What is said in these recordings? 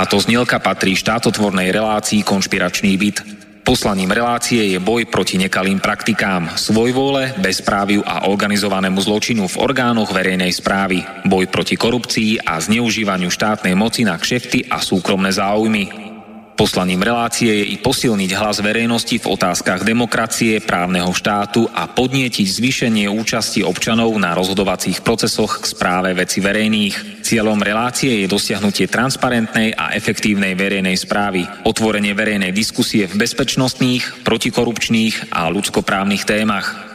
Táto znielka patrí štátotvornej relácii Konšpiračný byt. Poslaním relácie je boj proti nekalým praktikám, svojvôle, bezpráviu a organizovanému zločinu v orgánoch verejnej správy, boj proti korupcii a zneužívaniu štátnej moci na kšefty a súkromné záujmy, Poslaním relácie je i posilniť hlas verejnosti v otázkach demokracie, právneho štátu a podnietiť zvýšenie účasti občanov na rozhodovacích procesoch k správe veci verejných. Cieľom relácie je dosiahnutie transparentnej a efektívnej verejnej správy, otvorenie verejnej diskusie v bezpečnostných, protikorupčných a ľudskoprávnych témach,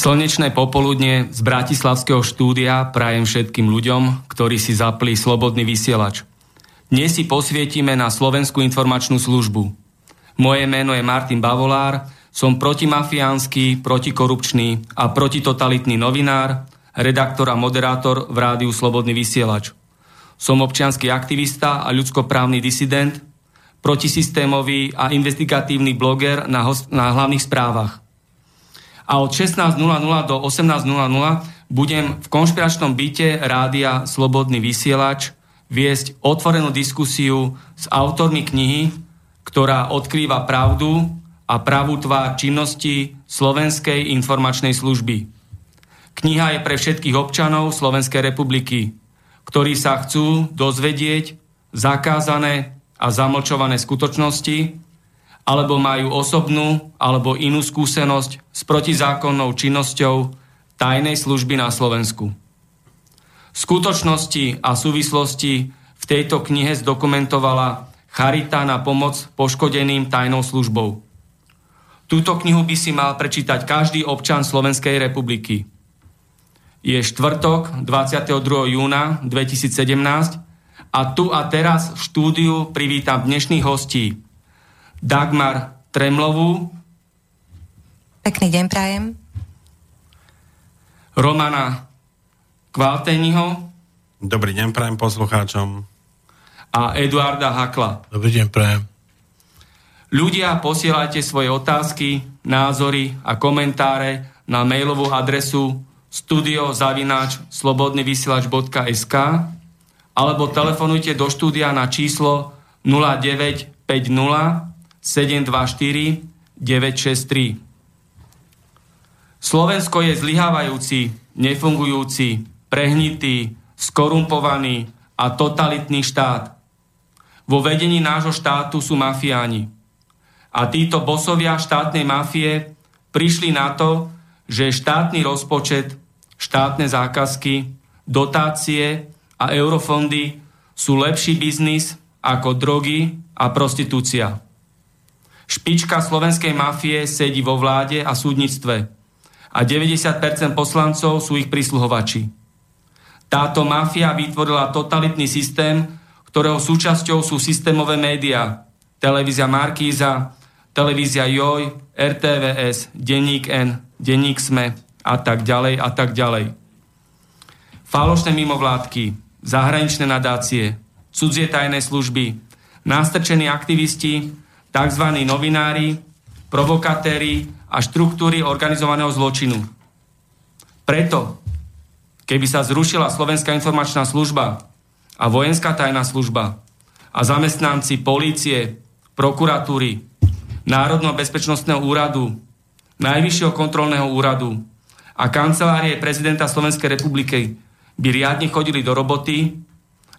Slnečné popoludne z Bratislavského štúdia prajem všetkým ľuďom, ktorí si zapli slobodný vysielač. Dnes si posvietime na Slovenskú informačnú službu. Moje meno je Martin Bavolár, som protimafiánsky, protikorupčný a protitotalitný novinár, redaktor a moderátor v rádiu Slobodný vysielač. Som občianský aktivista a ľudskoprávny disident, protisystémový a investigatívny bloger na, host- na hlavných správach a od 16.00 do 18.00 budem v konšpiračnom byte rádia Slobodný vysielač viesť otvorenú diskusiu s autormi knihy, ktorá odkrýva pravdu a pravú tvár činnosti Slovenskej informačnej služby. Kniha je pre všetkých občanov Slovenskej republiky, ktorí sa chcú dozvedieť zakázané a zamlčované skutočnosti, alebo majú osobnú alebo inú skúsenosť s protizákonnou činnosťou tajnej služby na Slovensku. Skutočnosti a súvislosti v tejto knihe zdokumentovala Charita na pomoc poškodeným tajnou službou. Túto knihu by si mal prečítať každý občan Slovenskej republiky. Je štvrtok 22. júna 2017 a tu a teraz v štúdiu privítam dnešných hostí Dagmar Tremlovú. Pekný deň prajem. Romana Kvalteniho. Dobrý deň prajem poslucháčom. A Eduarda Hakla. Dobrý deň prajem. Ľudia, posielajte svoje otázky, názory a komentáre na mailovú adresu studiozavináč slobodnyvysielač.sk alebo telefonujte do štúdia na číslo 0950 724 963. Slovensko je zlyhávajúci, nefungujúci, prehnitý, skorumpovaný a totalitný štát. Vo vedení nášho štátu sú mafiáni. A títo bosovia štátnej mafie prišli na to, že štátny rozpočet, štátne zákazky, dotácie a eurofondy sú lepší biznis ako drogy a prostitúcia. Špička slovenskej mafie sedí vo vláde a súdnictve a 90% poslancov sú ich prisluhovači. Táto mafia vytvorila totalitný systém, ktorého súčasťou sú systémové médiá, televízia Markíza, televízia Joj, RTVS, Denník N, Denník Sme a tak ďalej a tak ďalej. Falošné mimovládky, zahraničné nadácie, cudzie tajné služby, nástrčení aktivisti tzv. novinári, provokatéri a štruktúry organizovaného zločinu. Preto, keby sa zrušila Slovenská informačná služba a vojenská tajná služba a zamestnanci polície, prokuratúry, Národného bezpečnostného úradu, Najvyššieho kontrolného úradu a kancelárie prezidenta Slovenskej republiky by riadne chodili do roboty,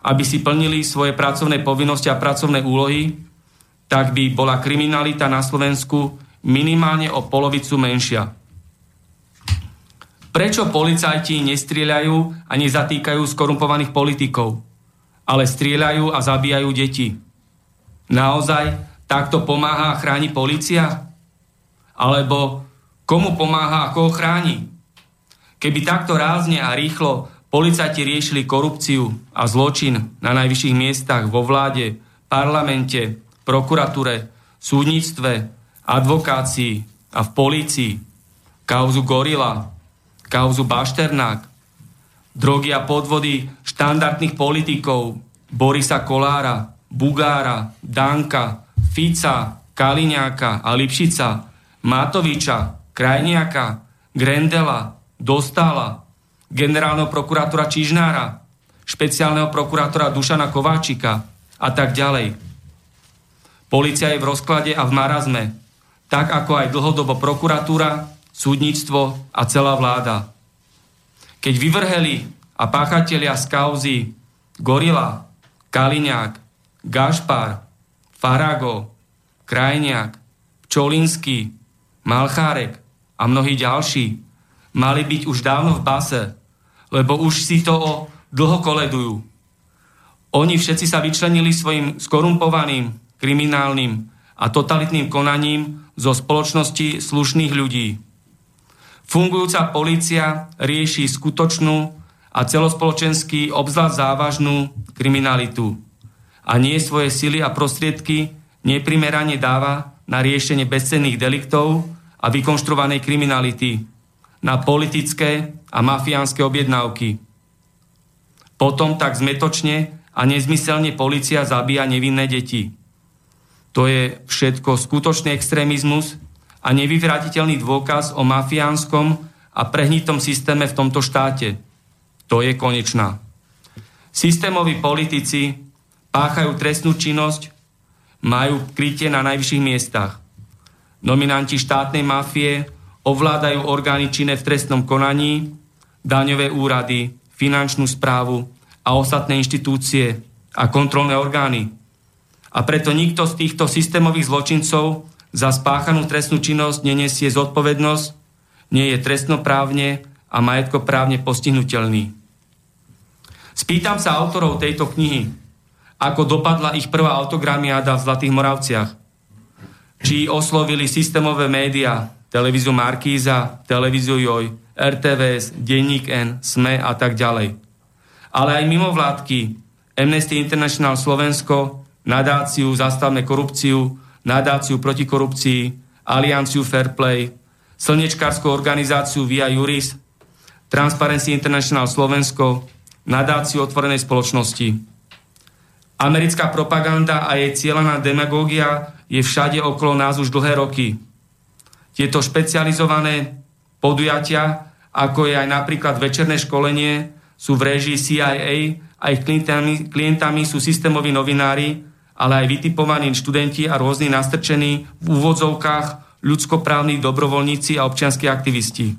aby si plnili svoje pracovné povinnosti a pracovné úlohy, tak by bola kriminalita na Slovensku minimálne o polovicu menšia. Prečo policajti nestrieľajú a nezatýkajú skorumpovaných politikov? ale strieľajú a zabíjajú deti. Naozaj takto pomáha a chráni policia? Alebo komu pomáha a koho chráni? Keby takto rázne a rýchlo policajti riešili korupciu a zločin na najvyšších miestach vo vláde, parlamente, prokuratúre, súdnictve, advokácii a v polícii, kauzu Gorila, kauzu Bašternák, drogy a podvody štandardných politikov Borisa Kolára, Bugára, Danka, Fica, Kaliňáka a Lipšica, Matoviča, Krajniaka, Grendela, Dostala, generálneho prokurátora Čižnára, špeciálneho prokurátora Dušana Kováčika a tak ďalej. Polícia je v rozklade a v marazme, tak ako aj dlhodobo prokuratúra, súdnictvo a celá vláda. Keď vyvrheli a páchatelia z kauzy Gorila, Kaliňák, Gašpar, Farago, Krajniak, Čolinsky, Malchárek a mnohí ďalší mali byť už dávno v base, lebo už si to dlho koledujú. Oni všetci sa vyčlenili svojim skorumpovaným, kriminálnym a totalitným konaním zo spoločnosti slušných ľudí. Fungujúca polícia rieši skutočnú a celospoločensky obzvlášť závažnú kriminalitu a nie svoje sily a prostriedky neprimerane dáva na riešenie bezcenných deliktov a vykonštruovanej kriminality, na politické a mafiánske objednávky. Potom tak zmetočne a nezmyselne policia zabíja nevinné deti. To je všetko skutočný extrémizmus a nevyvratiteľný dôkaz o mafiánskom a prehnitom systéme v tomto štáte. To je konečná. Systémoví politici páchajú trestnú činnosť, majú krytie na najvyšších miestach. Nominanti štátnej mafie ovládajú orgány činné v trestnom konaní, daňové úrady, finančnú správu a ostatné inštitúcie a kontrolné orgány. A preto nikto z týchto systémových zločincov za spáchanú trestnú činnosť nenesie zodpovednosť, nie je trestnoprávne a majetkoprávne postihnutelný. Spýtam sa autorov tejto knihy, ako dopadla ich prvá autogramiáda v Zlatých Moravciach. Či oslovili systémové médiá, televíziu Markíza, televíziu Joj, RTVS, Denník N, SME a tak ďalej. Ale aj mimovládky, Amnesty International Slovensko, nadáciu Zastavme korupciu, nadáciu proti korupcii, Alianciu Fairplay, slnečkárskú organizáciu Via Juris, Transparency International Slovensko, nadáciu otvorenej spoločnosti. Americká propaganda a jej cieľaná demagógia je všade okolo nás už dlhé roky – tieto špecializované podujatia, ako je aj napríklad večerné školenie, sú v režii CIA a ich klientami, klientami sú systémoví novinári, ale aj vytipovaní študenti a rôzni nastrčení v úvodzovkách ľudskoprávni dobrovoľníci a občianskí aktivisti.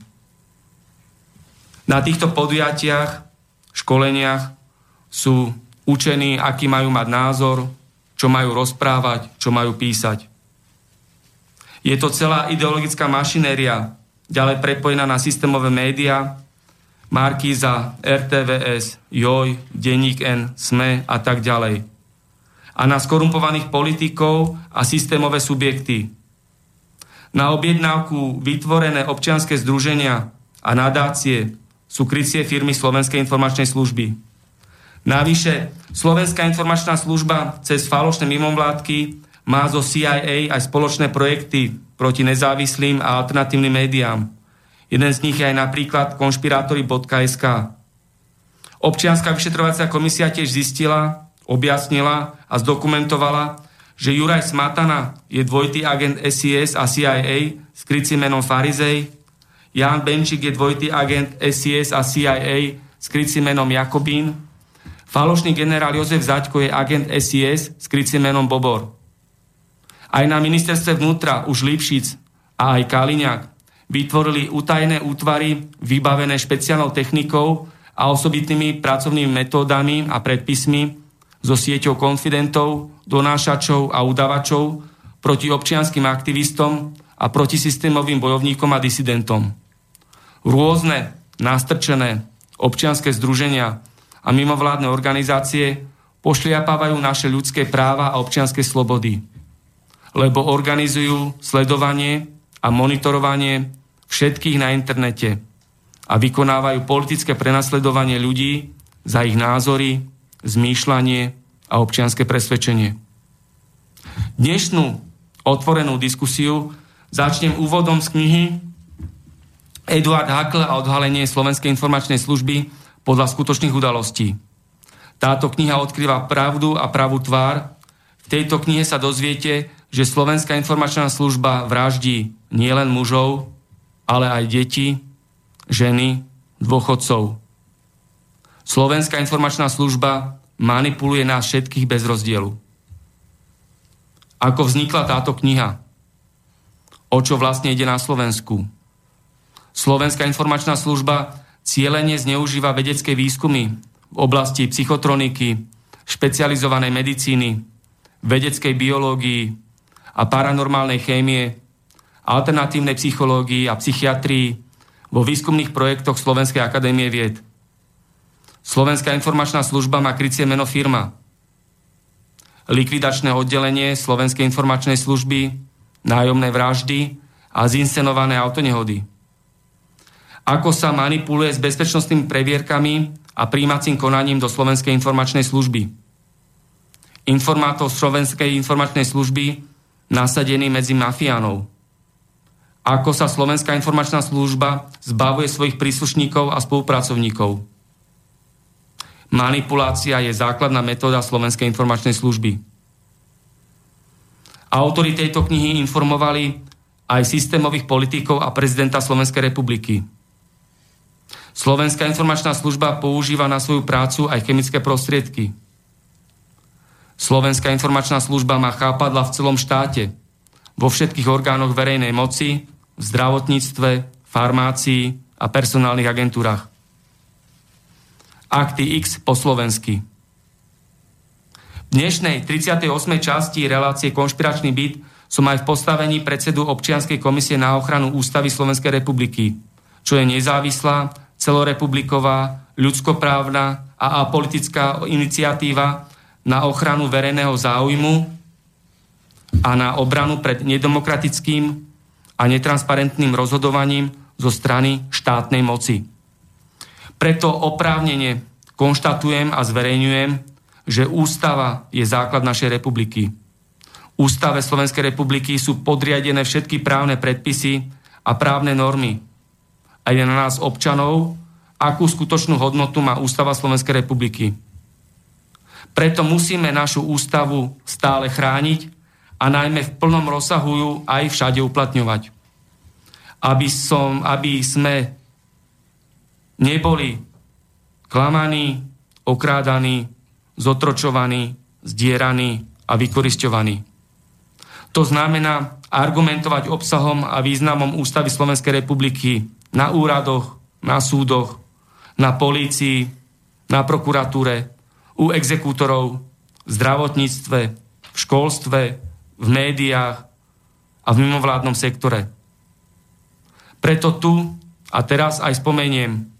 Na týchto podujatiach, školeniach sú učení, aký majú mať názor, čo majú rozprávať, čo majú písať. Je to celá ideologická mašinéria, ďalej prepojená na systémové médiá, Markíza, RTVS, JOJ, Denník N, SME a tak ďalej. A na skorumpovaných politikov a systémové subjekty. Na objednávku vytvorené občianske združenia a nadácie sú krycie firmy Slovenskej informačnej služby. Navyše, Slovenská informačná služba cez falošné mimovládky má zo CIA aj spoločné projekty proti nezávislým a alternatívnym médiám. Jeden z nich je aj napríklad konšpirátory.sk. Občianská vyšetrovacia komisia tiež zistila, objasnila a zdokumentovala, že Juraj Smatana je dvojitý agent SIS a CIA s krycím menom Farizej, Jan Benčík je dvojitý agent SIS a CIA s krycím menom Jakobín, falošný generál Jozef Zaďko je agent SIS s krycím menom Bobor. Aj na ministerstve vnútra už Lipšic a aj Kaliňák vytvorili utajené útvary vybavené špeciálnou technikou a osobitnými pracovnými metódami a predpismi so sieťou konfidentov, donášačov a udavačov proti občianským aktivistom a proti systémovým bojovníkom a disidentom. Rôzne nastrčené občianské združenia a mimovládne organizácie pošliapávajú naše ľudské práva a občianske slobody, lebo organizujú sledovanie a monitorovanie všetkých na internete a vykonávajú politické prenasledovanie ľudí za ich názory, zmýšľanie a občianske presvedčenie. Dnešnú otvorenú diskusiu začnem úvodom z knihy Eduard Hakl a odhalenie Slovenskej informačnej služby podľa skutočných udalostí. Táto kniha odkrýva pravdu a pravú tvár. V tejto knihe sa dozviete, že Slovenská informačná služba vraždí nielen mužov, ale aj deti, ženy, dôchodcov. Slovenská informačná služba manipuluje nás všetkých bez rozdielu. Ako vznikla táto kniha? O čo vlastne ide na Slovensku? Slovenská informačná služba cieľene zneužíva vedecké výskumy v oblasti psychotroniky, špecializovanej medicíny, vedeckej biológii a paranormálnej chémie, alternatívnej psychológii a psychiatrii vo výskumných projektoch Slovenskej akadémie vied. Slovenská informačná služba má krycie meno firma. Likvidačné oddelenie Slovenskej informačnej služby, nájomné vraždy a zinscenované autonehody ako sa manipuluje s bezpečnostnými previerkami a príjmacím konaním do Slovenskej informačnej služby. Informátor Slovenskej informačnej služby nasadený medzi mafiánov. Ako sa Slovenská informačná služba zbavuje svojich príslušníkov a spolupracovníkov. Manipulácia je základná metóda Slovenskej informačnej služby. Autori tejto knihy informovali aj systémových politikov a prezidenta Slovenskej republiky. Slovenská informačná služba používa na svoju prácu aj chemické prostriedky. Slovenská informačná služba má chápadla v celom štáte, vo všetkých orgánoch verejnej moci, v zdravotníctve, farmácii a personálnych agentúrach. Akty X po slovensky. V dnešnej 38. časti relácie Konšpiračný byt som aj v postavení predsedu občianskej komisie na ochranu Ústavy Slovenskej republiky, čo je nezávislá celorepubliková, ľudskoprávna a apolitická iniciatíva na ochranu verejného záujmu a na obranu pred nedemokratickým a netransparentným rozhodovaním zo strany štátnej moci. Preto oprávnene konštatujem a zverejňujem, že ústava je základ našej republiky. Ústave Slovenskej republiky sú podriadené všetky právne predpisy a právne normy, a je na nás občanov, akú skutočnú hodnotu má Ústava Slovenskej republiky. Preto musíme našu ústavu stále chrániť a najmä v plnom rozsahu ju aj všade uplatňovať. Aby, som, aby sme neboli klamaní, okrádaní, zotročovaní, zdieraní a vykoristovaní. To znamená argumentovať obsahom a významom Ústavy Slovenskej republiky na úradoch, na súdoch, na polícii, na prokuratúre, u exekútorov, v zdravotníctve, v školstve, v médiách a v mimovládnom sektore. Preto tu a teraz aj spomeniem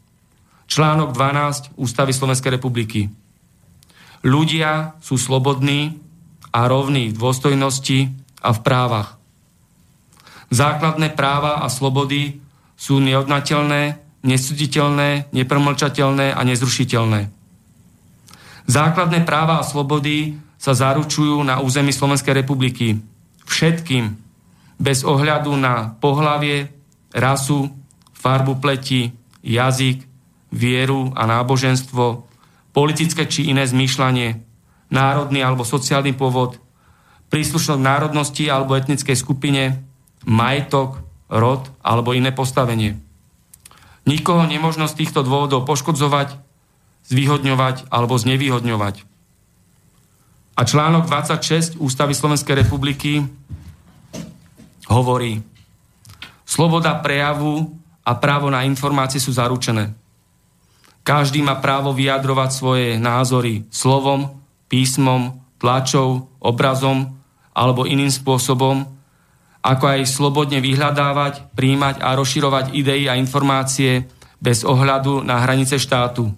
článok 12 Ústavy Slovenskej republiky. Ľudia sú slobodní a rovní v dôstojnosti a v právach. Základné práva a slobody sú neodnateľné, nesuditeľné, nepromlčateľné a nezrušiteľné. Základné práva a slobody sa zaručujú na území Slovenskej republiky všetkým, bez ohľadu na pohlavie, rasu, farbu pleti, jazyk, vieru a náboženstvo, politické či iné zmýšľanie, národný alebo sociálny pôvod, príslušnosť národnosti alebo etnickej skupine, majetok, rod alebo iné postavenie. Nikoho nemožno z týchto dôvodov poškodzovať, zvýhodňovať alebo znevýhodňovať. A článok 26 Ústavy Slovenskej republiky hovorí, sloboda prejavu a právo na informácie sú zaručené. Každý má právo vyjadrovať svoje názory slovom, písmom, tlačou, obrazom alebo iným spôsobom, ako aj slobodne vyhľadávať, príjmať a rozširovať idei a informácie bez ohľadu na hranice štátu.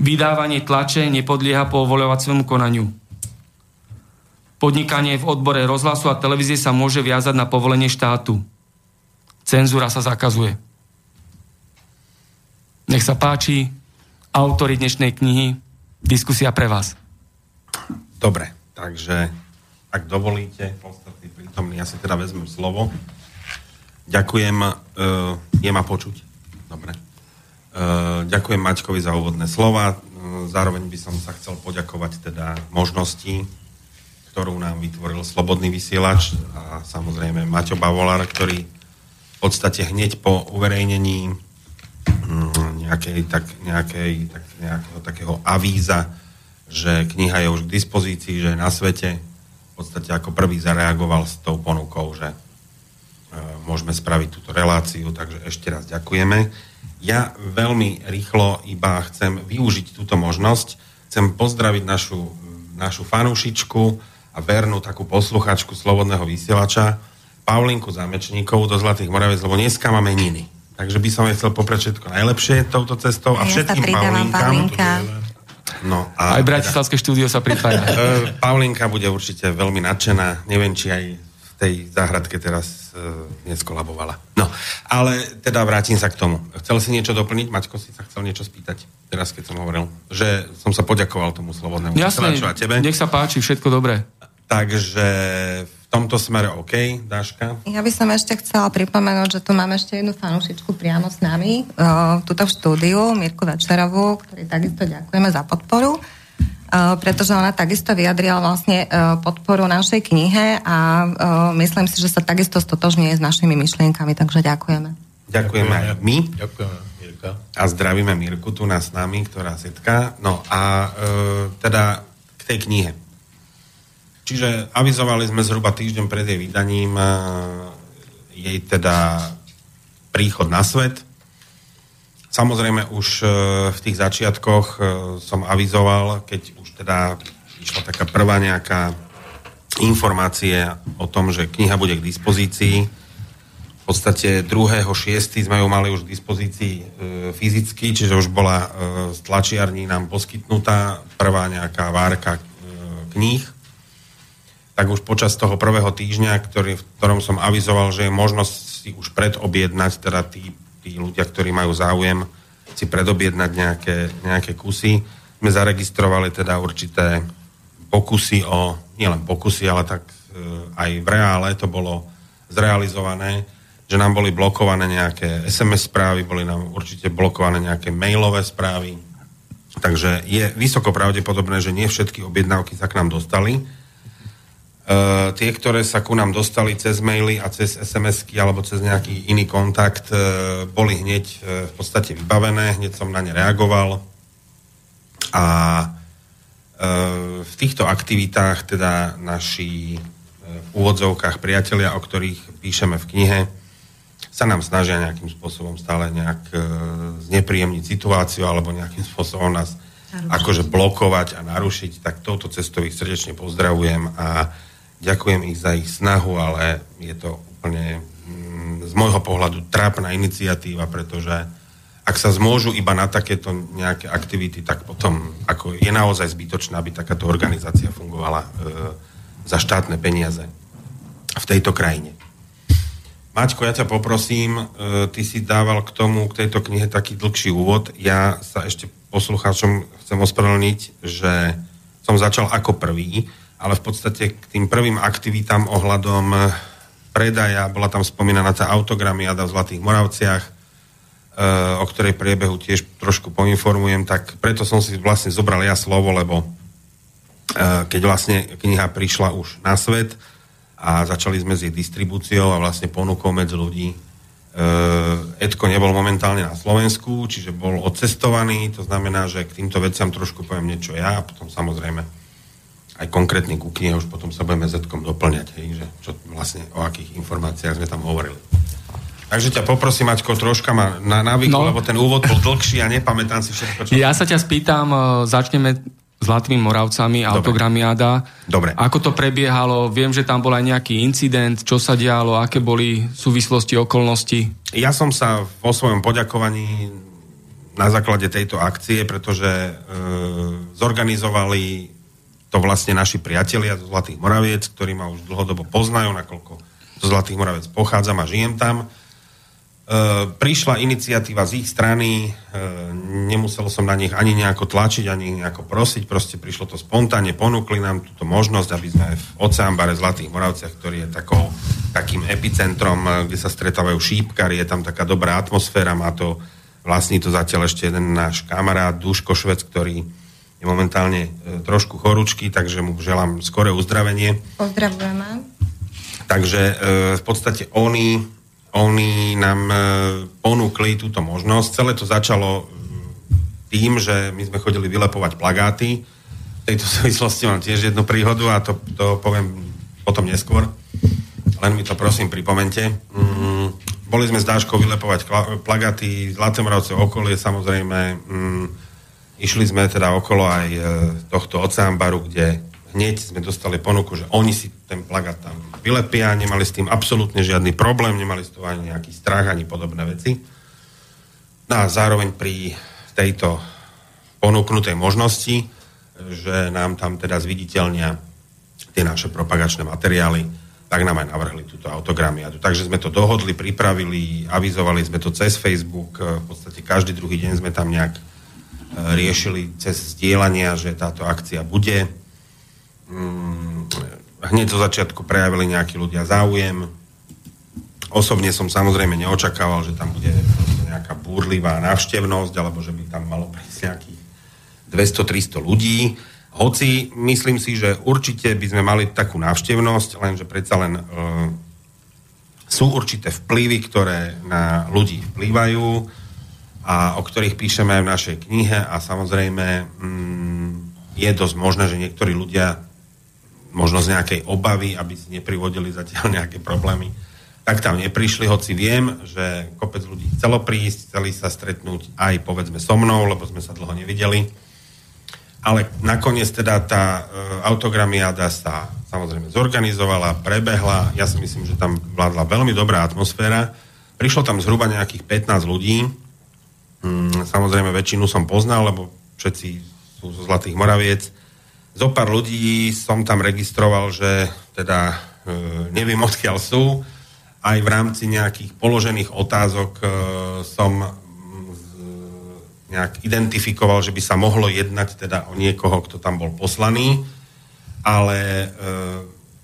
Vydávanie tlače nepodlieha povoľovaciemu konaniu. Podnikanie v odbore rozhlasu a televízie sa môže viazať na povolenie štátu. Cenzúra sa zakazuje. Nech sa páči, autory dnešnej knihy, diskusia pre vás. Dobre, takže ak dovolíte, podstatný prítomný, ja si teda vezmem slovo. Ďakujem, uh, je ma počuť? Dobre. Uh, ďakujem Maťkovi za úvodné slova. Uh, zároveň by som sa chcel poďakovať teda možnosti, ktorú nám vytvoril Slobodný vysielač a samozrejme Maťo Bavolár, ktorý v podstate hneď po uverejnení mm, nejakej, tak, nejakej, tak, nejakého takého avíza, že kniha je už k dispozícii, že je na svete, v podstate ako prvý zareagoval s tou ponukou, že e, môžeme spraviť túto reláciu, takže ešte raz ďakujeme. Ja veľmi rýchlo iba chcem využiť túto možnosť, chcem pozdraviť našu, našu fanúšičku, a vernú takú posluchačku Slobodného vysielača, Paulinku Zamečníkovú do Zlatých Moraviec, lebo dneska máme meniny. Takže by som jej chcel poprať všetko najlepšie touto cestou a, a všetkým ja Paulinkám. No, a aj Bratislavské teda, štúdio sa pripája. Uh, Paulinka bude určite veľmi nadšená. Neviem, či aj v tej záhradke teraz uh, neskolabovala. No, ale teda vrátim sa k tomu. Chcel si niečo doplniť? Maťko si sa chcel niečo spýtať? Teraz, keď som hovoril. Že som sa poďakoval tomu slobodnému Jasne, a tebe. nech sa páči, všetko dobré. Takže v tomto smere OK, Dáška? Ja by som ešte chcela pripomenúť, že tu máme ešte jednu fanúšičku priamo s nami, uh, tuto v štúdiu, Mirku Večerovú, ktorý takisto ďakujeme za podporu, uh, pretože ona takisto vyjadrila vlastne uh, podporu našej knihe a uh, myslím si, že sa takisto stotožňuje s našimi myšlienkami, takže ďakujeme. Ďakujeme aj my. Ďakujeme. Mirka. A zdravíme Mirku tu nás s nami, ktorá setká. No a e, teda k tej knihe. Čiže avizovali sme zhruba týždeň pred jej vydaním e, jej teda príchod na svet. Samozrejme už e, v tých začiatkoch e, som avizoval, keď už teda išla taká prvá nejaká informácie o tom, že kniha bude k dispozícii. V podstate 2.6. sme ju mali už k dispozícii fyzicky, čiže už bola z tlačiarní nám poskytnutá prvá nejaká várka kníh tak už počas toho prvého týždňa, ktorý, v ktorom som avizoval, že je možnosť si už predobjednať, teda tí, tí ľudia, ktorí majú záujem si predobjednať nejaké, nejaké kusy, sme zaregistrovali teda určité pokusy o, nielen pokusy, ale tak e, aj v reále to bolo zrealizované, že nám boli blokované nejaké SMS správy, boli nám určite blokované nejaké mailové správy, takže je vysoko pravdepodobné, že nie všetky objednávky sa k nám dostali, Uh, tie, ktoré sa ku nám dostali cez maily a cez SMS-ky alebo cez nejaký iný kontakt, uh, boli hneď uh, v podstate vybavené, hneď som na ne reagoval. A v týchto aktivitách teda naši v úvodzovkách priatelia, o ktorých píšeme v knihe, sa nám snažia nejakým spôsobom stále nejak znepríjemniť situáciu alebo nejakým spôsobom nás narušiť. akože blokovať a narušiť, tak touto cestou ich srdečne pozdravujem a Ďakujem ich za ich snahu, ale je to úplne mm, z môjho pohľadu trápna iniciatíva, pretože ak sa zmôžu iba na takéto nejaké aktivity, tak potom ako je naozaj zbytočné, aby takáto organizácia fungovala e, za štátne peniaze v tejto krajine. Maťko, ja ťa poprosím, e, ty si dával k tomu, k tejto knihe taký dlhší úvod. Ja sa ešte poslucháčom chcem ospravedlniť, že som začal ako prvý, ale v podstate k tým prvým aktivitám ohľadom eh, predaja, bola tam spomínaná tá autogramiada v Zlatých Moravciach, e, o ktorej priebehu tiež trošku poinformujem, tak preto som si vlastne zobral ja slovo, lebo e, keď vlastne kniha prišla už na svet a začali sme s jej distribúciou a vlastne ponukou medzi ľudí, Edko nebol momentálne na Slovensku, čiže bol odcestovaný, to znamená, že k týmto veciam trošku poviem niečo ja a potom samozrejme aj konkrétne ku knihe, už potom sa budeme zetkom doplňať, hej, že čo vlastne, o akých informáciách sme tam hovorili. Takže ťa poprosím, Maťko, troška ma na návyku, no. lebo ten úvod bol dlhší a nepamätám si všetko, čo... Ja sa ťa spýtam, e, začneme Zlatými Moravcami, Dobre. autogramiáda. Dobre. Ako to prebiehalo? Viem, že tam bol aj nejaký incident, čo sa dialo, aké boli súvislosti, okolnosti? Ja som sa vo svojom poďakovaní na základe tejto akcie, pretože e, zorganizovali to vlastne naši priatelia zo Zlatých Moraviec, ktorí ma už dlhodobo poznajú, nakoľko zo Zlatých Moraviec pochádzam a žijem tam. E, prišla iniciatíva z ich strany, e, nemusel som na nich ani nejako tlačiť, ani nejako prosiť, proste prišlo to spontánne, ponúkli nám túto možnosť, aby sme v Oceánbare Zlatých Moravciach, ktorý je takou, takým epicentrom, e, kde sa stretávajú šípkari, je tam taká dobrá atmosféra, má to vlastní to zatiaľ ešte jeden náš kamarát Duško Švec, ktorý je momentálne e, trošku chorúčky, takže mu želám skoré uzdravenie. Pozdravujeme. Takže e, v podstate oni, oni nám e, ponúkli túto možnosť. Celé to začalo tým, že my sme chodili vylepovať plagáty. V tejto súvislosti mám tiež jednu príhodu a to, to poviem potom neskôr. Len mi to prosím pripomente. Mm, boli sme s Dáškou vylepovať plagáty, Zlaté Moravce okolie, samozrejme mm, Išli sme teda okolo aj e, tohto oceánbaru, kde hneď sme dostali ponuku, že oni si ten plagát tam vylepia, nemali s tým absolútne žiadny problém, nemali s tým ani nejaký strach, ani podobné veci. No a zároveň pri tejto ponúknutej možnosti, že nám tam teda zviditeľnia tie naše propagačné materiály, tak nám aj navrhli túto autogramiadu. Takže sme to dohodli, pripravili, avizovali sme to cez Facebook, v podstate každý druhý deň sme tam nejak riešili cez zdieľania, že táto akcia bude. Mm, hneď zo začiatku prejavili nejakí ľudia záujem. Osobne som samozrejme neočakával, že tam bude nejaká búrlivá návštevnosť, alebo že by tam malo prísť nejakých 200-300 ľudí. Hoci myslím si, že určite by sme mali takú návštevnosť, lenže predsa len e, sú určité vplyvy, ktoré na ľudí vplývajú a o ktorých píšeme aj v našej knihe a samozrejme mm, je dosť možné, že niektorí ľudia možno z nejakej obavy, aby si neprivodili zatiaľ nejaké problémy, tak tam neprišli, hoci viem, že kopec ľudí chcelo prísť, chceli sa stretnúť aj povedzme so mnou, lebo sme sa dlho nevideli. Ale nakoniec teda tá e, autogramiáda sa samozrejme zorganizovala, prebehla. Ja si myslím, že tam vládla veľmi dobrá atmosféra. Prišlo tam zhruba nejakých 15 ľudí, Mm, samozrejme väčšinu som poznal, lebo všetci sú zo Zlatých Moraviec. Zo pár ľudí som tam registroval, že teda e, neviem odkiaľ sú. Aj v rámci nejakých položených otázok e, som e, nejak identifikoval, že by sa mohlo jednať teda o niekoho, kto tam bol poslaný. Ale e,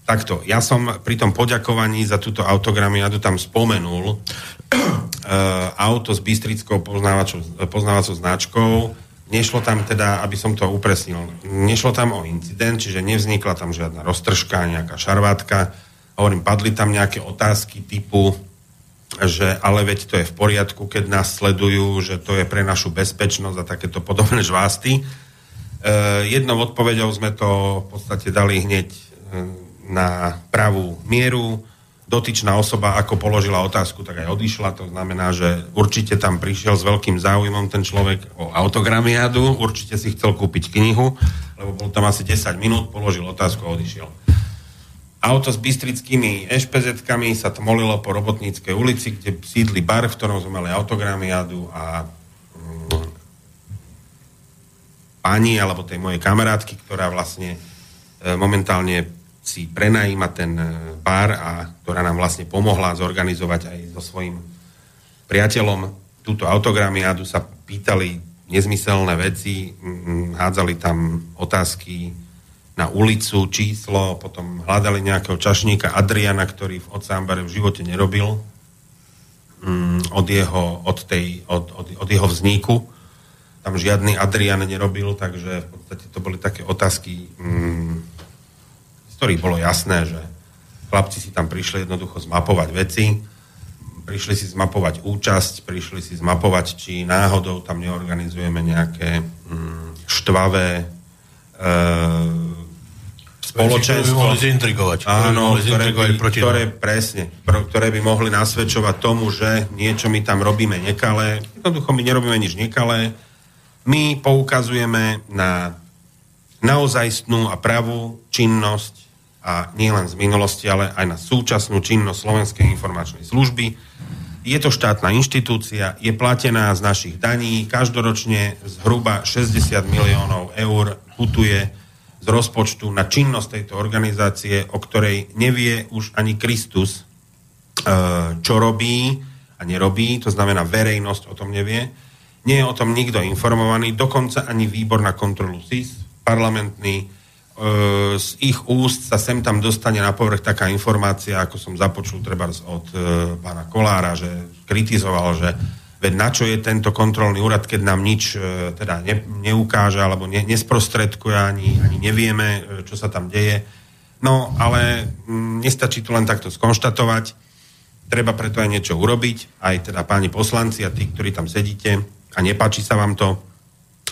takto, ja som pri tom poďakovaní za túto autogramiadu tam spomenul, Eh, auto s bystrickou poznávacou značkou. Nešlo tam teda, aby som to upresnil, nešlo tam o incident, čiže nevznikla tam žiadna roztržka, nejaká šarvátka. Hovorím, padli tam nejaké otázky typu, že ale veď to je v poriadku, keď nás sledujú, že to je pre našu bezpečnosť a takéto podobné žvásty. E, jednou odpoveďou sme to v podstate dali hneď eh, na pravú mieru dotyčná osoba, ako položila otázku, tak aj odišla. To znamená, že určite tam prišiel s veľkým záujmom ten človek o autogramiádu, určite si chcel kúpiť knihu, lebo bol tam asi 10 minút, položil otázku a odišiel. Auto s bystrickými ešpezetkami sa tmolilo po Robotníckej ulici, kde sídli bar, v ktorom sme mali autogramiádu a mm, pani, alebo tej mojej kamarátky, ktorá vlastne e, momentálne si prenajíma ten e, bar a ktorá nám vlastne pomohla zorganizovať aj so svojím priateľom túto autogramiádu, sa pýtali nezmyselné veci, hádzali tam otázky na ulicu, číslo, potom hľadali nejakého čašníka Adriana, ktorý v Ocámbare v živote nerobil od jeho, od tej, od, od, od jeho vzniku. Tam žiadny Adrian nerobil, takže v podstate to boli také otázky ktorých bolo jasné, že chlapci si tam prišli jednoducho zmapovať veci, prišli si zmapovať účasť, prišli si zmapovať, či náhodou tam neorganizujeme nejaké mm, štvavé e, spoločenstvo. Ktoré by zintrigovať. Áno, ktoré, by, proti ktoré, presne, ktoré by mohli nasvedčovať tomu, že niečo my tam robíme nekalé. Jednoducho my nerobíme nič nekalé. My poukazujeme na naozajstnú a pravú činnosť a nie len z minulosti, ale aj na súčasnú činnosť Slovenskej informačnej služby. je to štátna inštitúcia, je platená z našich daní, každoročne zhruba 60 miliónov eur putuje z rozpočtu na činnosť tejto organizácie, o ktorej nevie už ani Kristus, e, čo robí a nerobí, to znamená verejnosť o tom nevie. Nie je o tom nikto informovaný, dokonca ani výbor na kontrolu SIS, parlamentný, z ich úst sa sem tam dostane na povrch taká informácia, ako som započul treba od e, pána Kolára, že kritizoval, že veď na čo je tento kontrolný úrad, keď nám nič e, teda ne, neukáže alebo ne, nesprostredkuje, ani, ani nevieme, e, čo sa tam deje. No, ale m, nestačí to len takto skonštatovať. Treba preto aj niečo urobiť, aj teda páni poslanci a tí, ktorí tam sedíte a nepáči sa vám to.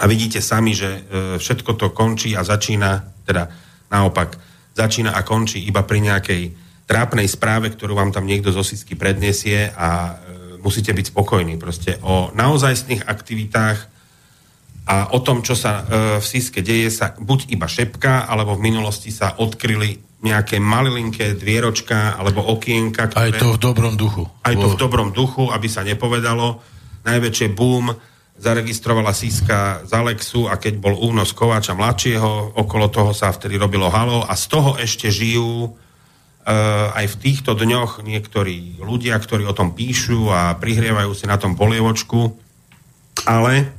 A vidíte sami, že e, všetko to končí a začína teda naopak začína a končí iba pri nejakej trápnej správe, ktorú vám tam niekto zo Sisky predniesie a e, musíte byť spokojní. Proste o naozajstných aktivitách a o tom, čo sa e, v Siske deje, sa buď iba šepka, alebo v minulosti sa odkryli nejaké malilinké dvieročka alebo okienka. Ktoré, aj to v dobrom duchu. Aj to v dobrom duchu, aby sa nepovedalo. Najväčšie boom zaregistrovala Siska z Alexu a keď bol únos Kováča mladšieho, okolo toho sa vtedy robilo halo a z toho ešte žijú uh, aj v týchto dňoch niektorí ľudia, ktorí o tom píšu a prihrievajú si na tom polievočku, ale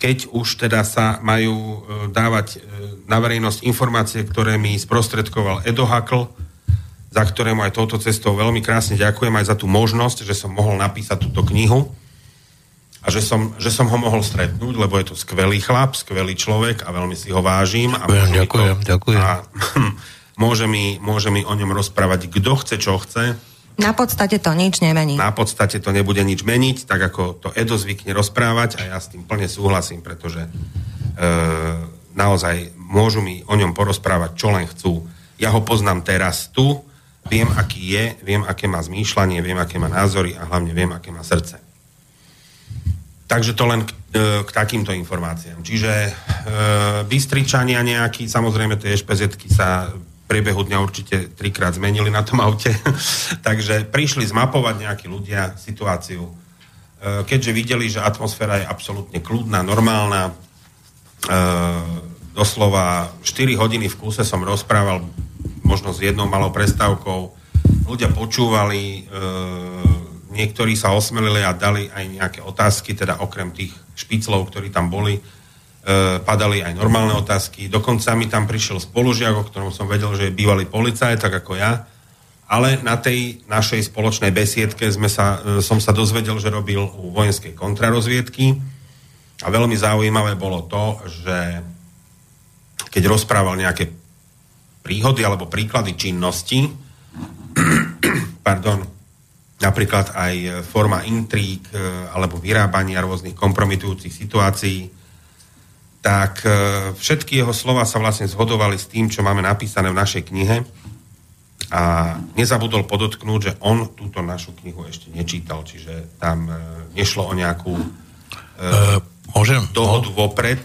keď už teda sa majú uh, dávať uh, na verejnosť informácie, ktoré mi sprostredkoval Edo Hakl, za ktorému aj touto cestou veľmi krásne ďakujem aj za tú možnosť, že som mohol napísať túto knihu, a že som, že som ho mohol stretnúť, lebo je to skvelý chlap, skvelý človek a veľmi si ho vážim. A ďakujem, ďakujem, to, ďakujem. A môže mi, môže mi o ňom rozprávať, kto chce, čo chce. Na podstate to nič nemení. Na podstate to nebude nič meniť, tak ako to Edo zvykne rozprávať a ja s tým plne súhlasím, pretože e, naozaj môžu mi o ňom porozprávať, čo len chcú. Ja ho poznám teraz tu, viem, aký je, viem, aké má zmýšľanie, viem, aké má názory a hlavne viem, aké má srdce. Takže to len k, e, k takýmto informáciám. Čiže e, Bystričania nejakí, samozrejme tie špz sa v priebehu dňa určite trikrát zmenili na tom aute. Takže prišli zmapovať nejakí ľudia situáciu. E, keďže videli, že atmosféra je absolútne kľudná, normálna, e, doslova 4 hodiny v kúse som rozprával, možno s jednou malou prestávkou. Ľudia počúvali, niektorí sa osmelili a dali aj nejaké otázky, teda okrem tých špiclov, ktorí tam boli, e, padali aj normálne otázky. Dokonca mi tam prišiel spolužiak, o ktorom som vedel, že je bývalý policaj, tak ako ja. Ale na tej našej spoločnej besiedke sme sa, e, som sa dozvedel, že robil u vojenskej kontrarozviedky. A veľmi zaujímavé bolo to, že keď rozprával nejaké príhody alebo príklady činnosti, pardon, napríklad aj e, forma intrík e, alebo vyrábania rôznych kompromitujúcich situácií, tak e, všetky jeho slova sa vlastne zhodovali s tým, čo máme napísané v našej knihe a nezabudol podotknúť, že on túto našu knihu ešte nečítal, čiže tam nešlo o nejakú uh, môžem, dohodu no. vopred,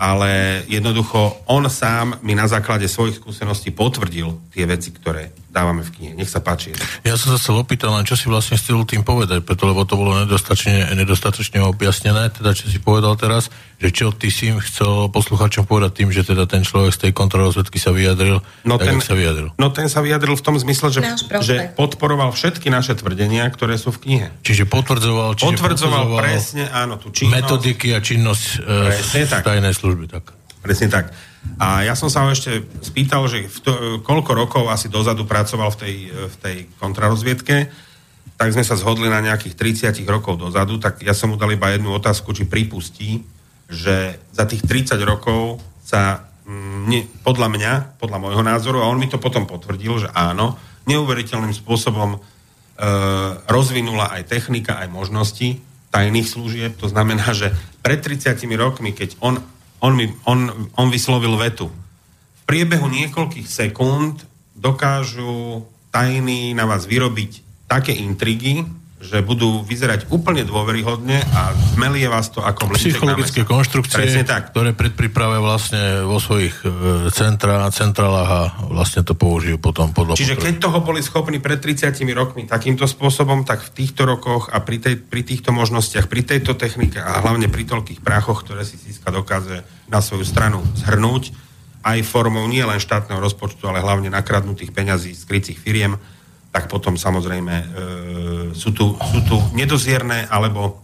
ale jednoducho on sám mi na základe svojich skúseností potvrdil tie veci, ktoré dávame v knihe. Nech sa páči. Ja som sa chcel opýtať, len čo si vlastne chcel tým povedať, preto lebo to bolo nedostatočne, nedostatočne objasnené, teda čo si povedal teraz, že čo ty si chcel posluchačom povedať tým, že teda ten človek z tej kontrolozvedky sa vyjadril, no tak ten, sa vyjadril. No ten sa vyjadril v tom zmysle, že, že podporoval všetky naše tvrdenia, ktoré sú v knihe. Čiže potvrdzoval, čiže potvrdzoval, potvrdzoval presne, áno, tú činnosť. Metodiky a činnosť e, z tajnej služby, tak. Presne tak. A ja som sa ho ešte spýtal, že v to, koľko rokov asi dozadu pracoval v tej, v tej kontrarozviedke, tak sme sa zhodli na nejakých 30 rokov dozadu, tak ja som mu dal iba jednu otázku, či pripustí, že za tých 30 rokov sa mm, ne, podľa mňa, podľa môjho názoru, a on mi to potom potvrdil, že áno, neuveriteľným spôsobom e, rozvinula aj technika, aj možnosti tajných služieb. To znamená, že pred 30 rokmi, keď on on, mi, on, on vyslovil vetu. V priebehu niekoľkých sekúnd dokážu tajní na vás vyrobiť také intrigy, že budú vyzerať úplne dôveryhodne a zmelie vás to ako Psychologické konštrukcie, tak. ktoré predpripravia vlastne vo svojich e, centra, centrálach a vlastne to použijú potom podľa Čiže potreby. keď toho boli schopní pred 30 rokmi takýmto spôsobom, tak v týchto rokoch a pri, tej, pri týchto možnostiach, pri tejto technike a hlavne pri toľkých práchoch, ktoré si Siska dokáže na svoju stranu zhrnúť, aj formou nie len štátneho rozpočtu, ale hlavne nakradnutých peňazí z krycích firiem, tak potom samozrejme e, sú, tu, sú tu nedozierne alebo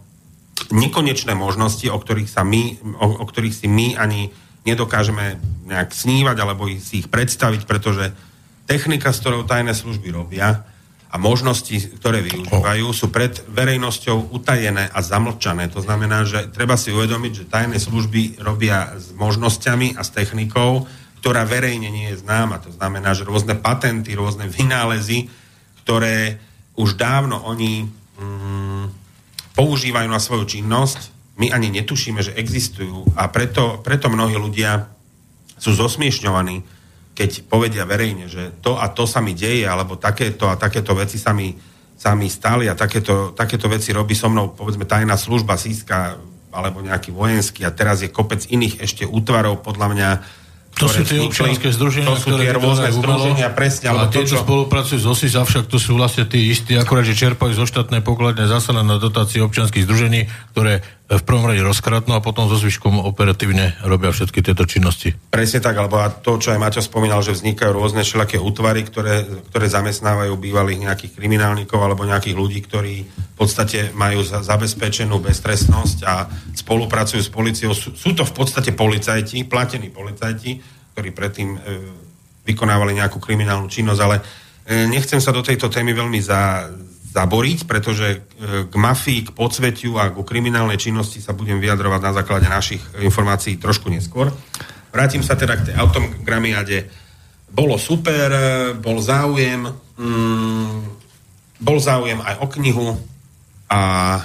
nekonečné možnosti, o ktorých, sa my, o, o ktorých si my ani nedokážeme nejak snívať alebo si ich predstaviť, pretože technika, s ktorou tajné služby robia a možnosti, ktoré využívajú, sú pred verejnosťou utajené a zamlčané. To znamená, že treba si uvedomiť, že tajné služby robia s možnosťami a s technikou, ktorá verejne nie je známa. To znamená, že rôzne patenty, rôzne vynálezy, ktoré už dávno oni mm, používajú na svoju činnosť, my ani netušíme, že existujú. A preto, preto mnohí ľudia sú zosmiešňovaní, keď povedia verejne, že to a to sa mi deje, alebo takéto a takéto veci sa mi, sa mi stali a takéto, takéto veci robí so mnou, povedzme, tajná služba, síska alebo nejaký vojenský a teraz je kopec iných ešte útvarov, podľa mňa, to sú tie občianské združenia, to sú tie rôzne združenia, presne. A tieto čo... spolupracujú s OSIS, avšak to sú vlastne tí istí, akorát, že čerpajú zo štátnej pokladne zasa na dotácie občianských združení, ktoré v prvom rade rozkratnú a potom so zvyškom operatívne robia všetky tieto činnosti. Presne tak, alebo to, čo aj Maťo spomínal, že vznikajú rôzne všelaké útvary, ktoré, ktoré zamestnávajú bývalých nejakých kriminálnikov alebo nejakých ľudí, ktorí v podstate majú za, zabezpečenú beztrestnosť a spolupracujú s policiou. Sú, sú to v podstate policajti, platení policajti, ktorí predtým e, vykonávali nejakú kriminálnu činnosť, ale e, nechcem sa do tejto témy veľmi za, zaboriť, pretože e, k mafii, k podsvetiu a k kriminálnej činnosti sa budem vyjadrovať na základe našich informácií trošku neskôr. Vrátim sa teda k tej autogramiade. Bolo super, e, bol záujem, mm, bol záujem aj o knihu a e,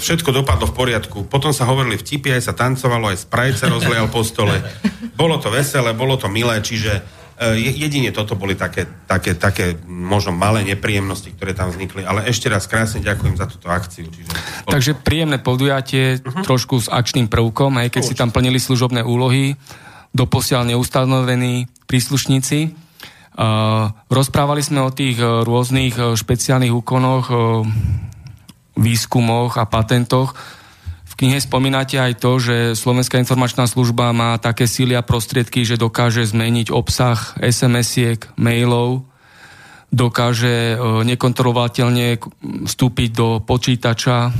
všetko dopadlo v poriadku. Potom sa hovorili vtipy, aj sa tancovalo, aj sprajt sa rozlial po stole. Bolo to veselé, bolo to milé, čiže jedine toto boli také, také, také možno malé nepríjemnosti, ktoré tam vznikli, ale ešte raz krásne ďakujem za túto akciu. Čiže... Takže príjemné podujatie, uh-huh. trošku s akčným prvkom, aj keď Určite. si tam plnili služobné úlohy, doposiaľ neustanovení príslušníci. Uh, rozprávali sme o tých uh, rôznych špeciálnych úkonoch, výskumoch a patentoch, v knihe spomínate aj to, že Slovenská informačná služba má také síly a prostriedky, že dokáže zmeniť obsah SMS-iek, mailov, dokáže e, nekontrolovateľne vstúpiť do počítača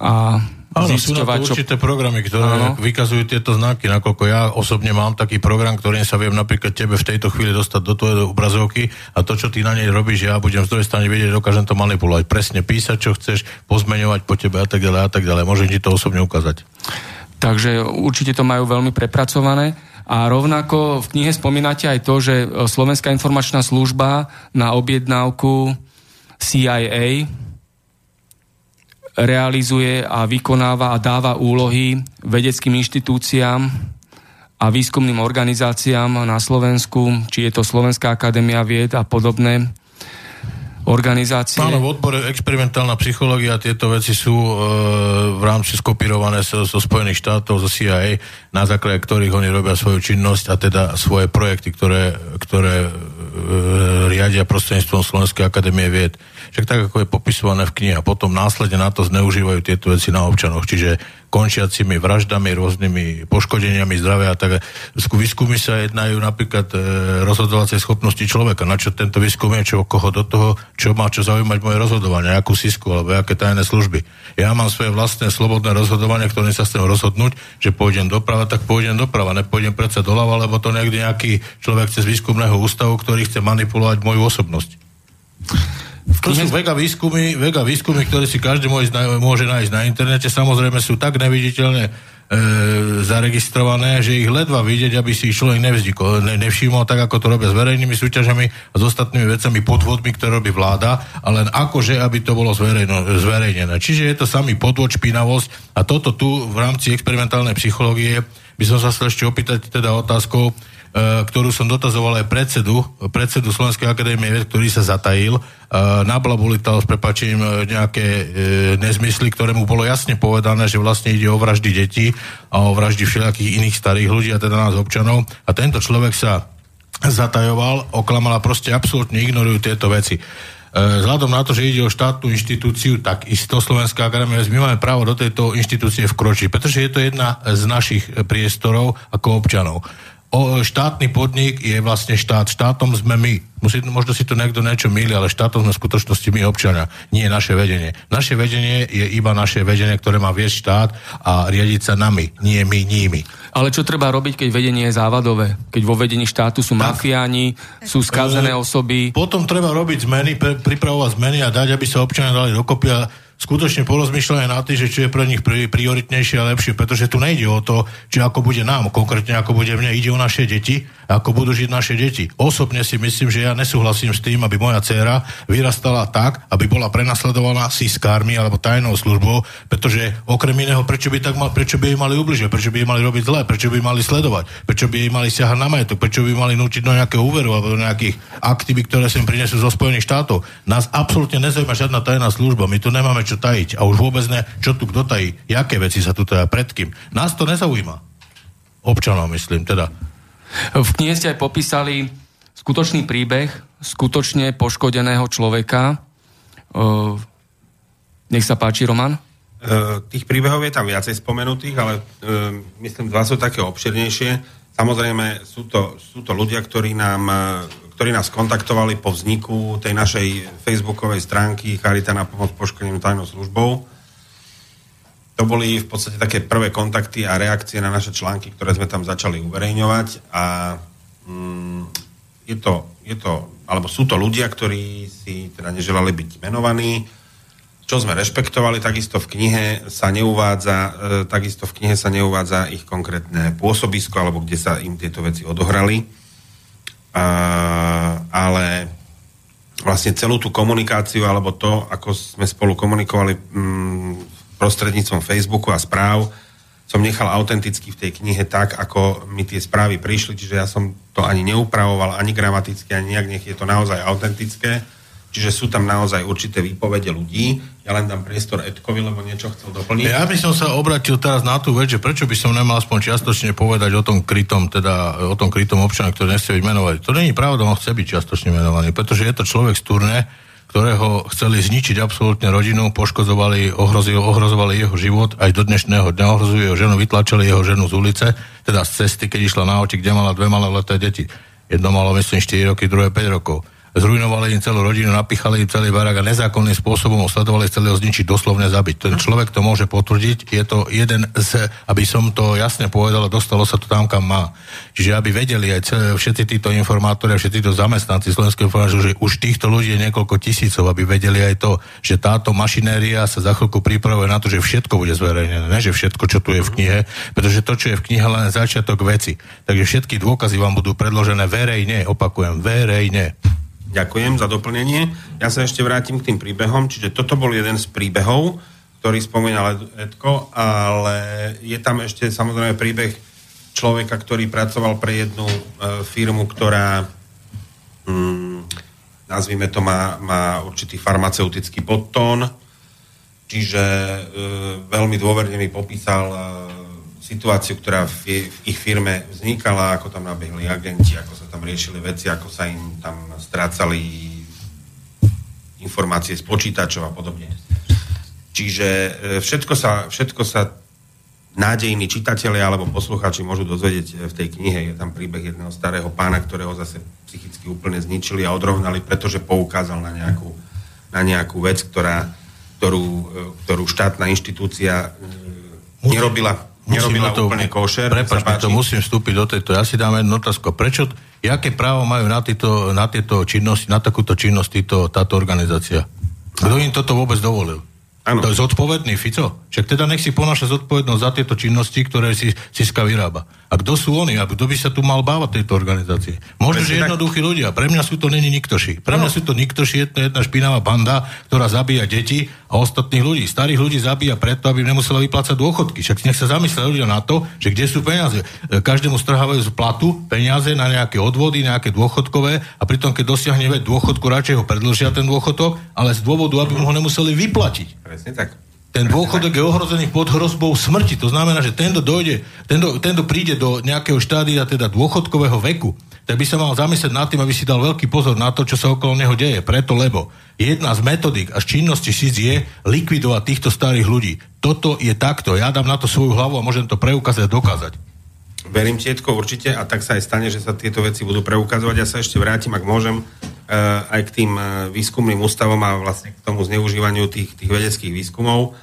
a Áno, sú na to určité programy, ktoré Áno. vykazujú tieto znaky, nakoľko ja osobne mám taký program, ktorým sa viem napríklad tebe v tejto chvíli dostať do tvojej obrazovky a to, čo ty na nej robíš, ja budem z druhej strany vedieť, dokážem to manipulovať, presne písať, čo chceš, pozmeňovať po tebe a tak ďalej a tak ďalej. Môžem ti to osobne ukázať. Takže určite to majú veľmi prepracované. A rovnako v knihe spomínate aj to, že Slovenská informačná služba na objednávku CIA realizuje a vykonáva a dáva úlohy vedeckým inštitúciám a výskumným organizáciám na Slovensku, či je to Slovenská akadémia vied a podobné organizácie. Áno, v odbore experimentálna psychológia tieto veci sú e, v rámci skopírované zo, zo Spojených štátov, zo CIA, na základe ktorých oni robia svoju činnosť a teda svoje projekty, ktoré, ktoré e, riadia prostredníctvom Slovenskej akadémie vied. Však tak, ako je popisované v knihe. A potom následne na to zneužívajú tieto veci na občanoch. Čiže končiacimi vraždami, rôznymi poškodeniami zdravia a tak. Výskumy sa jednajú napríklad e, rozhodovacej schopnosti človeka. Na čo tento výskum je, čo koho do toho, čo má čo zaujímať moje rozhodovanie, akú sisku alebo aké tajné služby. Ja mám svoje vlastné slobodné rozhodovanie, ktoré sa chcem rozhodnúť, že pôjdem doprava, tak pôjdem doprava, nepôjdem predsa doľava, lebo to niekde nejaký človek cez výskumného ústavu, ktorý chce manipulovať moju osobnosť. To sú vega výskumy, vega výskumy, ktoré si každý môže, nájsť na internete. Samozrejme sú tak neviditeľne e, zaregistrované, že ich ledva vidieť, aby si ich človek nevznikol, ne, nevšimol, tak ako to robia s verejnými súťažami a s ostatnými vecami, podvodmi, ktoré robí vláda, ale len akože, aby to bolo zverejno, zverejnené. Čiže je to samý podvod, špinavosť a toto tu v rámci experimentálnej psychológie by som sa chcel ešte opýtať teda otázkou, ktorú som dotazoval aj predsedu, predsedu Slovenskej akadémie vied, ktorý sa zatajil, nablabulital s prepačením nejaké nezmysly, ktoré mu bolo jasne povedané, že vlastne ide o vraždy detí a o vraždy všelijakých iných starých ľudí a teda nás občanov. A tento človek sa zatajoval, oklamal a proste absolútne ignorujú tieto veci. E, vzhľadom na to, že ide o štátnu inštitúciu, tak isto Slovenská akadémia, my máme právo do tejto inštitúcie vkročiť, pretože je to jedna z našich priestorov ako občanov o, štátny podnik je vlastne štát. Štátom sme my. Musí, možno si to niekto niečo milí, ale štátom sme v skutočnosti my občania, nie naše vedenie. Naše vedenie je iba naše vedenie, ktoré má viesť štát a riadiť sa nami, nie my, nimi. Ale čo treba robiť, keď vedenie je závadové? Keď vo vedení štátu sú tak. mafiáni, sú skazené osoby? Potom treba robiť zmeny, pripravovať zmeny a dať, aby sa občania dali dokopy a skutočne porozmýšľajú na tým, že čo je pre nich prioritnejšie a lepšie, pretože tu nejde o to, či ako bude nám, konkrétne ako bude mne, ide o naše deti, ako budú žiť naše deti. Osobne si myslím, že ja nesúhlasím s tým, aby moja dcéra vyrastala tak, aby bola prenasledovaná siskármi alebo tajnou službou, pretože okrem iného, prečo by, tak mal, prečo by jej mali ubližiť, prečo by jej mali robiť zle, prečo by mali sledovať, prečo by jej mali siahať na majetok, prečo by mali núčiť do nejakého úveru alebo do nejakých aktivít, ktoré sem prinesú zo Spojených štátov. Nás absolútne nezaujíma žiadna tajná služba, my tu nemáme čo tajiť. A už vôbec ne, čo tu kto tají, jaké veci sa tu teda pred kým. Nás to nezaujíma. Občanov myslím, teda. V knihe ste aj popísali skutočný príbeh skutočne poškodeného človeka. Uh, nech sa páči, Roman. Uh, tých príbehov je tam viacej spomenutých, ale uh, myslím, dva sú také obširnejšie. Samozrejme, sú to, sú to ľudia, ktorí nám ktorí nás kontaktovali po vzniku tej našej facebookovej stránky Charita na pomoc poškodeným tajnou službou. To boli v podstate také prvé kontakty a reakcie na naše články, ktoré sme tam začali uverejňovať a mm, je, to, je to, alebo sú to ľudia, ktorí si teda neželali byť menovaní, čo sme rešpektovali, takisto v knihe sa neuvádza, e, takisto v knihe sa neuvádza ich konkrétne pôsobisko, alebo kde sa im tieto veci odohrali ale vlastne celú tú komunikáciu alebo to, ako sme spolu komunikovali mm, prostredníctvom Facebooku a správ, som nechal autenticky v tej knihe tak, ako mi tie správy prišli, čiže ja som to ani neupravoval, ani gramaticky, ani nejak, nech je to naozaj autentické Čiže sú tam naozaj určité výpovede ľudí. Ja len dám priestor Edkovi, lebo niečo chcel doplniť. Ja by som sa obratil teraz na tú vec, že prečo by som nemal aspoň čiastočne povedať o tom krytom, teda o tom krytom občana, ktorý nechce byť menovaný. To není pravda, on chce byť čiastočne menovaný, pretože je to človek z turné, ktorého chceli zničiť absolútne rodinu, poškozovali, ohrozili, ohrozovali jeho život, aj do dnešného dňa ohrozujú jeho ženu, vytlačili jeho ženu z ulice, teda z cesty, keď išla na oči, kde mala dve malé leté deti. Jedno malo, myslím, 4 roky, druhé 5 rokov zrujnovali im celú rodinu, napichali im celý barak a nezákonným spôsobom sledovali, chceli zničiť, doslovne zabiť. Ten človek to môže potvrdiť, je to jeden z, aby som to jasne povedal, dostalo sa to tam, kam má. Čiže aby vedeli aj celé, všetci títo informátori a všetci títo zamestnanci Slovenskej informácie, že už týchto ľudí je niekoľko tisícov, aby vedeli aj to, že táto mašinéria sa za chvíľku pripravuje na to, že všetko bude zverejnené, ne že všetko, čo tu je v knihe, pretože to, čo je v knihe, len začiatok veci. Takže všetky dôkazy vám budú predložené verejne, opakujem, verejne. Ďakujem za doplnenie. Ja sa ešte vrátim k tým príbehom, čiže toto bol jeden z príbehov, ktorý spomínal Edko, ale je tam ešte samozrejme príbeh človeka, ktorý pracoval pre jednu e, firmu, ktorá mm, nazvime to, má, má určitý farmaceutický podtón, čiže e, veľmi dôverne mi popísal e, situáciu, ktorá v, v ich firme vznikala, ako tam nabehli agenti, ako sa tam riešili veci, ako sa im tam strácali informácie z počítačov a podobne. Čiže e, všetko sa, všetko sa nádejní čitatelia alebo poslucháči môžu dozvedieť e, v tej knihe. Je tam príbeh jedného starého pána, ktorého zase psychicky úplne zničili a odrovnali, pretože poukázal na nejakú, na nejakú vec, ktorá, ktorú, e, ktorú štátna inštitúcia nerobila nerobila to, úplne košer. Prepač, to musím vstúpiť do tejto. Ja si dám jednu otázku. Prečo, jaké právo majú na, tieto, na tieto činnosti, na takúto činnosť týto, táto organizácia? Kto im toto vôbec dovolil? Ano. To je zodpovedný Fico. Však teda nech si ponáša zodpovednosť za tieto činnosti, ktoré si Siska vyrába. A kto sú oni? A kto by sa tu mal bávať tejto organizácie? Možno, že jednoduchí ľudia. Pre mňa sú to není niktoši. Pre mňa no. sú to niktoši, jedna, jedna špinavá banda, ktorá zabíja deti a ostatných ľudí. Starých ľudí zabíja preto, aby nemusela vyplácať dôchodky. Však nech sa zamyslia ľudia na to, že kde sú peniaze. E, každému strhávajú z platu peniaze na nejaké odvody, nejaké dôchodkové a pritom, keď dosiahne dôchodku, radšej ho predlžia ten dôchodok, ale z dôvodu, aby mu ho nemuseli vyplatiť. Presne tak. Ten dôchodok je ohrozený pod hrozbou smrti. To znamená, že tento dojde, tento, tento príde do nejakého štádia, teda dôchodkového veku, tak by sa mal zamyslieť nad tým, aby si dal veľký pozor na to, čo sa okolo neho deje. Preto, lebo jedna z metodik a z činnosti SIS je likvidovať týchto starých ľudí. Toto je takto. Ja dám na to svoju hlavu a môžem to preukázať a dokázať. Verím tietko určite a tak sa aj stane, že sa tieto veci budú preukazovať. Ja sa ešte vrátim, ak môžem, uh, aj k tým uh, výskumným ústavom a vlastne k tomu zneužívaniu tých, tých vedeckých výskumov.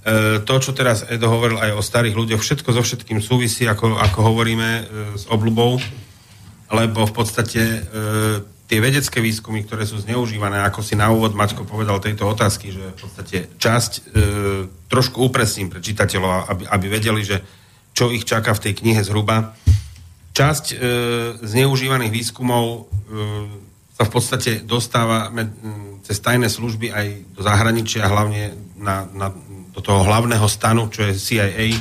E, to, čo teraz Edo hovoril aj o starých ľuďoch, všetko so všetkým súvisí, ako, ako hovoríme, s obľubou, lebo v podstate e, tie vedecké výskumy, ktoré sú zneužívané, ako si na úvod Maťko povedal tejto otázky, že v podstate časť, e, trošku upresním pre čitateľov, aby, aby vedeli, že čo ich čaká v tej knihe zhruba. Časť e, zneužívaných výskumov e, sa v podstate dostáva med, cez tajné služby aj do zahraničia, hlavne na, na do toho hlavného stanu, čo je CIA, e,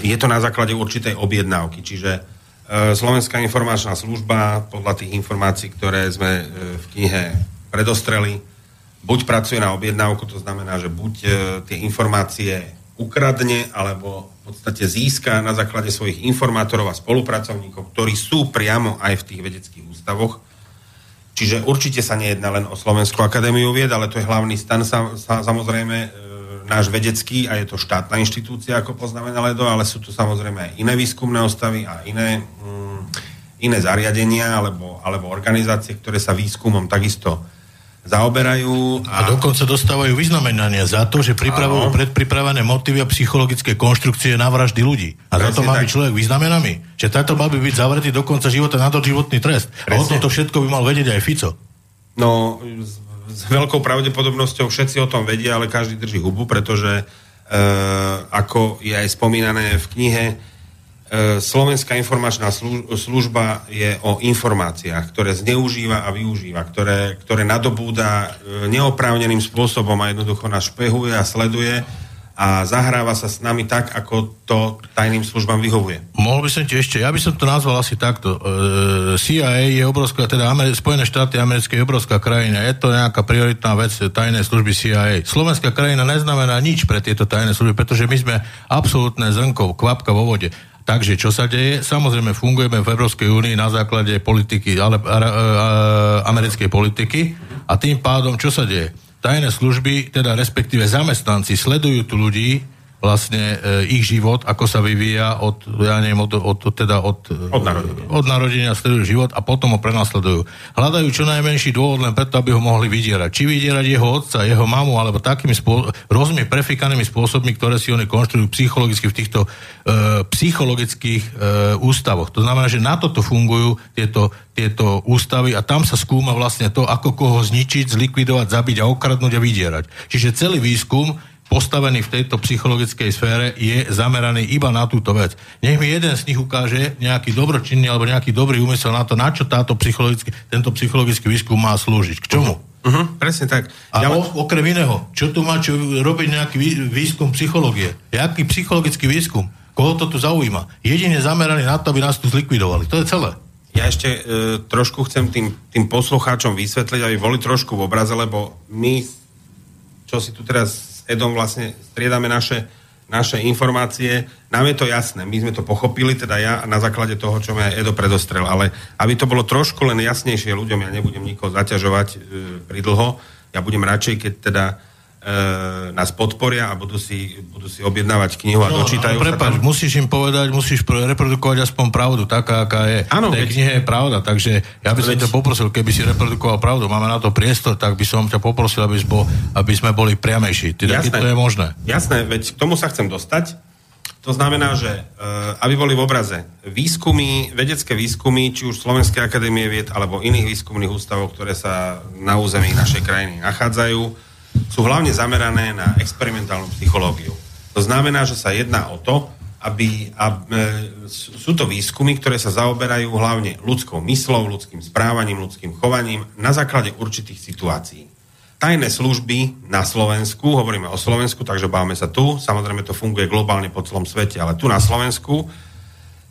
je to na základe určitej objednávky. Čiže Slovenská informačná služba, podľa tých informácií, ktoré sme e, v knihe predostreli, buď pracuje na objednávku, to znamená, že buď tie informácie ukradne, alebo v podstate získa na základe svojich informátorov a spolupracovníkov, ktorí sú priamo aj v tých vedeckých ústavoch, Čiže určite sa nejedná len o Slovenskú akadémiu vied, ale to je hlavný stan sa, sa, samozrejme e, náš vedecký a je to štátna inštitúcia, ako poznáme na Ledo, ale sú tu samozrejme aj iné výskumné ostavy a iné, mm, iné zariadenia alebo, alebo organizácie, ktoré sa výskumom takisto zaoberajú. A... a dokonca dostávajú vyznamenania za to, že pripravujú predpripravené motívy a psychologické konštrukcie na vraždy ľudí. A Presne za to má tak. byť človek vyznamenaný. Že táto má by byť zavretý do konca života na životný trest. Presne. A o tomto všetko by mal vedieť aj Fico. No, s veľkou pravdepodobnosťou všetci o tom vedia, ale každý drží hubu, pretože e, ako je aj spomínané v knihe, E, Slovenská informačná služba je o informáciách, ktoré zneužíva a využíva, ktoré, ktoré nadobúda e, neoprávneným spôsobom a jednoducho nás špehuje a sleduje a zahráva sa s nami tak, ako to tajným službám vyhovuje. Mohol by som ti ešte, ja by som to nazval asi takto. E, CIA je obrovská, teda Amer- Spojené štáty americké je obrovská krajina, je to nejaká prioritná vec tajnej služby CIA. Slovenská krajina neznamená nič pre tieto tajné služby, pretože my sme absolútne zrnko, kvapka vo vode. Takže čo sa deje? Samozrejme fungujeme v Európskej únii na základe politiky, ale, a, a, a, americkej politiky a tým pádom čo sa deje? Tajné služby, teda respektíve zamestnanci sledujú tu ľudí, vlastne e, ich život, ako sa vyvíja od, ja neviem, od, od, teda od, od narodenia. Od narodenia sledujú život a potom ho prenasledujú. Hľadajú čo najmenší dôvod len preto, aby ho mohli vydierať. Či vydierať jeho otca, jeho mamu, alebo takými spô- rôznymi prefikanými spôsobmi, ktoré si oni konštruujú psychologicky v týchto e, psychologických e, ústavoch. To znamená, že na toto fungujú tieto, tieto ústavy a tam sa skúma vlastne to, ako koho zničiť, zlikvidovať, zabiť a okradnúť a vydierať. Čiže celý výskum postavený v tejto psychologickej sfére, je zameraný iba na túto vec. Nech mi jeden z nich ukáže nejaký dobročinný alebo nejaký dobrý úmysel na to, na čo táto psychologický, tento psychologický výskum má slúžiť. K čomu? Uh-huh, presne tak. A ja... o, okrem iného, čo tu má čo robiť nejaký výskum psychológie? Jaký psychologický výskum? Koho to tu zaujíma? Jedine zameraný na to, aby nás tu zlikvidovali. To je celé. Ja ešte e, trošku chcem tým, tým poslucháčom vysvetliť, aby boli trošku v obraze, lebo my, čo si tu teraz Edom vlastne striedame naše, naše informácie. Nám je to jasné, my sme to pochopili, teda ja na základe toho, čo mi aj Edo predostrel, ale aby to bolo trošku len jasnejšie ľuďom, ja nebudem nikoho zaťažovať e, pridlho, ja budem radšej, keď teda nás podporia a budú si, budú si objednávať knihu a no, dočítajú prepáč, tam. musíš im povedať, musíš reprodukovať aspoň pravdu, taká, aká je. Áno, tej knihe je pravda, takže ja by som veď... ťa poprosil, keby si reprodukoval pravdu, máme na to priestor, tak by som ťa poprosil, aby, bol, aby sme boli priamejší. Teda, Jasné. to je možné. Jasné, veď k tomu sa chcem dostať. To znamená, že uh, aby boli v obraze výskumy, vedecké výskumy, či už Slovenskej akadémie vied alebo iných výskumných ústavov, ktoré sa na území našej krajiny nachádzajú, sú hlavne zamerané na experimentálnu psychológiu. To znamená, že sa jedná o to, aby, a, e, sú to výskumy, ktoré sa zaoberajú hlavne ľudskou myslou, ľudským správaním, ľudským chovaním na základe určitých situácií. tajné služby na Slovensku, hovoríme o Slovensku, takže báme sa tu, samozrejme to funguje globálne po celom svete, ale tu na Slovensku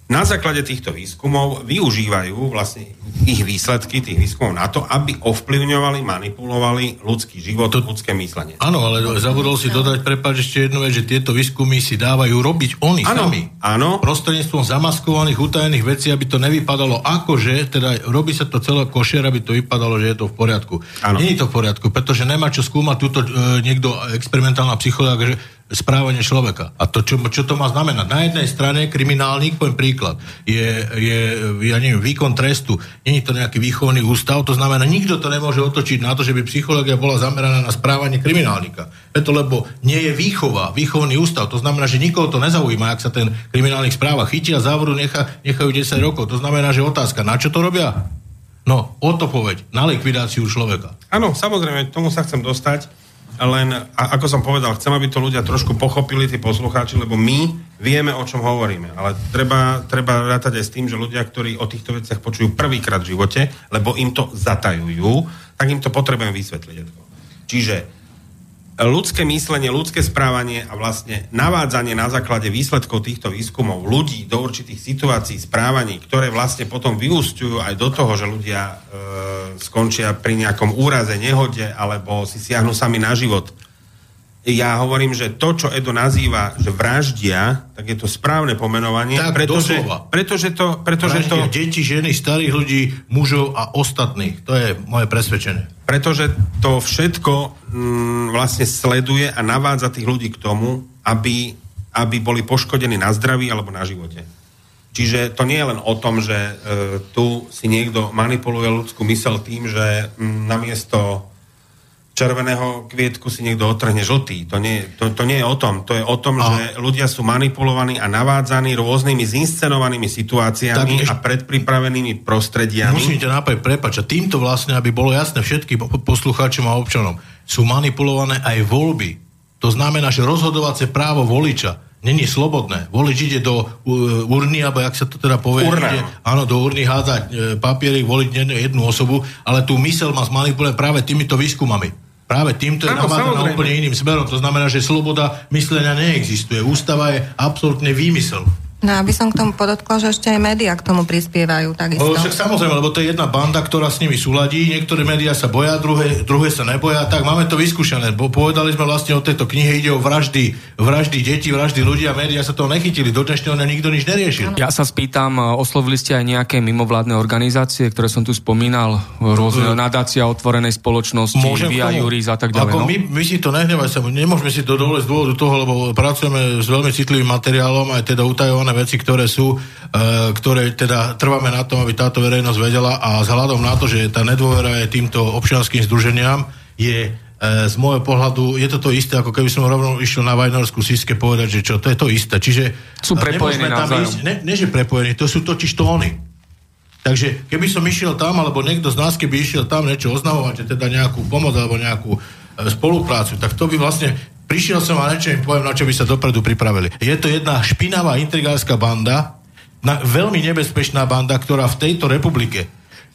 na základe týchto výskumov využívajú vlastne ich výsledky tých výskumov na to, aby ovplyvňovali, manipulovali ľudský život, to, ľudské myslenie. Áno, ale zabudol si dodať, prepáč ešte jednu vec, že tieto výskumy si dávajú robiť oni ano, sami. Áno. Prostredníctvom zamaskovaných, utajených vecí, aby to nevypadalo akože, teda robí sa to celé košer, aby to vypadalo, že je to v poriadku. Nie je to v poriadku, pretože nemá čo skúmať túto e, niekto experimentálna psychológa, že správanie človeka. A to, čo, čo to má znamenať? Na jednej strane kriminálnik, poviem príklad, je, je ja neviem, výkon trestu, není to nejaký výchovný ústav, to znamená, nikto to nemôže otočiť na to, že by psychológia bola zameraná na správanie kriminálnika. Preto, lebo nie je výchova, výchovný ústav, to znamená, že nikoho to nezaujíma, ak sa ten kriminálnik správa, chytia závoru, necha, nechajú 10 rokov. To znamená, že otázka, na čo to robia? No, o to povedť, na likvidáciu človeka. Áno, samozrejme, tomu sa chcem dostať len, a ako som povedal, chcem, aby to ľudia trošku pochopili, tí poslucháči, lebo my vieme, o čom hovoríme. Ale treba, treba rátať aj s tým, že ľudia, ktorí o týchto veciach počujú prvýkrát v živote, lebo im to zatajujú, tak im to potrebujem vysvetliť. Čiže ľudské myslenie, ľudské správanie a vlastne navádzanie na základe výsledkov týchto výskumov ľudí do určitých situácií, správaní, ktoré vlastne potom vyústujú aj do toho, že ľudia e, skončia pri nejakom úraze, nehode alebo si siahnu sami na život. Ja hovorím, že to, čo Edo nazýva, že vraždia, tak je to správne pomenovanie, tak, pretože, doslova. pretože to... Pretože vraždia to deti, ženy, starých ľudí, mužov a ostatných. To je moje presvedčenie pretože to všetko mm, vlastne sleduje a navádza tých ľudí k tomu, aby, aby boli poškodení na zdraví alebo na živote. Čiže to nie je len o tom, že e, tu si niekto manipuluje ľudskú mysel tým, že mm, namiesto červeného kvietku si niekto otrhne žltý. To nie, to, to nie je o tom. To je o tom, a... že ľudia sú manipulovaní a navádzaní rôznymi zinscenovanými situáciami tak, a predpripravenými prostrediami. Musím ťa nápať, prepač, a týmto vlastne, aby bolo jasné všetkým poslucháčom a občanom, sú manipulované aj voľby. To znamená, že rozhodovacie právo voliča není slobodné. Volič ide do urny, alebo jak sa to teda povie, Urna. ide, áno, do urny hádať e, papiery, voliť jednu, osobu, ale tú mysel má zmanipulovať práve týmito výskumami. Práve týmto je na úplne iným smerom. To znamená, že sloboda myslenia neexistuje. Ústava je absolútne výmysel. No aby som k tomu podotkla, že ešte aj médiá k tomu prispievajú takisto. No, však samozrejme, lebo to je jedna banda, ktorá s nimi súladí, niektoré médiá sa boja, druhé, druhé sa neboja, tak máme to vyskúšané. Bo povedali sme vlastne o tejto knihe, ide o vraždy, vraždy detí, vraždy ľudí a médiá sa toho nechytili. Do dnešného nikto nič neriešil. Ja sa spýtam, oslovili ste aj nejaké mimovládne organizácie, ktoré som tu spomínal, rôzne uh, nadácia otvorenej spoločnosti, Via Juris a tak ďalej. Ako no? my, my si to nehnevaj sa, nemôžeme si to dovoliť z dôvodu toho, lebo pracujeme s veľmi citlivým materiálom, aj teda utajované veci, ktoré sú, e, ktoré teda trváme na tom, aby táto verejnosť vedela a vzhľadom na to, že tá nedôvera je týmto občianským združeniam, je e, z môjho pohľadu je to to isté, ako keby som rovno išiel na Vajnorskú síske povedať, že čo, to je to isté. Čiže sú prepojení tam ísť, ne, ne, že prepojení, to sú totiž to oni. Takže keby som išiel tam, alebo niekto z nás, keby išiel tam niečo oznamovať, teda nejakú pomoc alebo nejakú e, spoluprácu, tak to by vlastne prišiel som a niečo im poviem, na čo by sa dopredu pripravili. Je to jedna špinavá intrigárska banda, na, veľmi nebezpečná banda, ktorá v tejto republike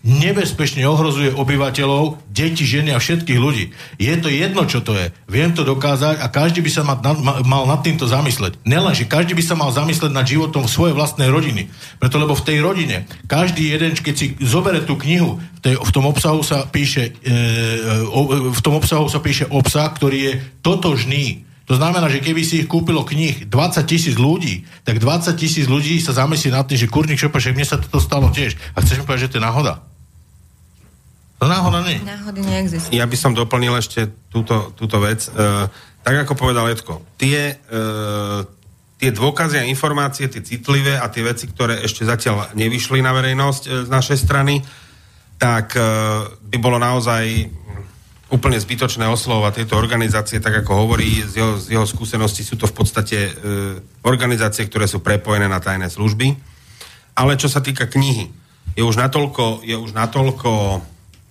nebezpečne ohrozuje obyvateľov, deti, ženy a všetkých ľudí. Je to jedno, čo to je. Viem to dokázať a každý by sa ma, ma, mal nad týmto zamysleť. Nelen, že každý by sa mal zamysleť nad životom svojej vlastnej rodiny. Preto, lebo v tej rodine, každý jeden, keď si zobere tú knihu, v, tej, v tom obsahu sa píše e, o, v tom obsahu sa píše obsah, ktorý je totožný to znamená, že keby si ich kúpilo knih 20 tisíc ľudí, tak 20 tisíc ľudí sa zamyslí nad tým, že kurník šopa, že mne sa toto stalo tiež. A chceš mi povedať, že to je náhoda? To náhoda nie. Náhody neexistujú. Ja by som doplnil ešte túto, túto vec. E, tak ako povedal Edko, tie, e, tie dôkazy a informácie, tie citlivé a tie veci, ktoré ešte zatiaľ nevyšli na verejnosť e, z našej strany, tak e, by bolo naozaj úplne zbytočné oslovať tieto organizácie, tak ako hovorí z jeho, z jeho skúsenosti, sú to v podstate e, organizácie, ktoré sú prepojené na tajné služby. Ale čo sa týka knihy, je už natoľko, je už natoľko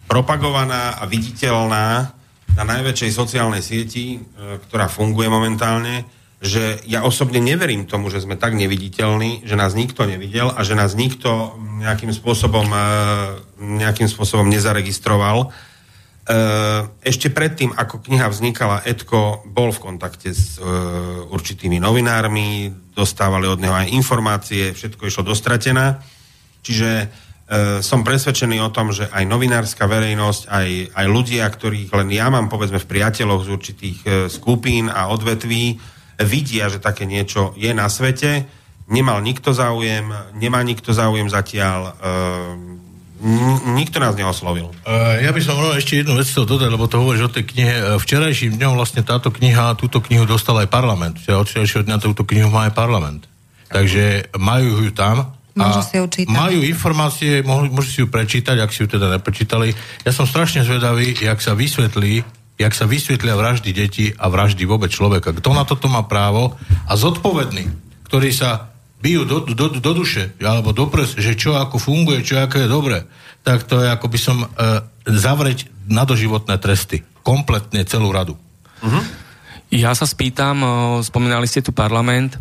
propagovaná a viditeľná na najväčšej sociálnej sieti, e, ktorá funguje momentálne, že ja osobne neverím tomu, že sme tak neviditeľní, že nás nikto nevidel a že nás nikto nejakým spôsobom, e, nejakým spôsobom nezaregistroval ešte predtým, ako kniha vznikala, Edko bol v kontakte s určitými novinármi, dostávali od neho aj informácie, všetko išlo dostratená. Čiže som presvedčený o tom, že aj novinárska verejnosť, aj, aj ľudia, ktorých len ja mám povedzme v priateľoch z určitých skupín a odvetví, vidia, že také niečo je na svete Nemal nikto záujem, nemá nikto záujem zatiaľ. Uh, nikto nás neoslovil. Ja by som mohol ešte jednu vec chcel dodať, lebo to hovoríš o tej knihe. Včerajším dňom vlastne táto kniha, túto knihu dostal aj parlament. Čiže od včerajšieho dňa túto knihu má aj parlament. Takže majú ju tam a si ju čítať. majú informácie, môžu si ju prečítať, ak si ju teda neprečítali. Ja som strašne zvedavý, jak sa vysvetlí, jak sa vysvetlia vraždy detí a vraždy vôbec človeka. Kto na toto má právo a zodpovedný, ktorý sa bijú do, do, do duše, alebo do prs, že čo ako funguje, čo ako je dobre, tak to je ako by som e, zavrieť na doživotné tresty. Kompletne celú radu. Uh-huh. Ja sa spýtam, spomínali ste tu parlament,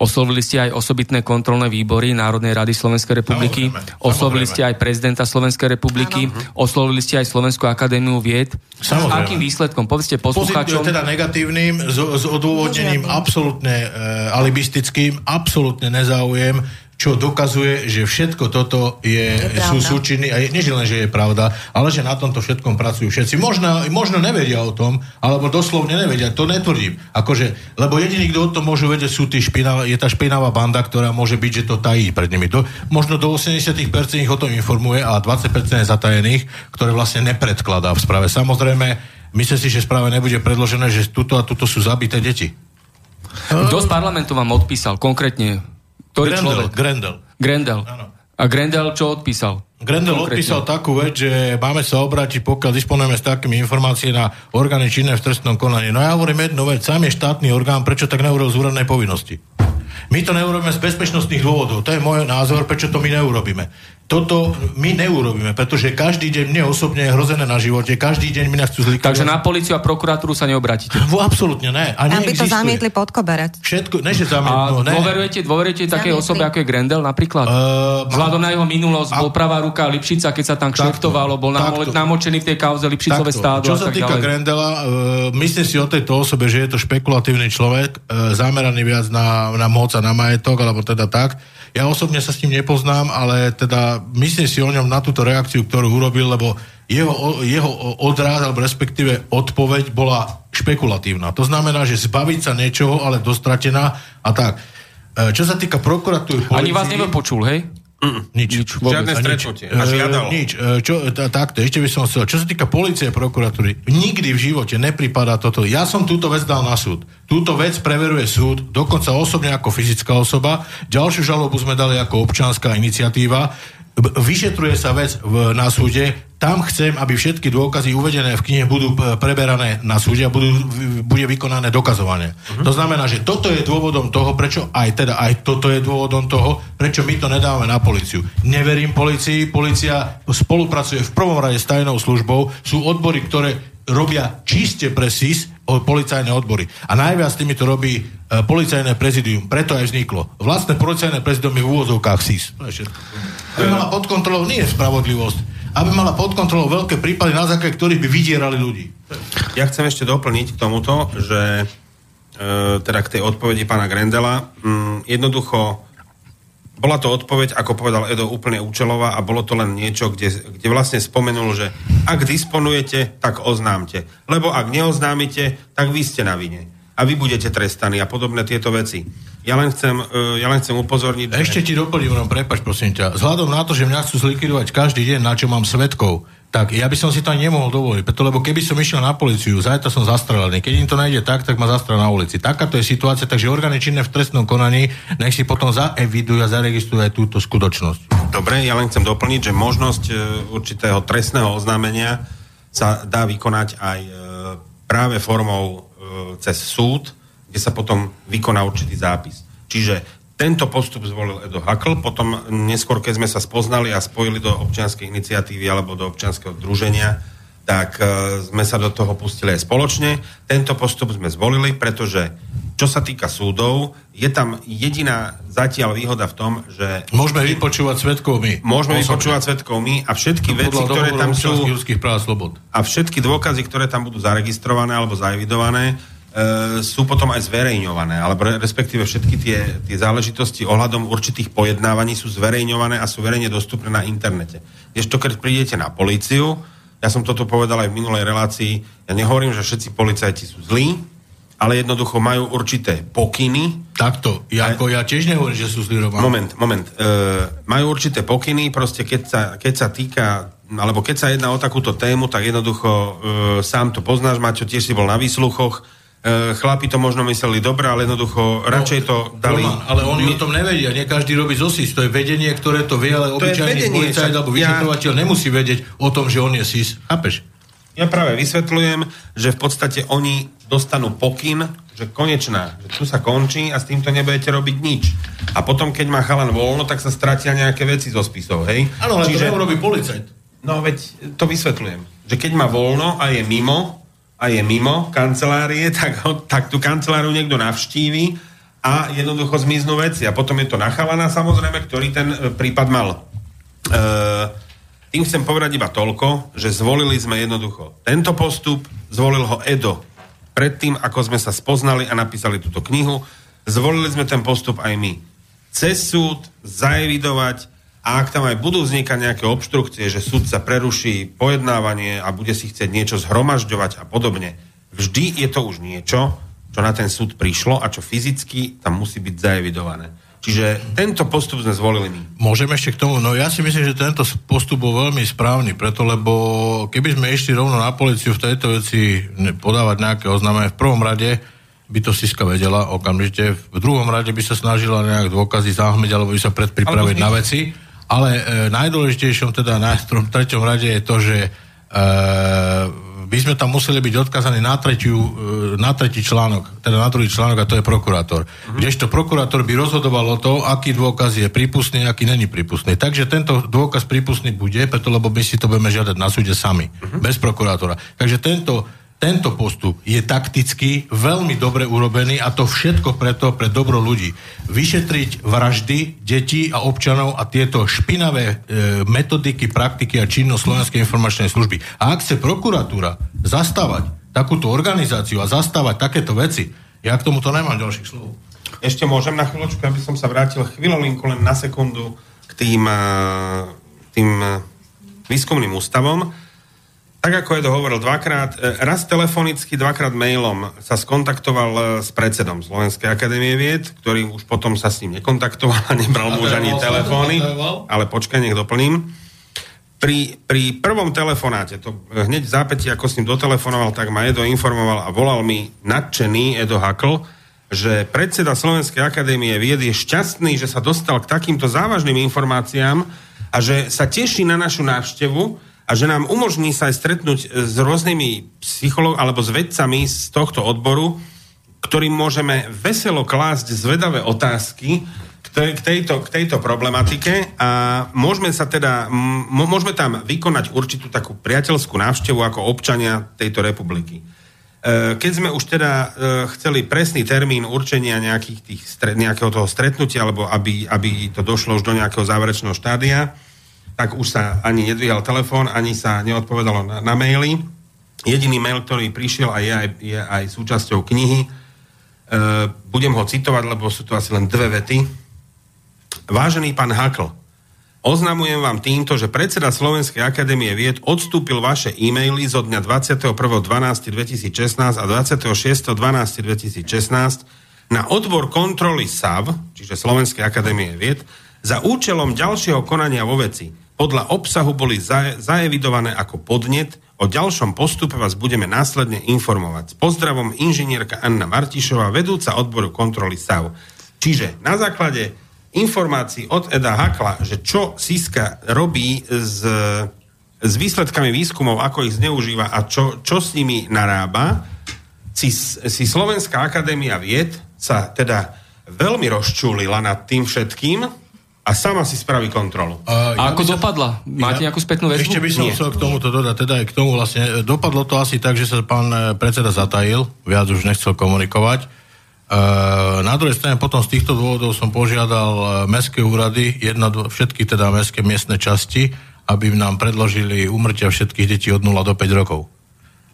Oslovili ste aj osobitné kontrolné výbory Národnej rady Slovenskej republiky, samozrejme, oslovili ste aj prezidenta Slovenskej republiky, ano. oslovili ste aj Slovenskú akadémiu vied. Samozrejme. S akým výsledkom? Povedzte poslucháčom. Pozit, teda negatívnym, s, s odôvodnením absolútne e, alibistickým, absolútne nezáujem čo dokazuje, že všetko toto je, je sú súčiny, a je, nie len, že je pravda, ale že na tomto všetkom pracujú všetci. Možno, možno nevedia o tom, alebo doslovne nevedia, to netvrdím. Akože, lebo jediný, kto o tom môže vedieť, sú tí špinav, je tá špinavá banda, ktorá môže byť, že to tají pred nimi. Do, možno do 80% ich o tom informuje a 20% je zatajených, ktoré vlastne nepredkladá v správe. Samozrejme, myslím si, že správe nebude predložené, že tuto a tuto sú zabité deti. Kto z parlamentu vám odpísal konkrétne ktorý Grendel, človek? Grendel. Grendel. Áno. A Grendel čo odpísal? Grendel Konkrétne. odpísal takú vec, že máme sa obrátiť, pokiaľ disponujeme s takými informáciami na orgány činné v trestnom konaní. No ja hovorím jednu vec, sám je štátny orgán, prečo tak neurobil z úradnej povinnosti? My to neurobíme z bezpečnostných dôvodov. To je môj názor, prečo to my neurobíme. Toto my neurobíme, pretože každý deň mne osobne je hrozené na živote, každý deň mi nás chcú zlikvidovať. Takže na policiu a prokuratúru sa neobratíte? V, absolútne ne. A Tam by to zamietli pod koberec. Všetko, ne, že zamietli, no, ne. dôverujete, dôverujete takej osobe, ako je Grendel napríklad? Uh, Vzhľadom na jeho minulosť, a... bol pravá ruka Lipšica, keď sa tam kšeftovalo, bol takto, namočený v tej kauze Lipšicové takto. stádo. Čo sa týka ďalej. Grendela, uh, myslím si o tejto osobe, že je to špekulatívny človek, uh, zameraný viac na, na moc a na majetok, alebo teda tak ja osobne sa s ním nepoznám, ale teda myslím si o ňom na túto reakciu, ktorú urobil, lebo jeho, jeho odráz, alebo respektíve odpoveď bola špekulatívna. To znamená, že zbaviť sa niečoho, ale dostratená a tak. E, čo sa týka prokuratúry... Ani vás nevypočul, hej? Mm, nič. nič Žiadne stretnutie. A žiadalo. Nič. E, čo, t- takto, ešte by som chcel. Čo sa týka policie a prokuratúry, nikdy v živote nepripadá toto. Ja som túto vec dal na súd. Túto vec preveruje súd, dokonca osobne ako fyzická osoba. Ďalšiu žalobu sme dali ako občanská iniciatíva vyšetruje sa vec v, na súde, tam chcem, aby všetky dôkazy uvedené v knihe budú preberané na súde a budú, bude vykonané dokazovanie. Uh-huh. To znamená, že toto je dôvodom toho, prečo aj teda aj toto je dôvodom toho, prečo my to nedávame na policiu. Neverím policii, policia spolupracuje v prvom rade s tajnou službou, sú odbory, ktoré robia čiste pre SIS, policajné odbory. A najviac tými to robí e, policajné prezidium. Preto aj vzniklo. Vlastné policajné prezidium je v úvodzovkách SIS. Aby mala pod kontrolou nie je spravodlivosť, aby mala pod kontrolou veľké prípady, na základe ktorých by vydierali ľudí. Ja chcem ešte doplniť k tomuto, že e, teda k tej odpovedi pána Grendela. Mm, jednoducho bola to odpoveď, ako povedal Edo, úplne účelová a bolo to len niečo, kde, kde vlastne spomenul, že ak disponujete, tak oznámte. Lebo ak neoznámite, tak vy ste na vine. A vy budete trestaní a podobné tieto veci. Ja len chcem, uh, ja len chcem upozorniť... Ešte ti doplním, no prepač, prosím ťa. Vzhľadom na to, že mňa chcú zlikvidovať každý deň, na čo mám svetkov, tak ja by som si to ani nemohol dovoliť, preto lebo keby som išiel na policiu, zajtra som zastrelený, keď im to najde tak, tak ma zastrel na ulici. Takáto je situácia, takže orgány činné v trestnom konaní nech si potom zaevidujú a zaregistrujú aj túto skutočnosť. Dobre, ja len chcem doplniť, že možnosť e, určitého trestného oznámenia sa dá vykonať aj e, práve formou e, cez súd, kde sa potom vykoná určitý zápis. Čiže tento postup zvolil Edo Hakl, potom neskôr, keď sme sa spoznali a spojili do občianskej iniciatívy alebo do občianského združenia, tak uh, sme sa do toho pustili aj spoločne. Tento postup sme zvolili, pretože čo sa týka súdov, je tam jediná zatiaľ výhoda v tom, že... Môžeme vypočúvať svetkov my. Môžeme osobne. vypočúvať svetkov my a všetky no, veci, ktoré tam sú... práv slobod. A všetky dôkazy, ktoré tam budú zaregistrované alebo zaevidované, e, sú potom aj zverejňované, alebo respektíve všetky tie, tie záležitosti ohľadom určitých pojednávaní sú zverejňované a sú verejne dostupné na internete. Ešte keď prídete na políciu, ja som toto povedal aj v minulej relácii. Ja nehovorím, že všetci policajti sú zlí, ale jednoducho majú určité pokyny. Takto, ja, ako ja tiež nehovorím, že sú zlí Roman. Moment, moment. E, majú určité pokyny, proste keď sa, keď sa týka, alebo keď sa jedná o takúto tému, tak jednoducho e, sám to poznáš, Maťo, tiež si bol na výsluchoch, chlapi to možno mysleli dobre, ale jednoducho radšej to dali... Roman, ale oni o tom nevedia, nie každý robí ZOSIS, to je vedenie, ktoré to vie, ale obyčajný policajt alebo vyšetrovateľ ja... nemusí vedieť o tom, že on je SIS. Chápeš? Ja práve vysvetľujem, že v podstate oni dostanú pokyn, že konečná, že tu sa končí a s týmto nebudete robiť nič. A potom, keď má chalan voľno, tak sa stratia nejaké veci zo spisov, hej? Áno, ale Čiže... to robí policajt. No veď to vysvetľujem. Že keď má voľno a je mimo, a je mimo kancelárie, tak, tak tú kanceláriu niekto navštívi a jednoducho zmiznú veci. A potom je to nachalaná samozrejme, ktorý ten e, prípad mal. E, tým chcem povedať iba toľko, že zvolili sme jednoducho tento postup, zvolil ho Edo. Predtým, ako sme sa spoznali a napísali túto knihu, zvolili sme ten postup aj my. Cez súd zaevidovať a ak tam aj budú vznikať nejaké obštrukcie, že súd sa preruší pojednávanie a bude si chcieť niečo zhromažďovať a podobne, vždy je to už niečo, čo na ten súd prišlo a čo fyzicky tam musí byť zaevidované. Čiže tento postup sme zvolili my. Môžem ešte k tomu? No ja si myslím, že tento postup bol veľmi správny, preto lebo keby sme išli rovno na policiu v tejto veci podávať nejaké oznámenie, v prvom rade by to Siska vedela okamžite, v druhom rade by sa snažila nejak dôkazy zahmliť alebo by sa predpripraviť na veci ale e, najdôležitejšom teda na treťom rade je to, že e, by sme tam museli byť odkazaní na, tretiu, e, na tretí článok, teda na druhý článok a to je prokurátor. Mm-hmm. Kdežto prokurátor by rozhodoval o to, aký dôkaz je prípustný, aký není prípustný. Takže tento dôkaz prípustný bude, preto lebo my si to budeme žiadať na súde sami, mm-hmm. bez prokurátora. Takže tento tento postup je takticky veľmi dobre urobený a to všetko preto pre dobro ľudí. Vyšetriť vraždy detí a občanov a tieto špinavé e, metodiky, praktiky a činnosť Slovenskej informačnej služby. A ak chce prokuratúra zastávať takúto organizáciu a zastávať takéto veci, ja k tomuto nemám ďalších slov. Ešte môžem na chvíľočku, aby som sa vrátil chvíľolinku len na sekundu k tým, e, tým e, výskumným ústavom tak ako je to hovoril dvakrát, e, raz telefonicky, dvakrát mailom sa skontaktoval e, s predsedom Slovenskej akadémie vied, ktorý už potom sa s ním nekontaktoval a nebral mu už ani telefóny, ale počkaj, nech doplním. Pri, pri prvom telefonáte, to hneď v zápäti, ako s ním dotelefonoval, tak ma Edo informoval a volal mi nadšený Edo Hakl, že predseda Slovenskej akadémie vied je šťastný, že sa dostal k takýmto závažným informáciám a že sa teší na našu návštevu, a že nám umožní sa aj stretnúť s rôznymi psychológmi alebo s vedcami z tohto odboru, ktorým môžeme veselo klásť zvedavé otázky k tejto, k tejto problematike a môžeme sa teda, môžeme tam vykonať určitú takú priateľskú návštevu ako občania tejto republiky. E, keď sme už teda e, chceli presný termín určenia nejakých tých, nejakého toho stretnutia, alebo aby, aby to došlo už do nejakého záverečného štádia, tak už sa ani nedvíhal telefón, ani sa neodpovedalo na, na maily. Jediný mail, ktorý prišiel a je aj, je aj súčasťou knihy, e, budem ho citovať, lebo sú to asi len dve vety. Vážený pán Hakl, oznamujem vám týmto, že predseda Slovenskej akadémie vied odstúpil vaše e-maily zo dňa 21.12.2016 a 26.12.2016 na odbor kontroly SAV, čiže Slovenskej akadémie vied, za účelom ďalšieho konania vo veci podľa obsahu boli zaevidované ako podnet. O ďalšom postupe vás budeme následne informovať. S pozdravom inžinierka Anna Martišová, vedúca odboru kontroly SAV. Čiže na základe informácií od Eda Hakla, že čo Siska robí s, s výsledkami výskumov, ako ich zneužíva a čo, čo s nimi narába, si, si Slovenská akadémia vied sa teda veľmi rozčúlila nad tým všetkým, a sama si spraví kontrolu. A, a ako som, dopadla? Máte ja, nejakú spätnú väzbu? Ešte by som Nie. chcel k tomuto dodať, teda aj k tomu vlastne, e, dopadlo to asi tak, že sa pán e, predseda zatajil, viac už nechcel komunikovať. E, na druhej strane potom z týchto dôvodov som požiadal mestské úrady, jedna, všetky teda mestské miestne časti, aby nám predložili umrtia všetkých detí od 0 do 5 rokov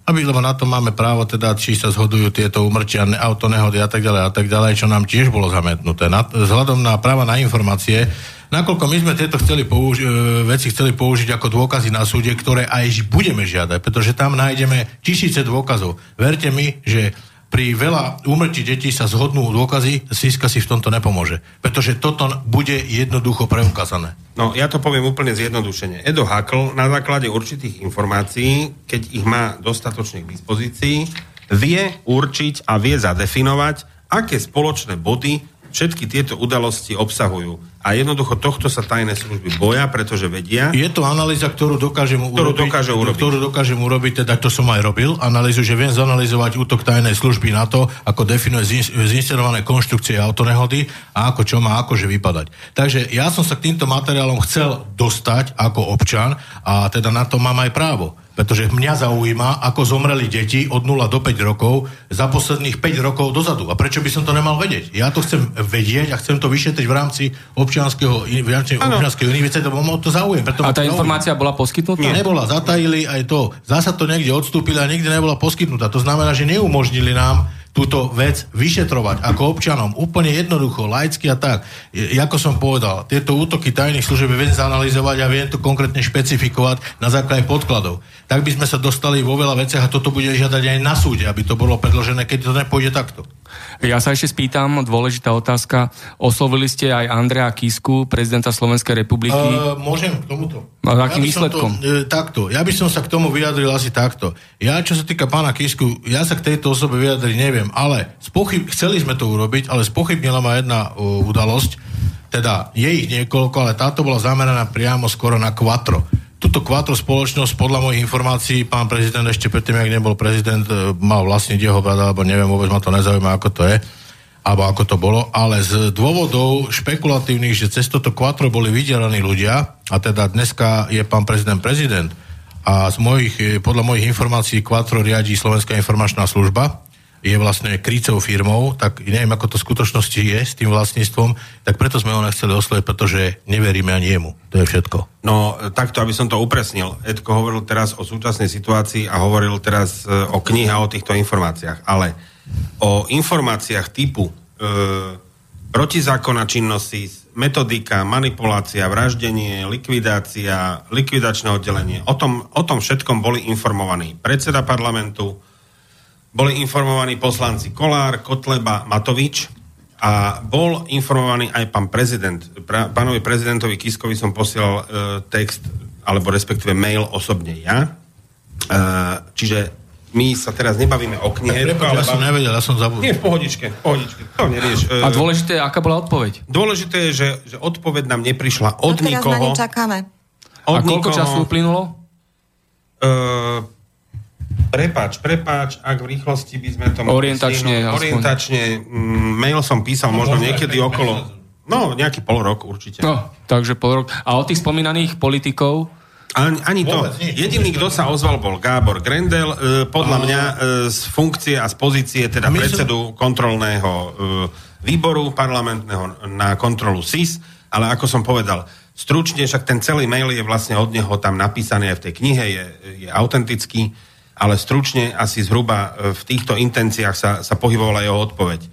aby, lebo na to máme právo, teda, či sa zhodujú tieto umrčia, autonehody a tak ďalej a tak ďalej, čo nám tiež bolo zametnuté. Na, vzhľadom na práva na informácie, nakoľko my sme tieto chceli použi- e, veci chceli použiť ako dôkazy na súde, ktoré aj budeme žiadať, pretože tam nájdeme tisíce dôkazov. Verte mi, že pri veľa úmrtí detí sa zhodnú dôkazy, Siska si v tomto nepomôže. Pretože toto bude jednoducho preukázané. No, ja to poviem úplne zjednodušene. Edo Hakl na základe určitých informácií, keď ich má dostatočne k dispozícii, vie určiť a vie zadefinovať, aké spoločné body všetky tieto udalosti obsahujú. A jednoducho tohto sa tajné služby boja, pretože vedia... Je to analýza, ktorú dokážem ktorú urobiť, dokáže urobiť. Ktorú dokážem urobiť, teda to som aj robil, analýzu, že viem zanalizovať útok tajnej služby na to, ako definuje zinscenované konštrukcie autonehody a ako čo má akože vypadať. Takže ja som sa k týmto materiálom chcel dostať ako občan a teda na to mám aj právo pretože mňa zaujíma, ako zomreli deti od 0 do 5 rokov za posledných 5 rokov dozadu. A prečo by som to nemal vedieť? Ja to chcem vedieť a chcem to vyšetriť v rámci občianského, v rámci občianskej univerzity, lebo to zaujíma. Preto a tá informácia bola poskytnutá? Nie, nebola. Zatajili aj to. Zasa to niekde odstúpili a nikdy nebola poskytnutá. To znamená, že neumožnili nám túto vec vyšetrovať ako občanom úplne jednoducho, laicky a tak. I, ako som povedal, tieto útoky tajných služieb viem zanalizovať a viem to konkrétne špecifikovať na základe podkladov. Tak by sme sa dostali vo veľa veciach a toto bude žiadať aj na súde, aby to bolo predložené, keď to nepôjde takto. Ja sa ešte spýtam, dôležitá otázka. Oslovili ste aj Andrea Kisku, prezidenta Slovenskej republiky. Uh, môžem k tomuto? A akým ja výsledkom? To, e, takto. Ja by som sa k tomu vyjadril asi takto. Ja, čo sa týka pána Kisku, ja sa k tejto osobe vyjadriť neviem, ale spochyb, chceli sme to urobiť, ale spochybnila ma jedna uh, udalosť, teda je ich niekoľko, ale táto bola zameraná priamo skoro na Quattro túto kvátro spoločnosť, podľa mojich informácií, pán prezident ešte predtým, ak nebol prezident, e, mal vlastniť jeho brat, alebo neviem, vôbec ma to nezaujíma, ako to je, alebo ako to bolo, ale z dôvodov špekulatívnych, že cez toto kvátro boli vydelaní ľudia, a teda dneska je pán prezident prezident, a z mojich, e, podľa mojich informácií kvátro riadí Slovenská informačná služba, je vlastne krícou firmou, tak neviem, ako to v skutočnosti je s tým vlastníctvom, tak preto sme ho nechceli osloviť, pretože neveríme ani jemu. To je všetko. No, takto, aby som to upresnil. Edko hovoril teraz o súčasnej situácii a hovoril teraz e, o knihe a o týchto informáciách, ale o informáciách typu e, protizákona činnosti, metodika, manipulácia, vraždenie, likvidácia, likvidačné oddelenie. O tom, o tom všetkom boli informovaní predseda parlamentu, boli informovaní poslanci Kolár, Kotleba, Matovič a bol informovaný aj pán prezident. Pra, pánovi prezidentovi Kiskovi som posielal e, text, alebo respektíve mail osobne ja. E, čiže my sa teraz nebavíme o knihe. Prepač, ja som nevedel, ja som zabudol. Nie, v pohodičke, v pohodičke, to nerieš. E, a dôležité, aká bola odpoveď? Dôležité je, že, že odpoveď nám neprišla od no, nikoho. teraz na čakáme. Od a koľko nikoho, času uplynulo? Uh, Prepač, prepač, ak v rýchlosti by sme to... Orientačne. Stihnu, orientačne, mm, mail som písal no, možno niekedy okolo... No, nejaký pol rok určite. No, takže pol rok. A od tých spomínaných politikov? Ani, ani to. Jediný, kto sa ozval, bol Gábor Grendel. E, podľa mňa e, z funkcie a z pozície teda predsedu som... kontrolného e, výboru parlamentného na kontrolu SIS, ale ako som povedal, stručne, však ten celý mail je vlastne od neho tam napísaný aj v tej knihe, je, je autentický ale stručne asi zhruba e, v týchto intenciách sa, sa pohybovala jeho odpoveď. E,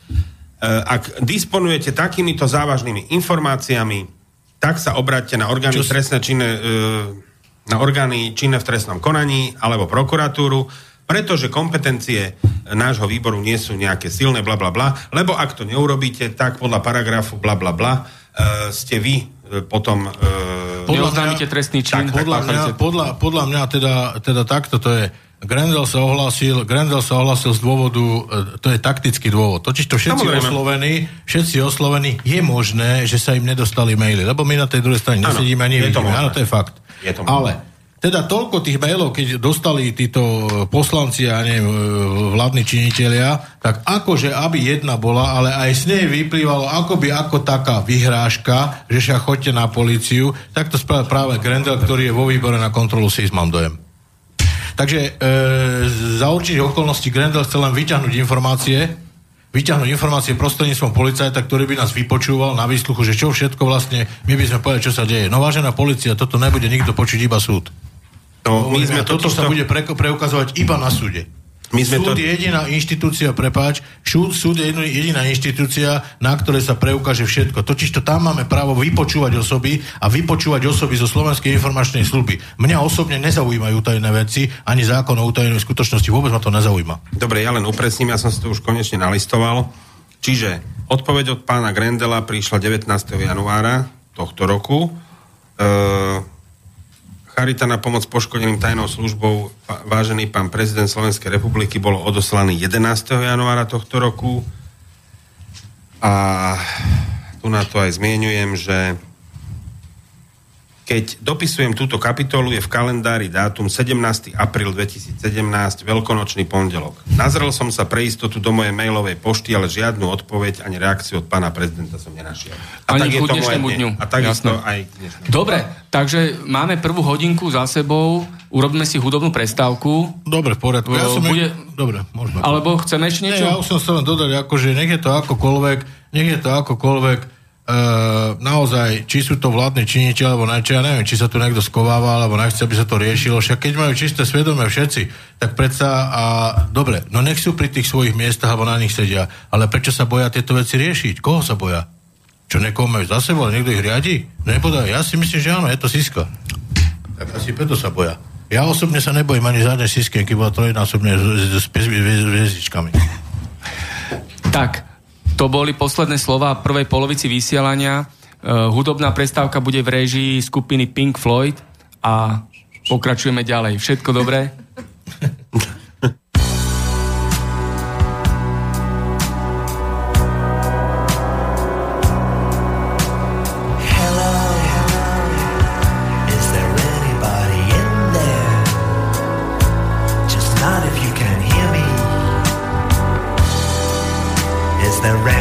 ak disponujete takýmito závažnými informáciami, tak sa obráťte na orgány Čo... trestné činné, e, na orgány činné v trestnom konaní alebo prokuratúru, pretože kompetencie nášho výboru nie sú nejaké silné, bla bla bla, lebo ak to neurobíte, tak podľa paragrafu bla bla bla ste vy potom... podľa mňa, trestný čin. Tak, podľa, mňa, podľa, podľa mňa teda, teda takto to je Grendel sa ohlásil, Grendel sa ohlásil z dôvodu, e, to je taktický dôvod. Totiž to všetci Samozrejme. oslovení, všetci oslovení, je možné, že sa im nedostali maily, lebo my na tej druhej strane nesedíme a nevidíme. Áno, to je fakt. Je to Ale teda toľko tých mailov, keď dostali títo poslanci a neviem, e, vládni činitelia, tak akože aby jedna bola, ale aj z nej vyplývalo akoby ako taká vyhrážka, že sa chodte na políciu, tak to spravil práve Grendel, ktorý je vo výbore na kontrolu SIS, mám dojem. Takže e, za určitých okolností Grendel chcel len vyťahnuť informácie, vyťahnuť informácie prostredníctvom policajta, ktorý by nás vypočúval na výsluchu, že čo všetko vlastne my by sme povedali, čo sa deje. No vážená policia, toto nebude nikto počuť, iba súd. No, my sme toto sa to... bude pre, preukazovať iba na súde. My sme súd to... je jediná inštitúcia, prepáč, súd, súd je jediná inštitúcia, na ktorej sa preukáže všetko. Totiž to tam máme právo vypočúvať osoby a vypočúvať osoby zo Slovenskej informačnej služby. Mňa osobne nezaujímajú tajné veci, ani zákon o utajenej skutočnosti. Vôbec ma to nezaujíma. Dobre, ja len upresním, ja som si to už konečne nalistoval. Čiže odpoveď od pána Grendela prišla 19. januára tohto roku. E- Charita na pomoc poškodeným tajnou službou, vážený pán prezident Slovenskej republiky, bolo odoslaný 11. januára tohto roku. A tu na to aj zmienujem, že keď dopisujem túto kapitolu, je v kalendári dátum 17. apríl 2017, veľkonočný pondelok. Nazrel som sa pre istotu do mojej mailovej pošty, ale žiadnu odpoveď ani reakciu od pána prezidenta som nenašiel. A ani tak je to dnešnému dňu. A takisto aj dnešnému. Dobre, takže máme prvú hodinku za sebou, urobíme si hudobnú prestávku. Dobre, v poriadku. Ja som Bude... Dobre, môžeme. Alebo chceme ešte niečo? Nie, ja už som sa len dodať, akože nech je to akokoľvek, nech je to akokoľvek, naozaj, či sú to vládne činiteľ, alebo najčo, ja neviem, či sa tu niekto skováva, alebo nechce, aby sa to riešilo. Však keď majú čisté svedomie všetci, tak predsa a dobre, no nech sú pri tých svojich miestach, alebo na nich sedia. Ale prečo sa boja tieto veci riešiť? Koho sa boja? Čo niekoho majú za sebou, ale niekto ich riadi? Nepodaj. Ja si myslím, že áno, je to Siska. Tak asi preto sa boja. Ja osobne sa nebojím ani žiadnej Siskenky, bola trojnásobne s hviezdičkami. Tak, to boli posledné slova prvej polovici vysielania. Uh, hudobná prestávka bude v režii skupiny Pink Floyd a pokračujeme ďalej. Všetko dobré? around.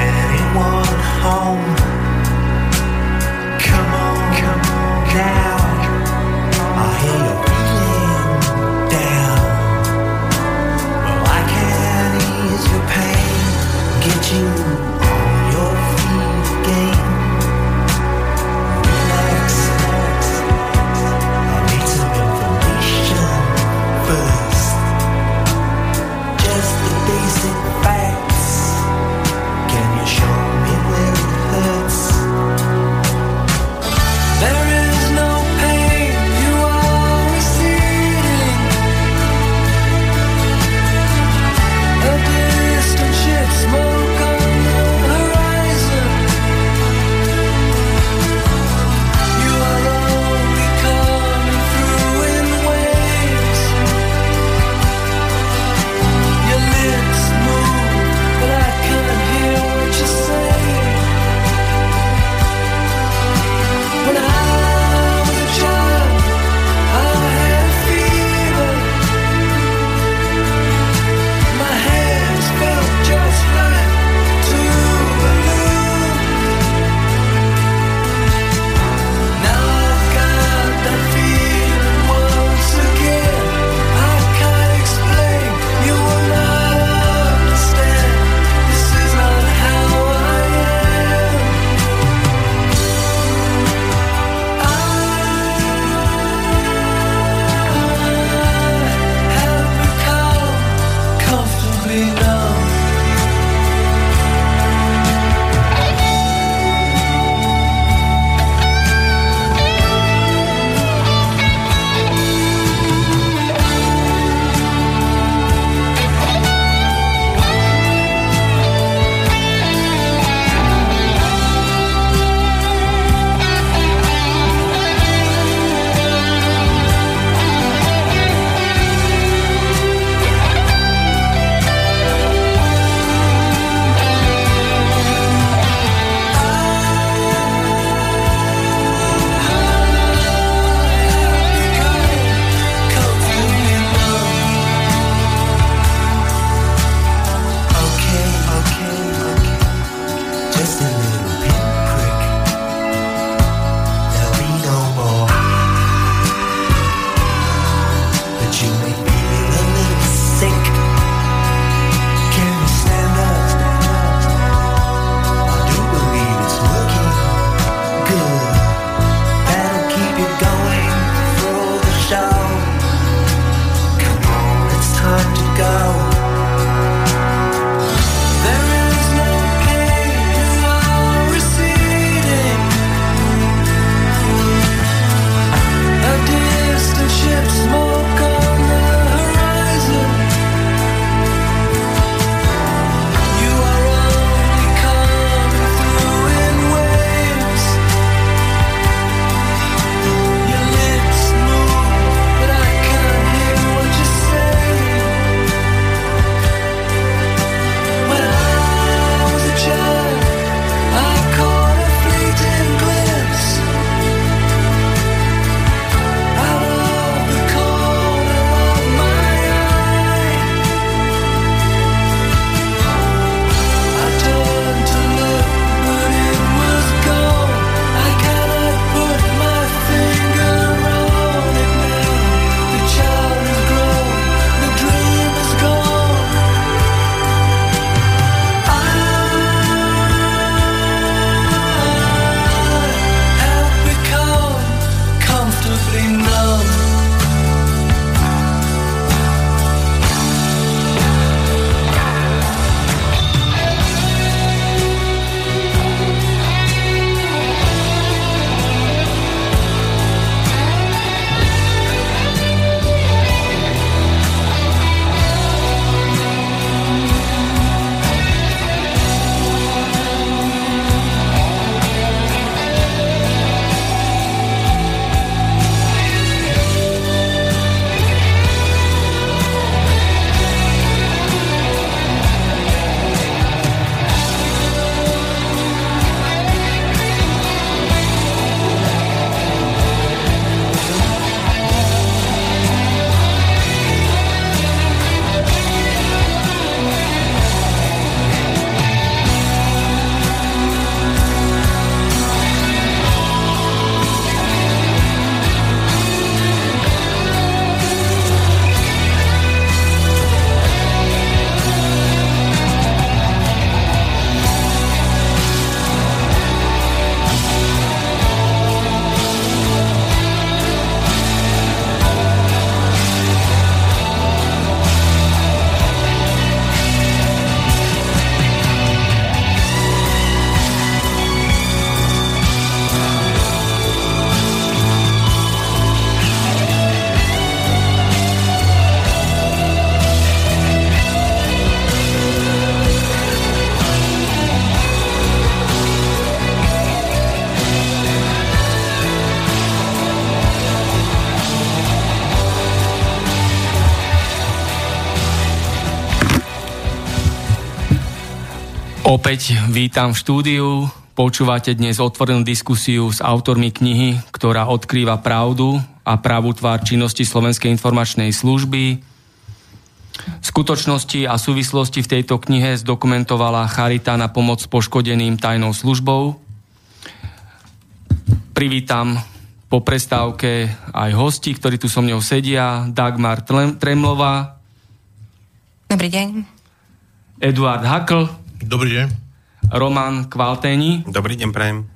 Opäť vítam v štúdiu. Počúvate dnes otvorenú diskusiu s autormi knihy, ktorá odkrýva pravdu a pravú tvár činnosti Slovenskej informačnej služby. Skutočnosti a súvislosti v tejto knihe zdokumentovala Charita na pomoc poškodeným tajnou službou. Privítam po prestávke aj hosti, ktorí tu so mnou sedia. Dagmar Tremlová. Dobrý deň. Eduard Hakl. Dobrý deň. Roman Kvalténi. Dobrý deň, prajem.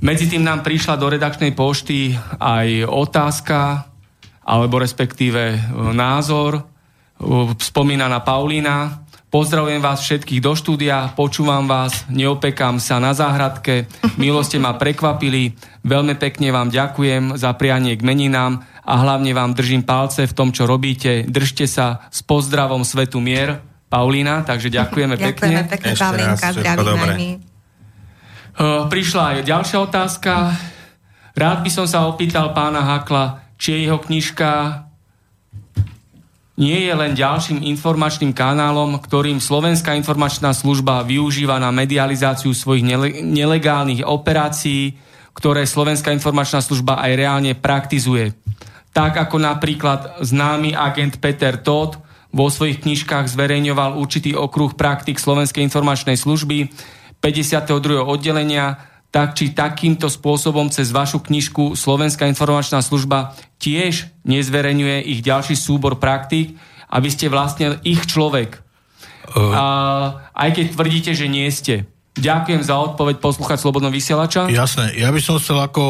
Medzi tým nám prišla do redakčnej pošty aj otázka, alebo respektíve e, názor, e, spomínaná Paulína. Pozdravujem vás všetkých do štúdia, počúvam vás, neopekám sa na záhradke, milo ste ma prekvapili, veľmi pekne vám ďakujem za prianie k meninám a hlavne vám držím palce v tom, čo robíte. Držte sa s pozdravom Svetu Mier. Paulína, takže ďakujeme, ďakujeme pekne. pekne, Paulínka, zdravím Uh, prišla aj ďalšia otázka. Rád by som sa opýtal pána Hakla, či je jeho knižka nie je len ďalším informačným kanálom, ktorým Slovenská informačná služba využíva na medializáciu svojich nele- nelegálnych operácií, ktoré Slovenská informačná služba aj reálne praktizuje. Tak ako napríklad známy agent Peter Todd vo svojich knižkách zverejňoval určitý okruh praktik Slovenskej informačnej služby 52. oddelenia, tak či takýmto spôsobom cez vašu knižku Slovenská informačná služba tiež nezverejňuje ich ďalší súbor praktík a vy ste vlastne ich človek. Uh. A, aj keď tvrdíte, že nie ste. Ďakujem za odpoveď poslúchať Slobodno vysielača. Jasné, ja by som chcel ako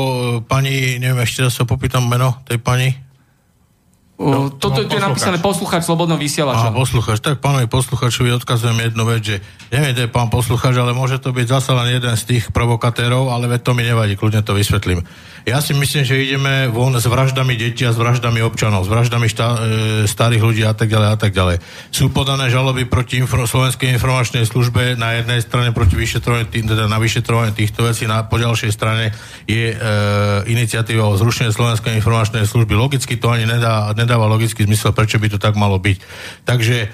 pani, neviem, ešte sa popýtam meno tej pani. No, toto no, je napísané posluchač Slobodno vysielača. Á, posluchač, tak pánovi posluchačovi odkazujem jednu vec, že neviem, to je pán posluchač, ale môže to byť zase len jeden z tých provokatérov, ale to mi nevadí, kľudne to vysvetlím. Ja si myslím, že ideme von s vraždami detí a s vraždami občanov, s vraždami šta, e, starých ľudí a tak ďalej a tak ďalej. Sú podané žaloby proti info, Slovenskej informačnej službe na jednej strane proti vyšetrovaniu, teda na vyšetrovanie týchto vecí, na, po ďalšej strane je e, iniciatíva o zrušenie Slovenskej informačnej služby. Logicky to ani nedá, nedáva logický zmysel, prečo by to tak malo byť. Takže e,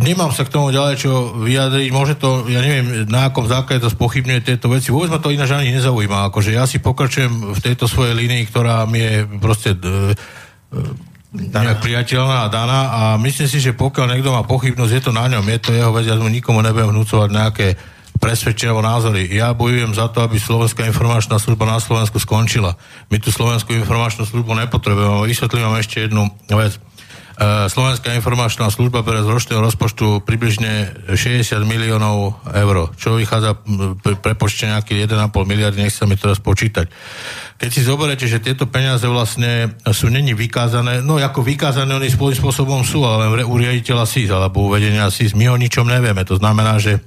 nemám sa k tomu ďalej čo vyjadriť, môže to, ja neviem, na akom základe to spochybňuje tieto veci, vôbec ma to ináč ani nezaujíma, akože ja si pokračujem v tejto svojej línii, ktorá mi je proste e, e, nejak priateľná a daná. A myslím si, že pokiaľ niekto má pochybnosť, je to na ňom, je to jeho vec, ja mu nikomu nebudem vnúcovať nejaké presvedčenia alebo názory. Ja bojujem za to, aby Slovenská informačná služba na Slovensku skončila. My tú Slovenskú informačnú službu nepotrebujeme. Vysvetlím vám ešte jednu vec. E, Slovenská informačná služba bere z ročného rozpočtu približne 60 miliónov eur, čo vychádza prepočte nejaký 1,5 miliardy, nech sa mi teraz počítať. Keď si zoberete, že tieto peniaze vlastne sú není vykázané, no ako vykázané oni spôsobom sú, ale len u riaditeľa SIS alebo uvedenia SIS, my o ničom nevieme. To znamená, že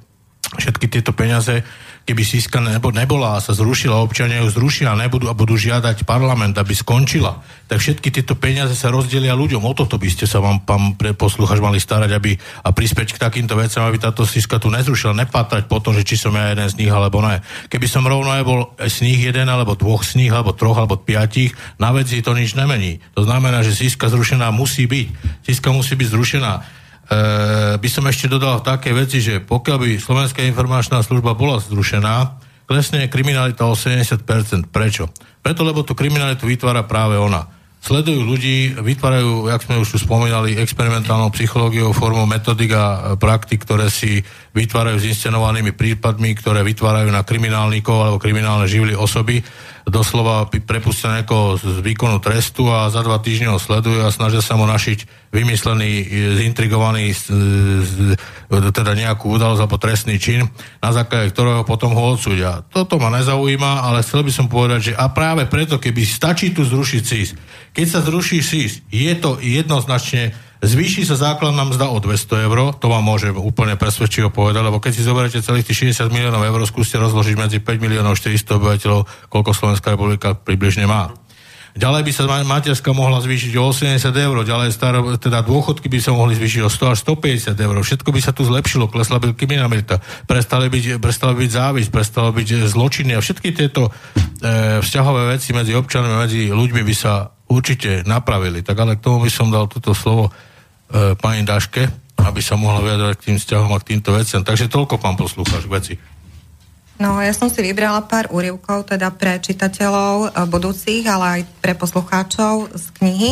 všetky tieto peniaze keby Siska nebo, nebola a sa zrušila, občania ju zrušia a nebudú a budú žiadať parlament, aby skončila, tak všetky tieto peniaze sa rozdelia ľuďom. O toto by ste sa vám, pán posluchač, mali starať aby, a prispieť k takýmto vecam, aby táto Siska tu nezrušila, nepátrať po tom, že či som ja jeden z nich alebo ne. Keby som rovno aj bol z nich jeden, alebo dvoch z nich, alebo troch, alebo piatich, na veci to nič nemení. To znamená, že Siska zrušená musí byť. Siska musí byť zrušená by som ešte dodal také veci, že pokiaľ by Slovenská informačná služba bola zrušená, klesne kriminalita o 70%. Prečo? Preto, lebo tú kriminalitu vytvára práve ona. Sledujú ľudí, vytvárajú, jak sme už tu spomínali, experimentálnou psychológiou, formou metodik a praktik, ktoré si vytvárajú s inscenovanými prípadmi, ktoré vytvárajú na kriminálnikov alebo kriminálne živly osoby doslova prepustia niekoho z výkonu trestu a za dva týždne ho sledujú a snažia sa mu našiť vymyslený, zintrigovaný teda nejakú udalosť alebo trestný čin, na základe ktorého potom ho odsúdia. Toto ma nezaujíma, ale chcel by som povedať, že a práve preto, keby stačí tu zrušiť SIS, keď sa zruší SIS, je to jednoznačne Zvýši sa základná mzda o 200 eur, to vám môžem úplne presvedčivo povedať, lebo keď si zoberiete celých tých 60 miliónov eur, skúste rozložiť medzi 5 miliónov 400 obyvateľov, koľko Slovenská republika približne má. Ďalej by sa materská mohla zvýšiť o 80 eur, ďalej staro, teda dôchodky by sa mohli zvýšiť o 100 až 150 eur. Všetko by sa tu zlepšilo, klesla by kriminalita, prestali byť, prestala byť závisť, prestalo byť zločiny a všetky tieto e, vzťahové veci medzi občanmi medzi ľuďmi by sa určite napravili. Tak ale k tomu by som dal toto slovo E, pani Daške. aby sa mohla vyjadrovať k tým vzťahom a k týmto veciam. Takže toľko, pán poslúchač, veci. No, ja som si vybrala pár úrivkov, teda pre čitateľov e, budúcich, ale aj pre poslucháčov z knihy.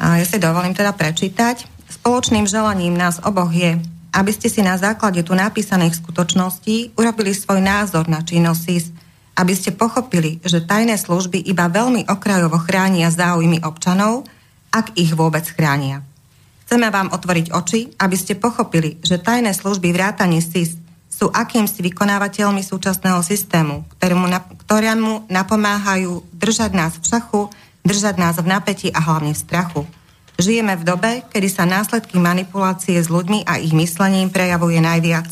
A ja si dovolím teda prečítať. Spoločným želaním nás oboch je, aby ste si na základe tu napísaných skutočností urobili svoj názor na činnosť SIS, aby ste pochopili, že tajné služby iba veľmi okrajovo chránia záujmy občanov, ak ich vôbec chránia. Chceme vám otvoriť oči, aby ste pochopili, že tajné služby vrátane SIS sú akýmsi vykonávateľmi súčasného systému, ktorému, ktorému napomáhajú držať nás v šachu, držať nás v napätí a hlavne v strachu. Žijeme v dobe, kedy sa následky manipulácie s ľuďmi a ich myslením prejavuje najviac.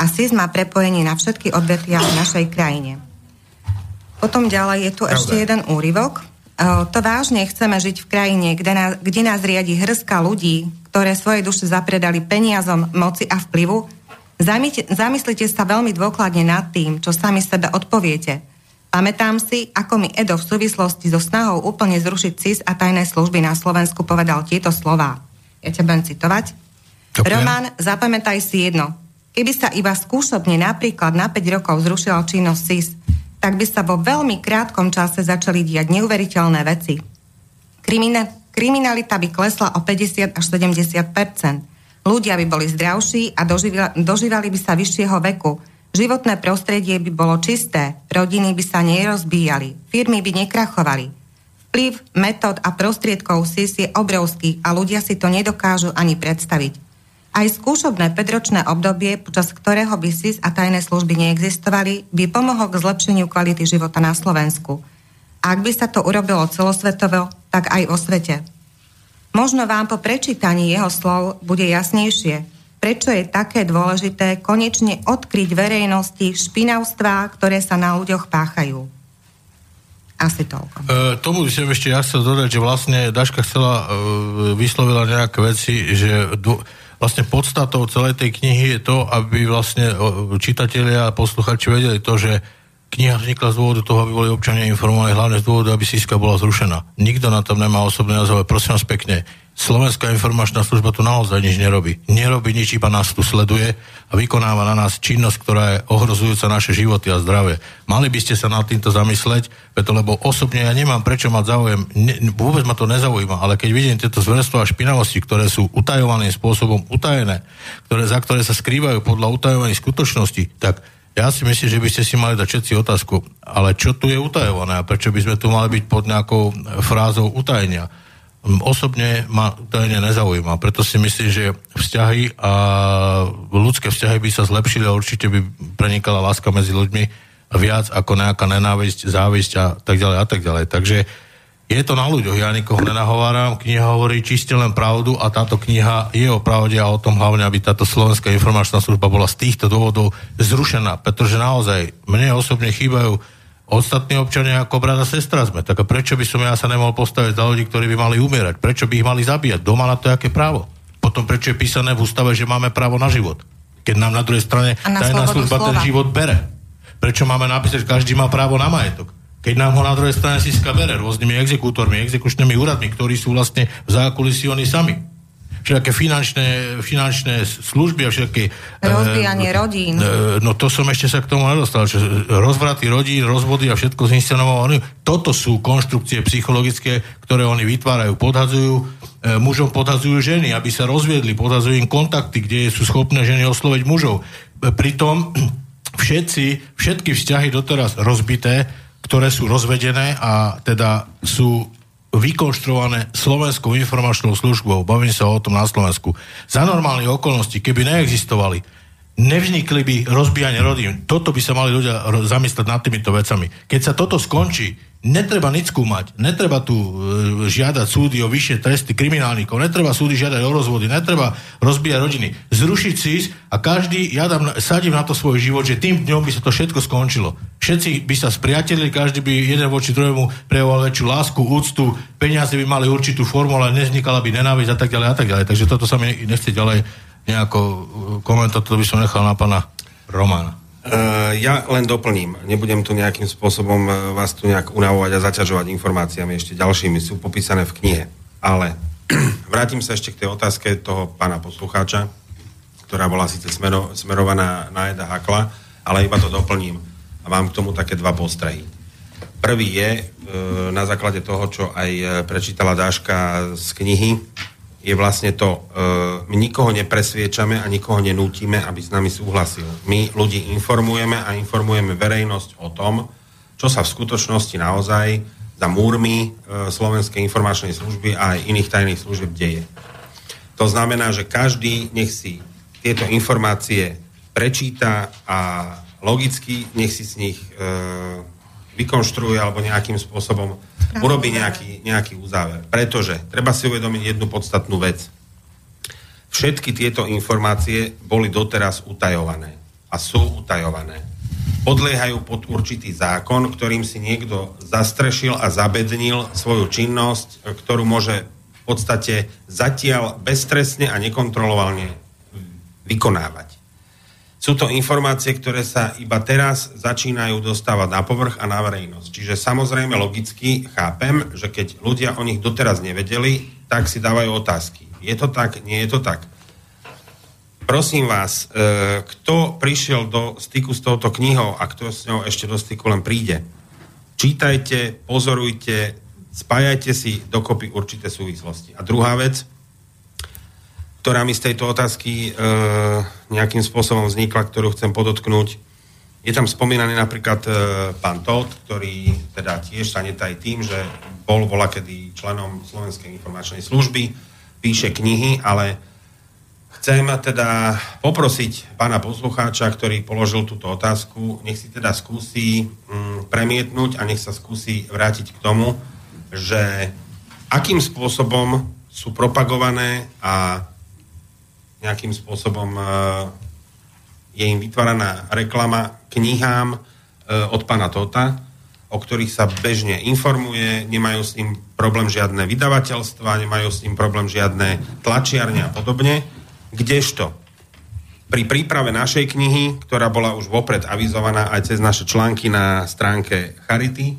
A SIS má prepojenie na všetky odvetvia v našej krajine. Potom ďalej je tu Pravda. ešte jeden úryvok. To vážne chceme žiť v krajine, kde nás, kde nás riadi hrska ľudí, ktoré svoje duše zapredali peniazom, moci a vplyvu, Zamyslite sa veľmi dôkladne nad tým, čo sami sebe odpoviete. Pamätám si, ako mi Edo v súvislosti so snahou úplne zrušiť CIS a tajné služby na Slovensku povedal tieto slova. Ja ťa budem citovať. Okay. Roman, zapamätaj si jedno. Keby sa iba skúšobne napríklad na 5 rokov zrušila činnosť CIS, tak by sa vo veľmi krátkom čase začali diať neuveriteľné veci. Krimina- kriminalita by klesla o 50 až 70% Ľudia by boli zdravší a dožívali, dožívali by sa vyššieho veku. Životné prostredie by bolo čisté, rodiny by sa nerozbíjali, firmy by nekrachovali. Vplyv, metód a prostriedkov SIS je obrovský a ľudia si to nedokážu ani predstaviť. Aj skúšobné 5-ročné obdobie, počas ktorého by SIS a tajné služby neexistovali, by pomohlo k zlepšeniu kvality života na Slovensku. Ak by sa to urobilo celosvetovo, tak aj o svete. Možno vám po prečítaní jeho slov bude jasnejšie, prečo je také dôležité konečne odkryť verejnosti špinavstvá, ktoré sa na ľuďoch páchajú. Asi toľko. E, tomu by som ešte ja dodať, že vlastne Daška chcela, e, vyslovila nejaké veci, že dô, vlastne podstatou celej tej knihy je to, aby vlastne čitatelia a posluchači vedeli to, že kniha vznikla z dôvodu toho, aby boli občania informovaní, hlavne z dôvodu, aby síska bola zrušená. Nikto na tom nemá osobné názov, prosím vás pekne. Slovenská informačná služba tu naozaj nič nerobí. Nerobí nič, iba nás tu sleduje a vykonáva na nás činnosť, ktorá je ohrozujúca naše životy a zdravie. Mali by ste sa nad týmto zamysleť, preto lebo osobne ja nemám prečo mať záujem, ne, vôbec ma to nezaujíma, ale keď vidím tieto zverstva a špinavosti, ktoré sú utajovaným spôsobom utajené, ktoré, za ktoré sa skrývajú podľa utajovaných skutočností, tak ja si myslím, že by ste si mali dať všetci otázku, ale čo tu je utajované a prečo by sme tu mali byť pod nejakou frázou utajenia? Osobne ma utajenie nezaujíma, preto si myslím, že vzťahy a ľudské vzťahy by sa zlepšili a určite by prenikala láska medzi ľuďmi viac ako nejaká nenávisť, závisť a tak ďalej a tak ďalej. Takže je to na ľuďoch, ja nikoho nenahováram, kniha hovorí čiste len pravdu a táto kniha je o pravde a o tom hlavne, aby táto slovenská informačná služba bola z týchto dôvodov zrušená, pretože naozaj mne osobne chýbajú ostatní občania ako brada sestra sme. Tak a prečo by som ja sa nemal postaviť za ľudí, ktorí by mali umierať? Prečo by ich mali zabíjať? Doma na to aké právo? Potom prečo je písané v ústave, že máme právo na život? Keď nám na druhej strane tajná služba slova. ten život bere. Prečo máme napísať, že každý má právo na majetok? keď nám ho na druhej strane Siska bere rôznymi exekútormi, exekučnými úradmi, ktorí sú vlastne v zákulisí oni sami. Všetké finančné, finančné služby a všetky... E, Rozbijanie e, rodín. E, no to som ešte sa k tomu nedostal. Že rozvraty rodín, rozvody a všetko zinscenované. Toto sú konštrukcie psychologické, ktoré oni vytvárajú, podhadzujú e, mužom podhazujú ženy, aby sa rozviedli, podhazujú im kontakty, kde sú schopné ženy osloviť mužov. E, pritom všetci, všetky vzťahy doteraz rozbité ktoré sú rozvedené a teda sú vykonštruované Slovenskou informačnou službou. Bavím sa o tom na Slovensku. Za normálnych okolností, keby neexistovali, nevznikli by rozbijanie rodín. Toto by sa mali ľudia zamyslieť nad týmito vecami. Keď sa toto skončí, netreba nič skúmať, netreba tu e, žiadať súdy o vyššie tresty kriminálnikov, netreba súdy žiadať o rozvody, netreba rozbíjať rodiny. Zrušiť SIS a každý, ja dám, sadím na to svoj život, že tým dňom by sa to všetko skončilo. Všetci by sa spriatelili, každý by jeden voči druhému prejavoval väčšiu lásku, úctu, peniaze by mali určitú formu, ale neznikala by nenávisť a tak ďalej a tak ďalej. Takže toto sa mi nechce ďalej nejako e, komentovať, to by som nechal na pána Romana. Uh, ja len doplním. Nebudem tu nejakým spôsobom uh, vás tu nejak unavovať a zaťažovať informáciami ešte ďalšími. Sú popísané v knihe. Ale vrátim sa ešte k tej otázke toho pána poslucháča, ktorá bola síce smero, smerovaná na Eda Hakla, ale iba to doplním a mám k tomu také dva postrehy. Prvý je, e, na základe toho, čo aj prečítala Dáška z knihy, je vlastne to, e, my nikoho nepresviečame a nikoho nenútime, aby s nami súhlasil. My ľudí informujeme a informujeme verejnosť o tom, čo sa v skutočnosti naozaj za múrmi Slovenskej informačnej služby a aj iných tajných služieb deje. To znamená, že každý nech si tieto informácie prečíta a logicky nech si z nich e, vykonštruuje alebo nejakým spôsobom urobí nejaký, nejaký uzáver. Pretože treba si uvedomiť jednu podstatnú vec. Všetky tieto informácie boli doteraz utajované a sú utajované. Podliehajú pod určitý zákon, ktorým si niekto zastrešil a zabednil svoju činnosť, ktorú môže v podstate zatiaľ bezstresne a nekontrolovalne vykonávať. Sú to informácie, ktoré sa iba teraz začínajú dostávať na povrch a na verejnosť. Čiže samozrejme logicky chápem, že keď ľudia o nich doteraz nevedeli, tak si dávajú otázky. Je to tak? Nie je to tak? Prosím vás, e, kto prišiel do styku s touto knihou a kto s ňou ešte do styku len príde, čítajte, pozorujte, spájajte si dokopy určité súvislosti. A druhá vec, ktorá mi z tejto otázky e, nejakým spôsobom vznikla, ktorú chcem podotknúť. Je tam spomínaný napríklad e, pán Todt, ktorý teda tiež sa netaj tým, že bol vola kedy členom Slovenskej informačnej služby, píše knihy, ale chcem teda poprosiť pána poslucháča, ktorý položil túto otázku, nech si teda skúsi mm, premietnúť a nech sa skúsi vrátiť k tomu, že akým spôsobom sú propagované a nejakým spôsobom e, je im vytváraná reklama knihám e, od pána Tota, o ktorých sa bežne informuje, nemajú s ním problém žiadne vydavateľstva, nemajú s ním problém žiadne tlačiarne a podobne. Kdežto pri príprave našej knihy, ktorá bola už vopred avizovaná aj cez naše články na stránke Charity,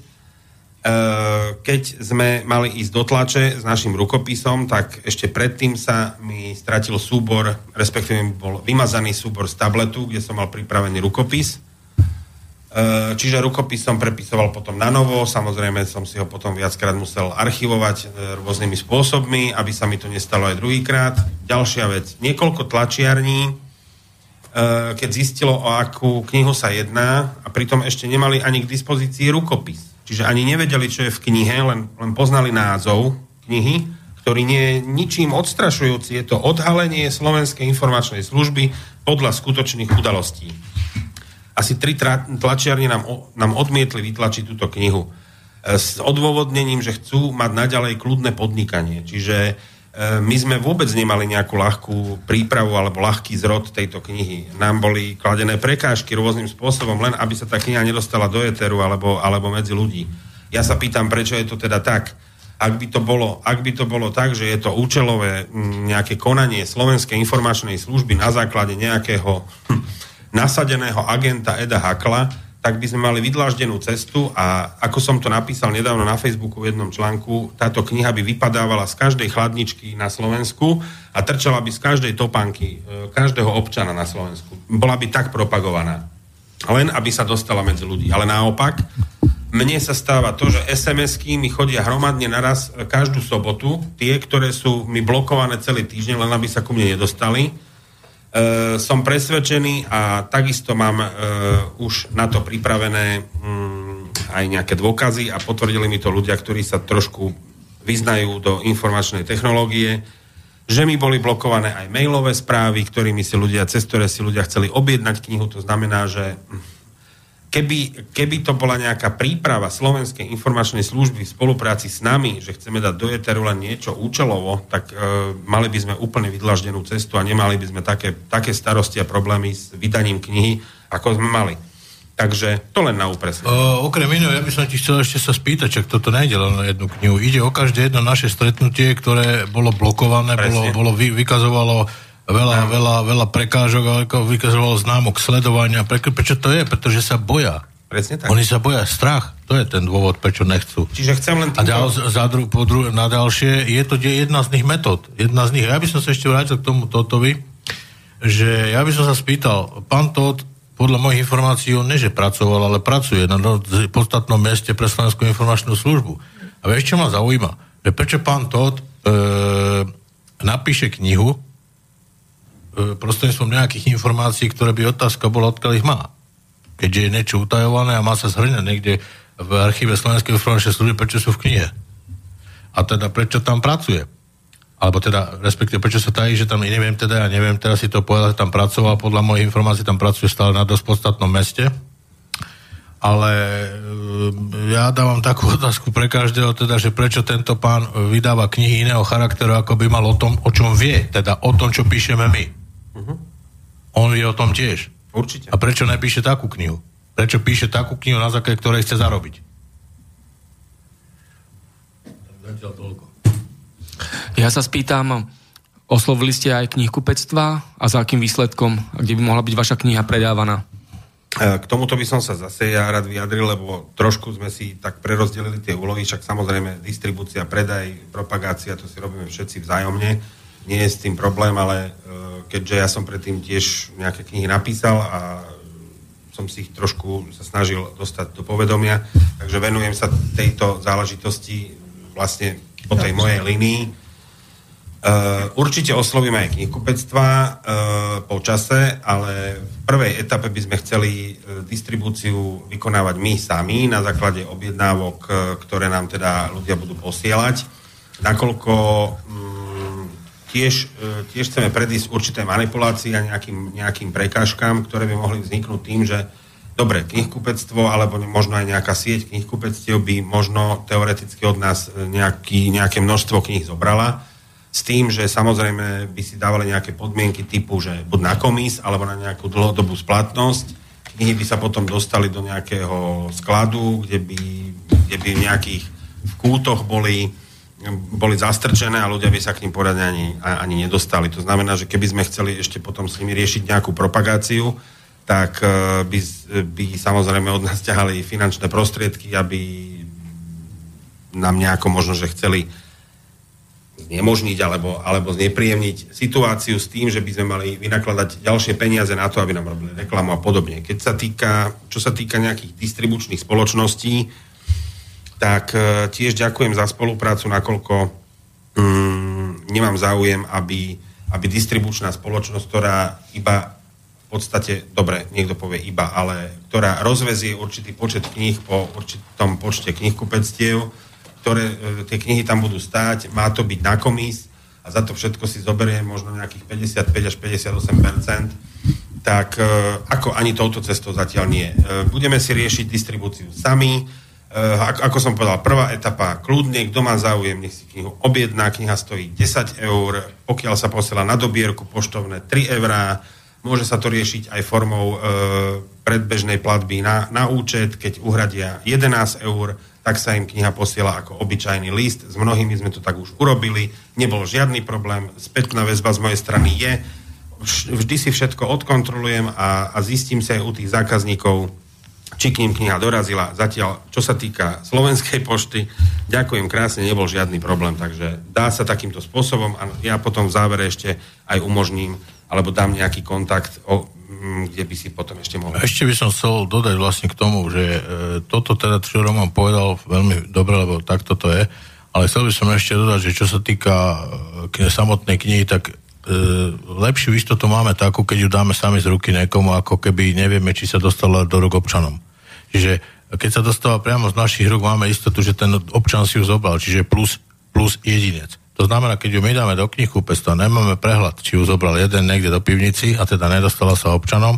keď sme mali ísť do tlače s našim rukopisom, tak ešte predtým sa mi stratil súbor, respektíve bol vymazaný súbor z tabletu, kde som mal pripravený rukopis. Eh, čiže rukopis som prepisoval potom na novo, samozrejme som si ho potom viackrát musel archivovať eh, rôznymi spôsobmi, aby sa mi to nestalo aj druhýkrát. Ďalšia vec, niekoľko tlačiarní, keď zistilo, o akú knihu sa jedná a pritom ešte nemali ani k dispozícii rukopis Čiže ani nevedeli, čo je v knihe, len, len poznali názov knihy, ktorý nie je ničím odstrašujúci. Je to odhalenie Slovenskej informačnej služby podľa skutočných udalostí. Asi tri tlačiarne nám, nám odmietli vytlačiť túto knihu e, s odôvodnením, že chcú mať naďalej kľudné podnikanie. Čiže my sme vôbec nemali nejakú ľahkú prípravu alebo ľahký zrod tejto knihy. Nám boli kladené prekážky rôznym spôsobom, len aby sa tá kniha nedostala do éteru alebo, alebo medzi ľudí. Ja sa pýtam, prečo je to teda tak. Ak by to bolo, ak by to bolo tak, že je to účelové nejaké konanie Slovenskej informačnej služby na základe nejakého hm, nasadeného agenta Eda Hakla, tak by sme mali vydláždenú cestu a ako som to napísal nedávno na Facebooku v jednom článku, táto kniha by vypadávala z každej chladničky na Slovensku a trčala by z každej topánky e, každého občana na Slovensku. Bola by tak propagovaná. Len aby sa dostala medzi ľudí. Ale naopak, mne sa stáva to, že SMS-ky mi chodia hromadne naraz každú sobotu, tie, ktoré sú mi blokované celý týždeň, len aby sa ku mne nedostali E, som presvedčený a takisto mám e, už na to pripravené mm, aj nejaké dôkazy a potvrdili mi to ľudia, ktorí sa trošku vyznajú do informačnej technológie, že mi boli blokované aj mailové správy, ktorými si ľudia, cez ktoré si ľudia chceli objednať knihu, to znamená, že keby, keby to bola nejaká príprava Slovenskej informačnej služby v spolupráci s nami, že chceme dať do eteru len niečo účelovo, tak e, mali by sme úplne vydlaždenú cestu a nemali by sme také, také starosti a problémy s vydaním knihy, ako sme mali. Takže to len na úpresne. okrem iného, ja by som ti chcel ešte sa spýtať, čak toto nejde len na jednu knihu. Ide o každé jedno naše stretnutie, ktoré bolo blokované, bolo, bolo vy, vykazovalo veľa, veľa, veľa prekážok, ale ako vykazovalo známok sledovania. Pre, prečo to je? Pretože sa boja. Presne tak. Oni sa boja strach. To je ten dôvod, prečo nechcú. Čiže chcem len A ďal, za dru, po dru, na ďalšie, je to jedna z nich metód. Jedna z nich. Ja by som sa ešte vrátil k tomu Totovi, že ja by som sa spýtal, pán Tot, podľa mojich informácií, on neže pracoval, ale pracuje na podstatnom mieste pre Slovenskú informačnú službu. A vieš, čo ma zaujíma? Že prečo pán Tot e, napíše knihu prostredníctvom nejakých informácií, ktoré by otázka bola, odkiaľ ich má keďže je niečo utajované a má sa zhrňať niekde v archíve Slovenskej informačnej služby, prečo sú v knihe. A teda prečo tam pracuje. Alebo teda, respektíve, prečo sa tají, že tam, neviem teda, ja neviem teraz si to povedať, tam pracoval, podľa mojich informácií tam pracuje stále na dosť podstatnom meste. Ale e, ja dávam takú otázku pre každého, teda, že prečo tento pán vydáva knihy iného charakteru, ako by mal o tom, o čom vie, teda o tom, čo píšeme my. Uh-huh. On vie o tom tiež. Určite. A prečo nepíše takú knihu? Prečo píše takú knihu, na základe ktorej chce zarobiť? Ja sa spýtam, oslovili ste aj knihkupectva a za akým výsledkom, kde by mohla byť vaša kniha predávaná? E, k tomuto by som sa zase ja rád vyjadril, lebo trošku sme si tak prerozdelili tie úlohy, však samozrejme distribúcia, predaj, propagácia, to si robíme všetci vzájomne, nie je s tým problém, ale e, keďže ja som predtým tiež nejaké knihy napísal a som si ich trošku sa snažil dostať do povedomia, takže venujem sa tejto záležitosti vlastne po tej mojej linii. Uh, určite oslovíme aj knihkupectva uh, po čase, ale v prvej etape by sme chceli distribúciu vykonávať my sami na základe objednávok, ktoré nám teda ľudia budú posielať. Nakoľko um, tiež, e, tiež chceme predísť určité manipulácie a nejakým, nejakým prekážkam, ktoré by mohli vzniknúť tým, že dobre, knihkupectvo alebo možno aj nejaká sieť knihkupectiev by možno teoreticky od nás e, nejaký, nejaké množstvo kníh zobrala s tým, že samozrejme by si dávali nejaké podmienky typu, že buď na komis alebo na nejakú dlhodobú splatnosť. Knihy by sa potom dostali do nejakého skladu, kde by, kde by v nejakých v kútoch boli boli zastrčené a ľudia by sa k ním poradne ani, ani nedostali. To znamená, že keby sme chceli ešte potom s nimi riešiť nejakú propagáciu, tak e, by, by samozrejme od nás ťahali finančné prostriedky, aby nám nejako možno, že chceli znemožniť alebo, alebo znepríjemniť situáciu s tým, že by sme mali vynakladať ďalšie peniaze na to, aby nám robili reklamu a podobne. Keď sa týka, čo sa týka nejakých distribučných spoločností, tak e, tiež ďakujem za spoluprácu, nakoľko mm, nemám záujem, aby, aby distribučná spoločnosť, ktorá iba v podstate, dobre, niekto povie iba, ale ktorá rozvezie určitý počet kníh po určitom počte knihkupectiev, ktoré e, tie knihy tam budú stáť, má to byť na komis a za to všetko si zoberie možno nejakých 55 až 58% tak e, ako ani touto cestou zatiaľ nie. Budeme si riešiť distribúciu sami, ako som povedal, prvá etapa, kľudne, kto má záujem, nech si knihu objedná, kniha stojí 10 eur, pokiaľ sa posiela na dobierku poštovné 3 eurá, môže sa to riešiť aj formou uh, predbežnej platby na, na účet, keď uhradia 11 eur, tak sa im kniha posiela ako obyčajný list. S mnohými sme to tak už urobili, nebol žiadny problém, spätná väzba z mojej strany je, vždy si všetko odkontrolujem a, a zistím sa aj u tých zákazníkov, či k ním kniha dorazila. Zatiaľ, čo sa týka Slovenskej pošty, ďakujem krásne, nebol žiadny problém, takže dá sa takýmto spôsobom a ja potom v závere ešte aj umožním, alebo dám nejaký kontakt, o, mm, kde by si potom ešte mohol. Ešte by som chcel dodať vlastne k tomu, že e, toto teda, čo Roman povedal veľmi dobre, lebo takto to je, ale chcel by som ešte dodať, že čo sa týka e, samotnej knihy, tak lepšiu istotu máme takú, keď ju dáme sami z ruky niekomu, ako keby nevieme, či sa dostala do ruk občanom. Čiže keď sa dostáva priamo z našich rúk, máme istotu, že ten občan si ju zobral, čiže plus, plus jedinec. To znamená, keď ju my dáme do knihkupectva, nemáme prehľad, či ju zobral jeden niekde do pivnici a teda nedostala sa občanom,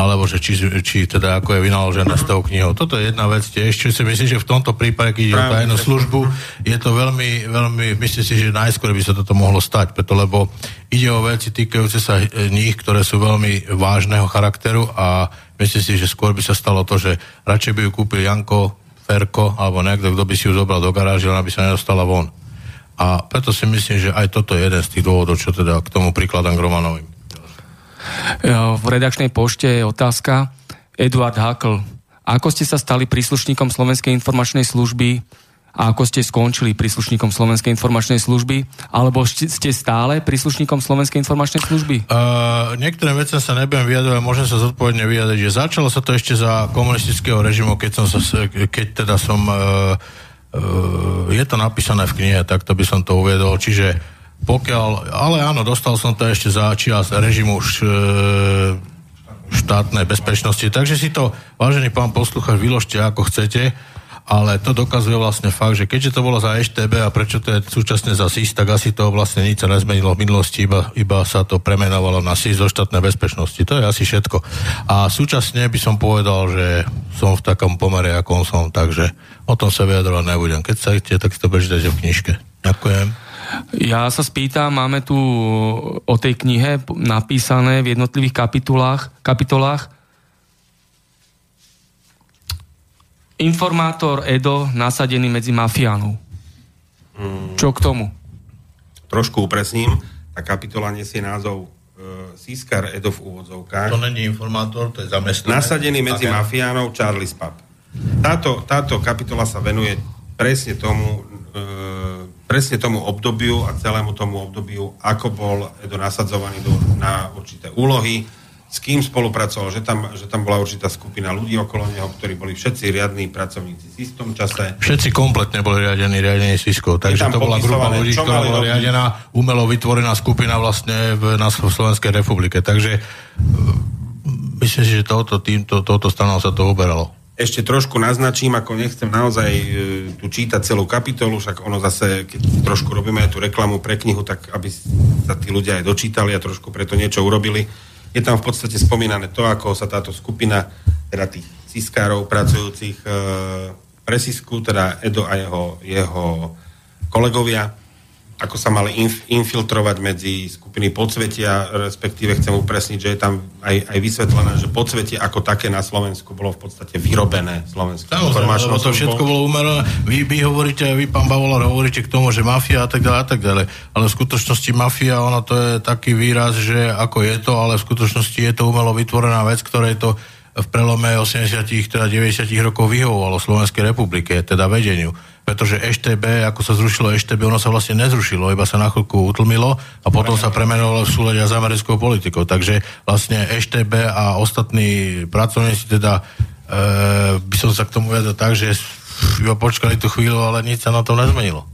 alebo že či, či teda ako je vynaložené s tou knihou. Toto je jedna vec tiež, čo si myslím, že v tomto prípade, keď ide o tajnú službu, je to veľmi, veľmi, myslím si, že najskôr by sa toto mohlo stať, preto lebo ide o veci týkajúce sa nich, ktoré sú veľmi vážneho charakteru a myslím si, že skôr by sa stalo to, že radšej by ju kúpil Janko, Ferko alebo niekto, kto by si ju zobral do garáže, aby sa nedostala von. A preto si myslím, že aj toto je jeden z tých dôvodov, čo teda k tomu prikladám k Romanovým. V redakčnej pošte je otázka Eduard Hakl. ako ste sa stali príslušníkom Slovenskej informačnej služby a ako ste skončili príslušníkom Slovenskej informačnej služby, alebo ste stále príslušníkom Slovenskej informačnej služby? Uh, niektoré veci sa nebudem vyjadrovať, môžem sa zodpovedne vyjadriť, že začalo sa to ešte za komunistického režimu, keď som sa, keď teda som uh, uh, je to napísané v knihe, tak to by som to uviedol, čiže pokiaľ, ale áno, dostal som to ešte za čias režimu š, štátnej bezpečnosti, takže si to, vážený pán posluchač, vyložte ako chcete ale to dokazuje vlastne fakt, že keďže to bolo za EŠTB a prečo to je súčasne za SIS, tak asi to vlastne nič sa nezmenilo v minulosti, iba, iba sa to premenovalo na SIS zo štátnej bezpečnosti. To je asi všetko. A súčasne by som povedal, že som v takom pomere, ako som, takže o tom sa vyjadrovať nebudem. Keď sa chcete, tak si to prečítajte v knižke. Ďakujem. Ja sa spýtam, máme tu o tej knihe napísané v jednotlivých kapitolách, kapitolách informátor Edo nasadený medzi mafiánov. Hmm. Čo k tomu? Trošku upresním. Tá kapitola nesie názov e, Siskar Edo v úvodzovkách. To není informátor, to je zamestnaný. Nasadený medzi okay. mafiánov Charlie Spap. Táto, táto kapitola sa venuje presne tomu, e, presne tomu obdobiu a celému tomu obdobiu, ako bol Edo nasadzovaný do, na určité úlohy, s kým spolupracoval, že tam, že tam bola určitá skupina ľudí okolo neho, ktorí boli všetci riadní pracovníci v istom čase. Všetci kompletne boli riadení riadení Siskov, takže to bola grupa ľudí, ktorá bola riadená, umelo vytvorená skupina vlastne v, na Slovenskej republike. Takže e, myslím si, že touto, týmto, touto stranou sa to uberalo. Ešte trošku naznačím, ako nechcem naozaj e, tu čítať celú kapitolu, však ono zase, keď trošku robíme aj tú reklamu pre knihu, tak aby sa tí ľudia aj dočítali a trošku preto niečo urobili. Je tam v podstate spomínané to, ako sa táto skupina, teda tých ciskárov pracujúcich e, pre Sisku, teda Edo a jeho, jeho kolegovia, ako sa mali inf- infiltrovať medzi skupiny podsvetia, respektíve chcem upresniť, že je tam aj, aj vysvetlené, že podsvetie ako také na Slovensku bolo v podstate vyrobené Slovensku. Samozrejme, to všetko bolo umelené. Vy, vy hovoríte, vy pán Bavolár hovoríte k tomu, že mafia a tak ďalej a tak ďalej. Ale v skutočnosti mafia, ono to je taký výraz, že ako je to, ale v skutočnosti je to umelo vytvorená vec, ktorá je to v prelome 80 teda 90 rokov vyhovovalo Slovenskej republike, teda vedeniu pretože EŠTB, ako sa zrušilo EŠTB, ono sa vlastne nezrušilo, iba sa na chvíľku utlmilo a potom sa premenovalo v súlade s americkou politikou. Takže vlastne EŠTB a ostatní pracovníci teda e, by som sa k tomu vedel tak, že iba počkali tú chvíľu, ale nič sa na to nezmenilo.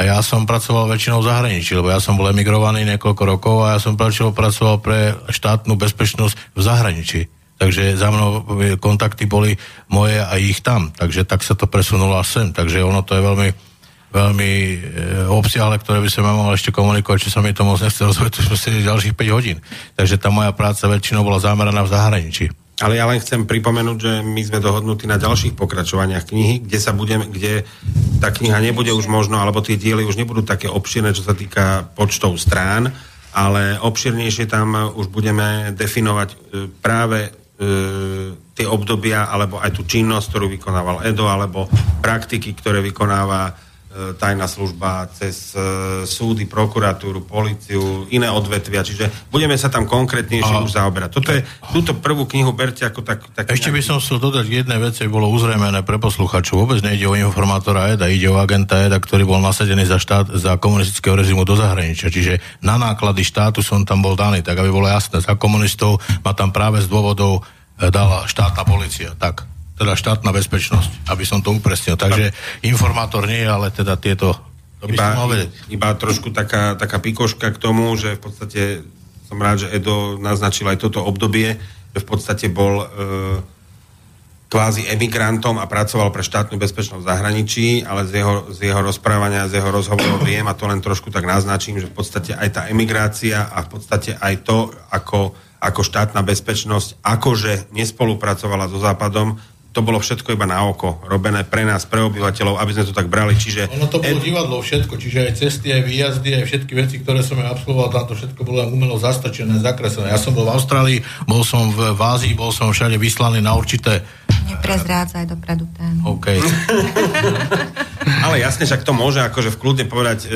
A ja som pracoval väčšinou v zahraničí, lebo ja som bol emigrovaný niekoľko rokov a ja som pracoval pre štátnu bezpečnosť v zahraničí takže za mnou kontakty boli moje a ich tam, takže tak sa to presunulo sem, takže ono to je veľmi veľmi e, obsiahle, ktoré by som mohol ešte komunikovať, či sa mi to moc nechce rozhovať, už sme sedeli ďalších 5 hodín. Takže tá moja práca väčšinou bola zameraná v zahraničí. Ale ja len chcem pripomenúť, že my sme dohodnutí na ďalších pokračovaniach knihy, kde sa budeme, kde tá kniha nebude už možno, alebo tie diely už nebudú také obširné, čo sa týka počtov strán, ale obširnejšie tam už budeme definovať e, práve tie obdobia, alebo aj tú činnosť, ktorú vykonával Edo, alebo praktiky, ktoré vykonáva E, tajná služba, cez e, súdy, prokuratúru, policiu, iné odvetvia, čiže budeme sa tam konkrétnejšie už zaoberať. Toto je, túto prvú knihu berte ako tak... tak Ešte by som chcel dodať jedné veci, bolo uzrejmené pre posluchačov. Vôbec nejde o informátora EDA, ide o agenta EDA, ktorý bol nasadený za, štát, za komunistického režimu do zahraničia. Čiže na náklady štátu som tam bol daný, tak aby bolo jasné. Za komunistov ma tam práve z dôvodov e, dala štátna policia. Tak teda štátna bezpečnosť, aby som to upresnil. Takže informátor nie, ale teda tieto... To by iba, iba trošku taká, taká pikoška k tomu, že v podstate som rád, že Edo naznačil aj toto obdobie, že v podstate bol e, kvázi emigrantom a pracoval pre štátnu bezpečnosť v zahraničí, ale z jeho, z jeho rozprávania, z jeho rozhovorov viem a to len trošku tak naznačím, že v podstate aj tá emigrácia a v podstate aj to, ako, ako štátna bezpečnosť akože nespolupracovala so Západom, to bolo všetko iba na oko, robené pre nás, pre obyvateľov, aby sme to tak brali. Čiže... Ono to bolo ed... divadlo všetko, čiže aj cesty, aj výjazdy, aj všetky veci, ktoré som ja absolvoval, tam to všetko bolo umelo zastačené, zakreslené. Ja som bol v Austrálii, bol som v, v Ázii, bol som všade vyslaný na určité... Neprezrádzaj dopredu tému. OK. ale jasne, však to môže akože v kľudne povedať, e,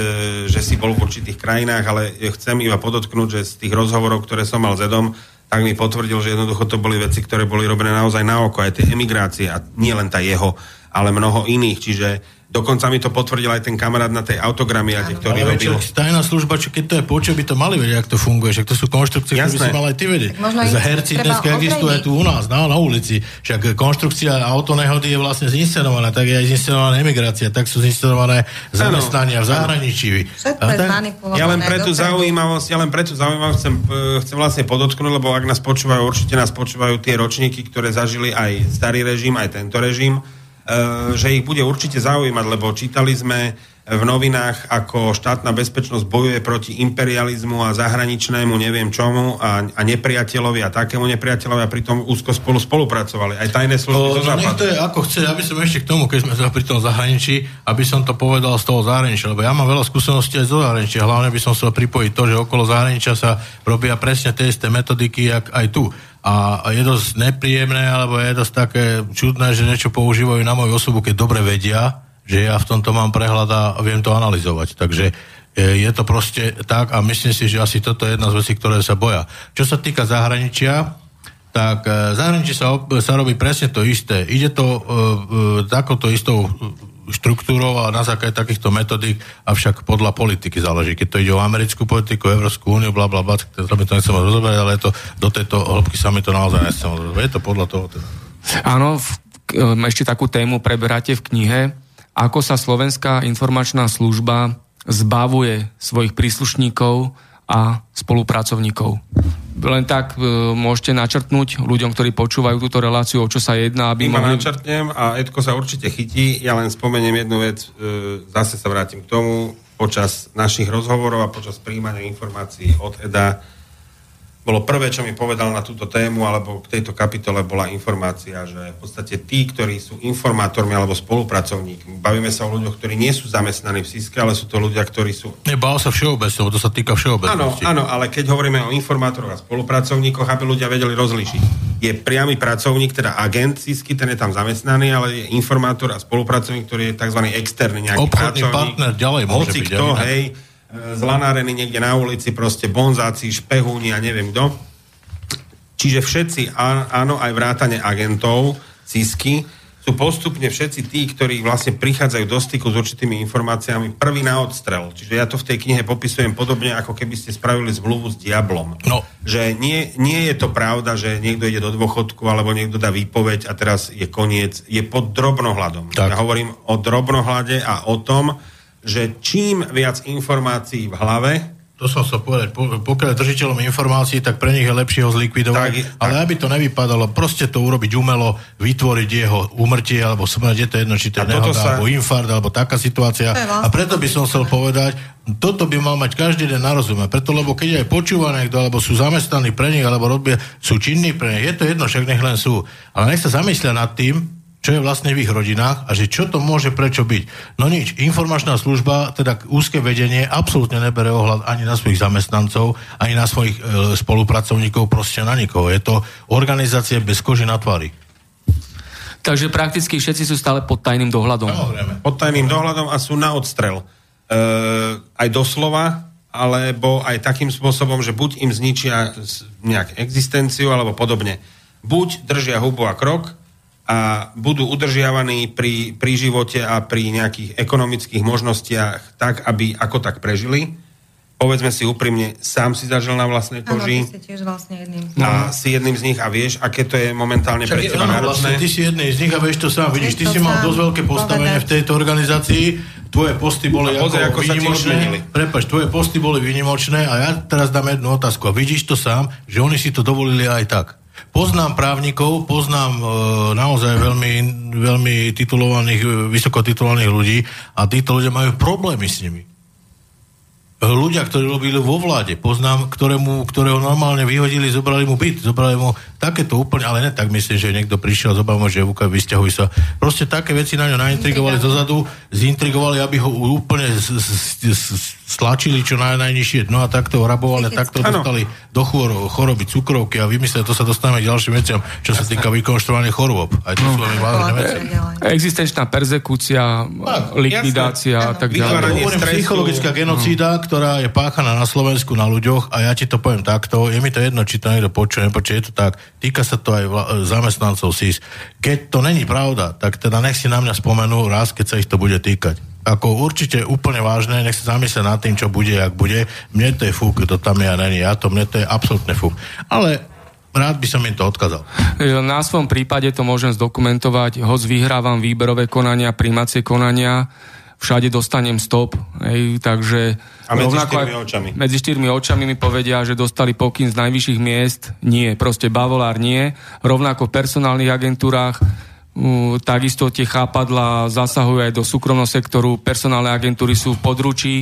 že si bol v určitých krajinách, ale chcem iba podotknúť, že z tých rozhovorov, ktoré som mal s Edom, tak mi potvrdil, že jednoducho to boli veci, ktoré boli robené naozaj na oko, aj tie emigrácie a nie len tá jeho, ale mnoho iných, čiže Dokonca mi to potvrdil aj ten kamarát na tej autogramiade, ktorý Ale robil. čo, tajná služba, čo keď to je počo, by to mali vedieť, ako to funguje. Však to sú konštrukcie, ktoré by Jasné. si mal aj ty vedieť. Za herci treba dnes existuje tu u nás, na, na ulici. Však konštrukcia autonehody je vlastne zinscenovaná, tak je aj zinscenovaná emigrácia, tak sú zinscenované zamestnania v zahraničí. Ja len pre tú zaujímavosť, ja len pre tú zaujímavosť chcem, e, chcem vlastne podotknúť, lebo ak nás počúvajú, určite nás počúvajú tie ročníky, ktoré zažili aj starý režim, aj tento režim, že ich bude určite zaujímať, lebo čítali sme v novinách, ako štátna bezpečnosť bojuje proti imperializmu a zahraničnému neviem čomu a, a nepriateľovi a takému nepriateľovi a pritom úzko spolu spolupracovali. Aj tajné služby O, zo no západu. to je ako chce, aby som ešte k tomu, keď sme sa pri tom zahraničí, aby som to povedal z toho zahraničia, lebo ja mám veľa skúseností aj zo zahraničia, hlavne by som chcel pripojiť to, že okolo zahraničia sa robia presne tie isté metodiky, jak aj tu. A je dosť nepríjemné, alebo je dosť také čudné, že niečo používajú na moju osobu, keď dobre vedia, že ja v tomto mám prehľad a viem to analyzovať. Takže e, je to proste tak a myslím si, že asi toto je jedna z vecí, ktoré sa boja. Čo sa týka zahraničia, tak e, zahraničí sa, sa robí presne to isté. Ide to e, e, takouto istou štruktúrou a na základe takýchto metodík, avšak podľa politiky záleží. Keď to ide o americkú politiku, Európsku úniu, bla bla bla, to my to nechceme rozoberať, ale to, do tejto hĺbky sa mi to naozaj nechcem rozoberať. Je to podľa toho teda. Áno, v, ešte takú tému preberáte v knihe, ako sa Slovenská informačná služba zbavuje svojich príslušníkov a spolupracovníkov. Len tak e, môžete načrtnúť ľuďom, ktorí počúvajú túto reláciu, o čo sa jedná, aby Iba mohli... načrtnem a Edko sa určite chytí. Ja len spomeniem jednu vec, e, zase sa vrátim k tomu. Počas našich rozhovorov a počas príjmania informácií od EDA bolo prvé, čo mi povedal na túto tému, alebo k tejto kapitole bola informácia, že v podstate tí, ktorí sú informátormi alebo spolupracovníkmi, bavíme sa o ľuďoch, ktorí nie sú zamestnaní v SISKE, ale sú to ľudia, ktorí sú Nebál sa všeobecne, to sa týka Áno, všeobecnosti. áno, ale keď hovoríme o informátoroch a spolupracovníkoch, aby ľudia vedeli rozlíšiť. Je priamy pracovník, teda agent SISky, ten je tam zamestnaný, ale je informátor a spolupracovník, ktorý je tzv. externý nejaký Obchodný pracovník. partner ďalej môže Hoci byť, kto, hej, zlanárený niekde na ulici, proste bonzáci, špehúni a neviem kto. Čiže všetci, áno, aj vrátane agentov, CISky, sú postupne všetci tí, ktorí vlastne prichádzajú do styku s určitými informáciami, prvý na odstrel. Čiže ja to v tej knihe popisujem podobne, ako keby ste spravili zmluvu s diablom. No. Že nie, nie je to pravda, že niekto ide do dôchodku, alebo niekto dá výpoveď a teraz je koniec. Je pod drobnohľadom. Tak. Ja hovorím o drobnohľade a o tom, že čím viac informácií v hlave, To som sa povedať, po, pokiaľ je držiteľom informácií, tak pre nich je lepšie ho zlikvidovať, Tak ale aby to nevypadalo, proste to urobiť umelo, vytvoriť jeho úmrtie alebo smrť, je to jedno, či to je nehoda, sa- alebo infarkt, alebo taká situácia. Vlastne- A preto by som chcel povedať, toto by mal mať každý den na rozume, preto lebo keď aj počúva niekto, alebo sú zamestnaní pre nich, alebo robia, sú činní pre nich, je to jedno, však nech len sú. Ale nech sa zamyslia nad tým, čo je vlastne v ich rodinách a že čo to môže prečo byť. No nič, informačná služba, teda úzke vedenie, absolútne nebere ohľad ani na svojich zamestnancov, ani na svojich e, spolupracovníkov, proste na nikoho. Je to organizácia bez koži na tvári. Takže prakticky všetci sú stále pod tajným dohľadom. Samozrejme. pod tajným dohľadom a sú na odstrel. E, aj doslova, alebo aj takým spôsobom, že buď im zničia nejak existenciu, alebo podobne. Buď držia hubu a krok a budú udržiavaní pri, pri živote a pri nejakých ekonomických možnostiach tak, aby ako tak prežili. Povedzme si úprimne, sám si zažil na vlastnej Áno, koži ty si tiež vlastne jedným. a si jedným z nich a vieš, aké to je momentálne pre Však, teba áno, vlastne ty si jednej z nich a vieš to sám. Vidíš, ty si mal dosť veľké postavenie v povedať. tejto organizácii, tvoje posty boli A pozri, ako ako výnimočné. Prepač, tvoje posty boli výnimočné a ja teraz dám jednu otázku. A vidíš to sám, že oni si to dovolili aj tak. Poznám právnikov, poznám e, naozaj veľmi, veľmi titulovaných, e, vysoko titulovaných ľudí a títo ľudia majú problémy s nimi. Ľudia, ktorí robili vo vláde, poznám, ktorému, ktorého normálne vyhodili, zobrali mu byt, zobrali mu Takéto úplne, ale ne tak myslím, že niekto prišiel z obavou, že Vuka, vysťahuj sa. Proste také veci na ňo naintrigovali zozadu, zintrigovali, aby ho úplne z, z, z, stlačili čo naj, najnižšie dno a takto rabovali takto ano. dostali do chôr, choroby cukrovky a vymysleli, to sa dostaneme k ďalším veciam, čo sa týka vykonštrovania chorôb. Aj to no. sú veľmi vážne veci. Existenčná perzekúcia, likvidácia a tak ďalej. Psychologická genocída, ktorá je páchaná na Slovensku na ľuďoch a ja ti to poviem takto, je mi to jedno, či to niekto počuje, nepočuje, je to tak, týka sa to aj vla- zamestnancov SIS. Keď to není pravda, tak teda nech si na mňa spomenú raz, keď sa ich to bude týkať. Ako určite úplne vážne, nech sa zamyslia nad tým, čo bude, ak bude. Mne to je fúk, to tam ja není, ja to, mne to je absolútne fúk. Ale rád by som im to odkázal. Na svojom prípade to môžem zdokumentovať, hoď vyhrávam výberové konania, príjmacie konania, všade dostanem stop, hej, takže... A medzi štyrmi očami. Medzi štyrmi očami mi povedia, že dostali pokyn z najvyšších miest. Nie, proste bavolár nie. Rovnako v personálnych agentúrách uh, takisto tie chápadla zasahujú aj do súkromného sektoru. Personálne agentúry sú v područí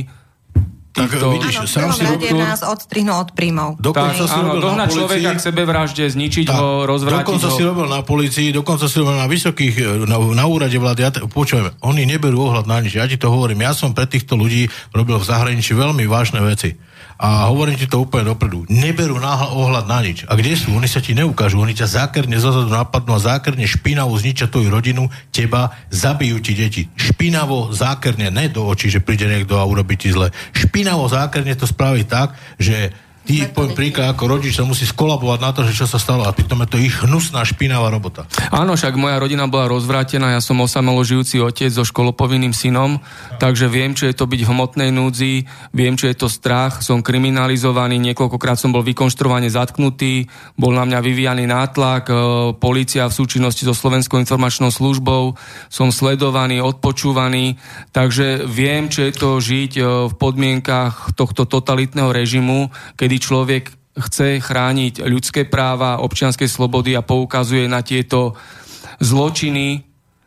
tak týchto... vidíš, áno, sám si doktor... nás odstrihnú od príjmov. Dokonca tak, si áno, dohnať človeka k sebevražde, zničiť tak, ho, rozvrátiť dokonca ho. si robil na policii, dokonca si robil na vysokých, na, na úrade vlády. Ja t- počujeme, oni neberú ohľad na nič. Ja ti to hovorím, ja som pre týchto ľudí robil v zahraničí veľmi vážne veci. A hovorím ti to úplne dopredu. Neberú náhľad ohľad na nič. A kde sú? Oni sa ti neukážu. Oni ťa zákerne zozadu napadnú a zákerne špinavo zničia tvoju rodinu, teba, zabijú ti deti. Špinavo, zákerne, ne do očí, že príde niekto a urobí ti zle. Špinavo, zákerne to spraví tak, že Ty, poviem príklad, ako rodič sa musí skolabovať na to, že čo sa stalo a pritom je to ich hnusná špinavá robota. Áno, však moja rodina bola rozvrátená, ja som osamelo žijúci otec so školopovinným synom, takže viem, čo je to byť v hmotnej núdzi, viem, čo je to strach, som kriminalizovaný, niekoľkokrát som bol vykonštrovane zatknutý, bol na mňa vyvíjaný nátlak, e, policia v súčinnosti so Slovenskou informačnou službou, som sledovaný, odpočúvaný, takže viem, čo je to žiť e, v podmienkach tohto totalitného režimu, kedy kedy človek chce chrániť ľudské práva, občianske slobody a poukazuje na tieto zločiny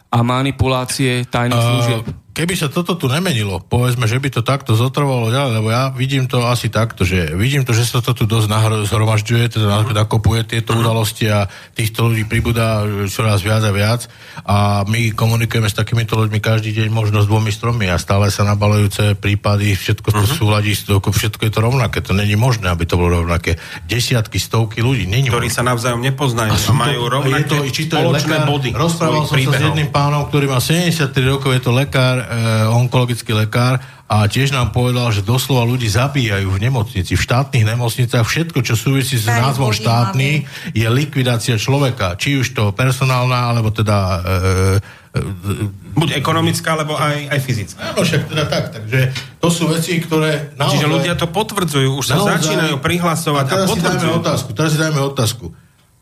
a manipulácie tajných služieb. Keby sa toto tu nemenilo, povedzme, že by to takto zotrvalo ďalej, lebo ja vidím to asi takto, že vidím to, že sa to tu dosť zhromažďuje, teda nakopuje tieto udalosti a týchto ľudí pribúda čoraz viac a viac a my komunikujeme s takýmito ľuďmi každý deň možno s dvomi stromy a stále sa nabalujúce prípady, všetko to uh-huh. súladí, všetko je to rovnaké, to není možné, aby to bolo rovnaké. Desiatky, stovky ľudí, není Ktorí možné. sa navzájom nepoznajú a, a majú rovnaké je to, či to je lekár, body. Rozprával som príbehov. sa s jedným pánom, ktorý má 73 rokov, je to lekár, onkologický lekár a tiež nám povedal, že doslova ľudí zabíjajú v nemocnici, v štátnych nemocnicách. Všetko, čo súvisí s názvom štátny, je likvidácia človeka. Či už to personálna, alebo teda... E, e, Buď ekonomická, alebo aj, aj fyzická. Áno, však teda tak. Takže to sú veci, ktoré naozaj... Čiže ľudia to potvrdzujú, už sa naozaj, začínajú prihlasovať a, teraz a potvrdzujú. Si dajme otázku, teraz si dajme otázku.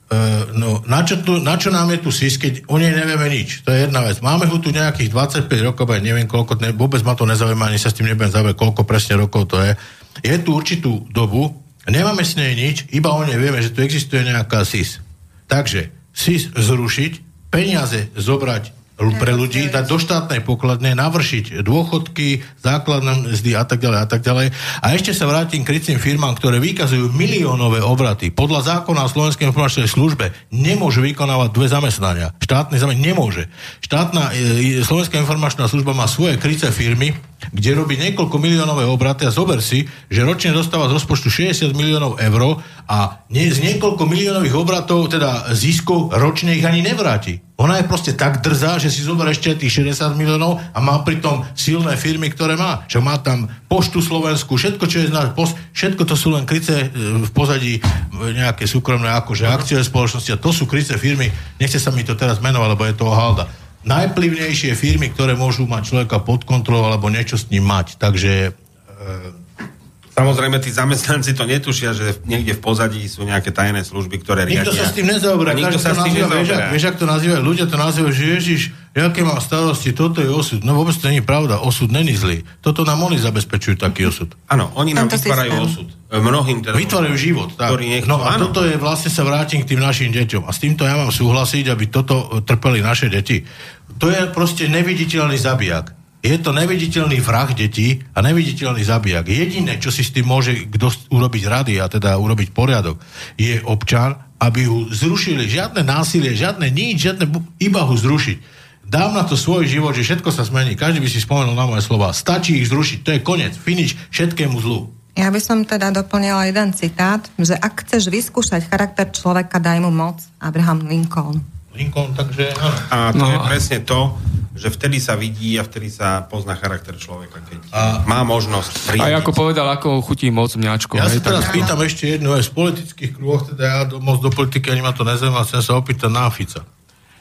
Uh, no, na čo, na čo nám je tu SIS, keď o nej nevieme nič? To je jedna vec. Máme ho tu nejakých 25 rokov, aj neviem koľko, ne, vôbec ma to nezaujíma, ani sa s tým nebudem zaujímať, koľko presne rokov to je. Je tu určitú dobu, nemáme s nej nič, iba o nej vieme, že tu existuje nejaká SIS. Takže SIS zrušiť, peniaze zobrať pre ľudí, dať do štátnej pokladne, navršiť dôchodky, základné mzdy a tak ďalej a tak ďalej. A ešte sa vrátim k krycím firmám, ktoré vykazujú miliónové obraty. Podľa zákona o Slovenskej informačnej službe nemôžu vykonávať dve zamestnania. Štátny zamestnanie nemôže. Štátna e, e, Slovenská informačná služba má svoje kryce firmy, kde robí niekoľko miliónové obraty a zober si, že ročne dostáva z rozpočtu 60 miliónov eur a nie, z niekoľko miliónových obratov, teda ziskov, ročne ich ani nevráti. Ona je proste tak drzá, že si zoberie ešte tých 60 miliónov a má pritom silné firmy, ktoré má. Čo má tam poštu Slovensku, všetko, čo je znáš, všetko to sú len kryce e, v pozadí e, nejaké súkromné akože akciové spoločnosti a to sú kryce firmy. Nechce sa mi to teraz menovať, lebo je to halda. Najplivnejšie firmy, ktoré môžu mať človeka pod kontrolou alebo niečo s ním mať. Takže e, Samozrejme, tí zamestnanci to netušia, že niekde v pozadí sú nejaké tajné služby, ktoré riadia. Nikto sa s tým nezaoberá. Nikto sa s tým nezaoberá. Vieš, ak to nazývajú? Ľudia to nazývajú, že Ježiš, aké mám starosti, toto je osud. No vôbec to nie je pravda. Osud není zlý. Toto nám oni zabezpečujú taký osud. Áno, oni nám vytvárajú osud. Mnohým teda Vytvárajú život. Tak. Nechcú, no a áno. toto je vlastne sa vrátim k tým našim deťom. A s týmto ja mám súhlasiť, aby toto trpeli naše deti. To je proste neviditeľný zabijak je to neviditeľný vrah detí a neviditeľný zabijak. Jediné, čo si s tým môže kto urobiť rady a teda urobiť poriadok, je občan aby ho zrušili. Žiadne násilie, žiadne nič, žiadne, iba ho zrušiť. Dám na to svoj život, že všetko sa zmení. Každý by si spomenul na moje slova. Stačí ich zrušiť, to je koniec, finish všetkému zlu. Ja by som teda doplnila jeden citát, že ak chceš vyskúšať charakter človeka, daj mu moc. Abraham Lincoln. Lincoln, takže áno. A to no. je presne to, že vtedy sa vidí a vtedy sa pozná charakter človeka, keď a, má možnosť príjemniť. A ako povedal, ako chutí moc mňačko. Ja sa teraz tak... pýtam ešte jednu, aj z politických krúhoch, teda ja do, moc do politiky ani ma to nezaujíma, chcem sa opýtať na Fica.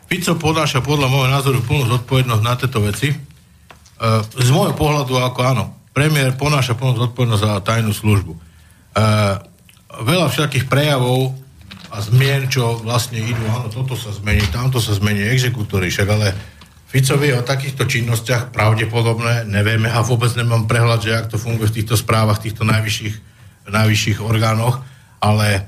Fico podáša podľa môjho názoru plnú zodpovednosť na tieto veci. E, z môjho pohľadu ako áno, premiér ponáša plnú zodpovednosť za tajnú službu. E, veľa všetkých prejavov a zmien, čo vlastne idú, áno, toto sa zmení, tamto sa zmení, exekútory, však ale Ficovi o takýchto činnostiach pravdepodobné nevieme a vôbec nemám prehľad, že ak to funguje v týchto správach, týchto najvyšších, najvyšších orgánoch, ale